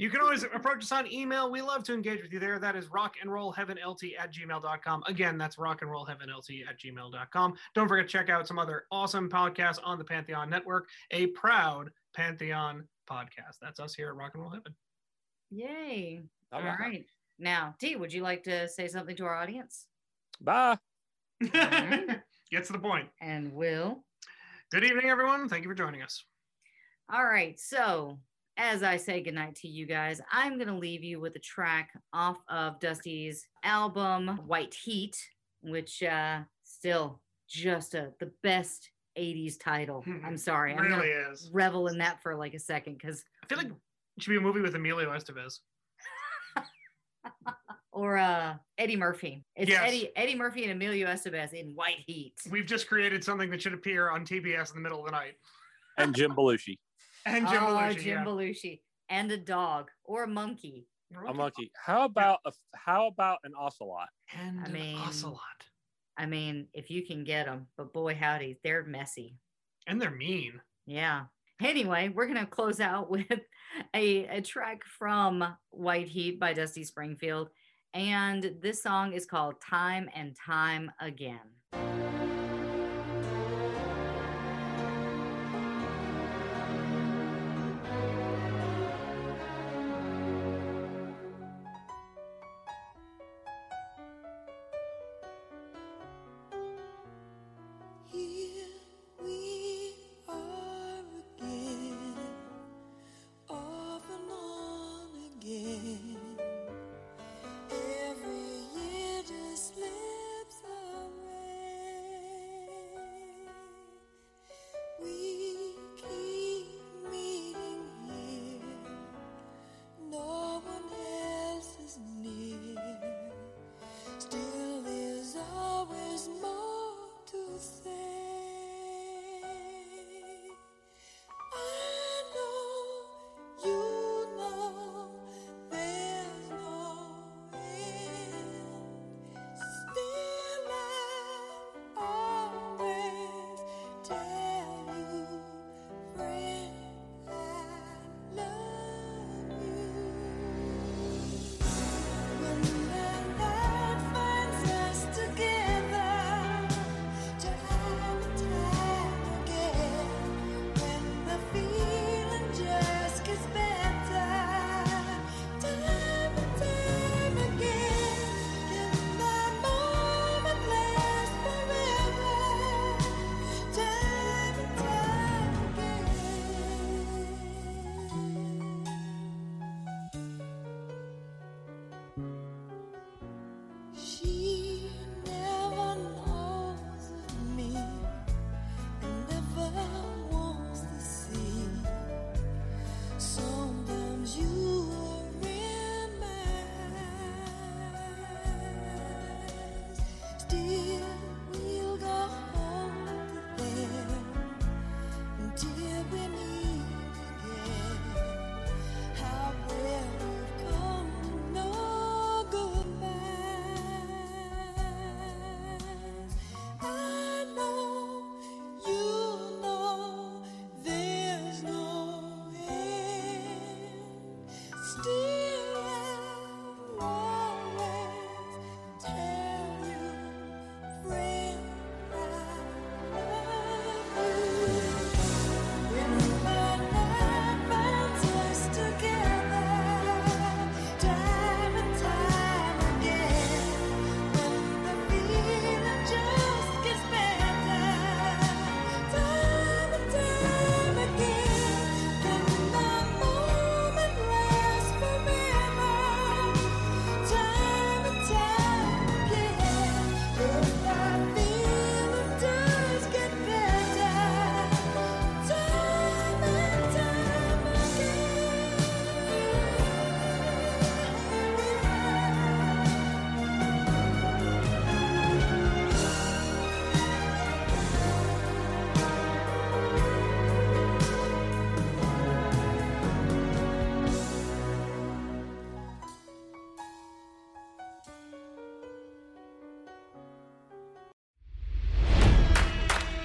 You can always approach us on email. We love to engage with you there. That is rock and roll heaven lt at gmail.com. Again, that's rock and roll heaven lt at gmail.com. Don't forget to check out some other awesome podcasts on the Pantheon Network, a proud Pantheon podcast. That's us here at Rock and Roll Heaven. Yay. All All right. right. Now, T, would you like to say something to our audience? Bye. Gets to the point. And Will. Good evening, everyone. Thank you for joining us. All right. So, as I say goodnight to you guys, I'm going to leave you with a track off of Dusty's album, White Heat, which uh still just a, the best 80s title. I'm sorry. I'm really gonna is. revel in that for like a second because, I feel like it should be a movie with Emilio Estevez. or uh Eddie Murphy. It's Yes. Eddie Eddie Murphy and Emilio Estevez in White Heat. We've just created something that should appear on TBS in the middle of the night. And Jim Belushi, And ah, Jim oh, Belushi. Jim yeah. Belushi. And a dog or a monkey. a monkey. How about a how about an ocelot? And I an mean- ocelot. I mean, if you can get them, but boy, howdy, they're messy. And they're mean. Yeah. Anyway, we're going to close out with a, a track from White Heat by Dusty Springfield. And this song is called Time and Time Again.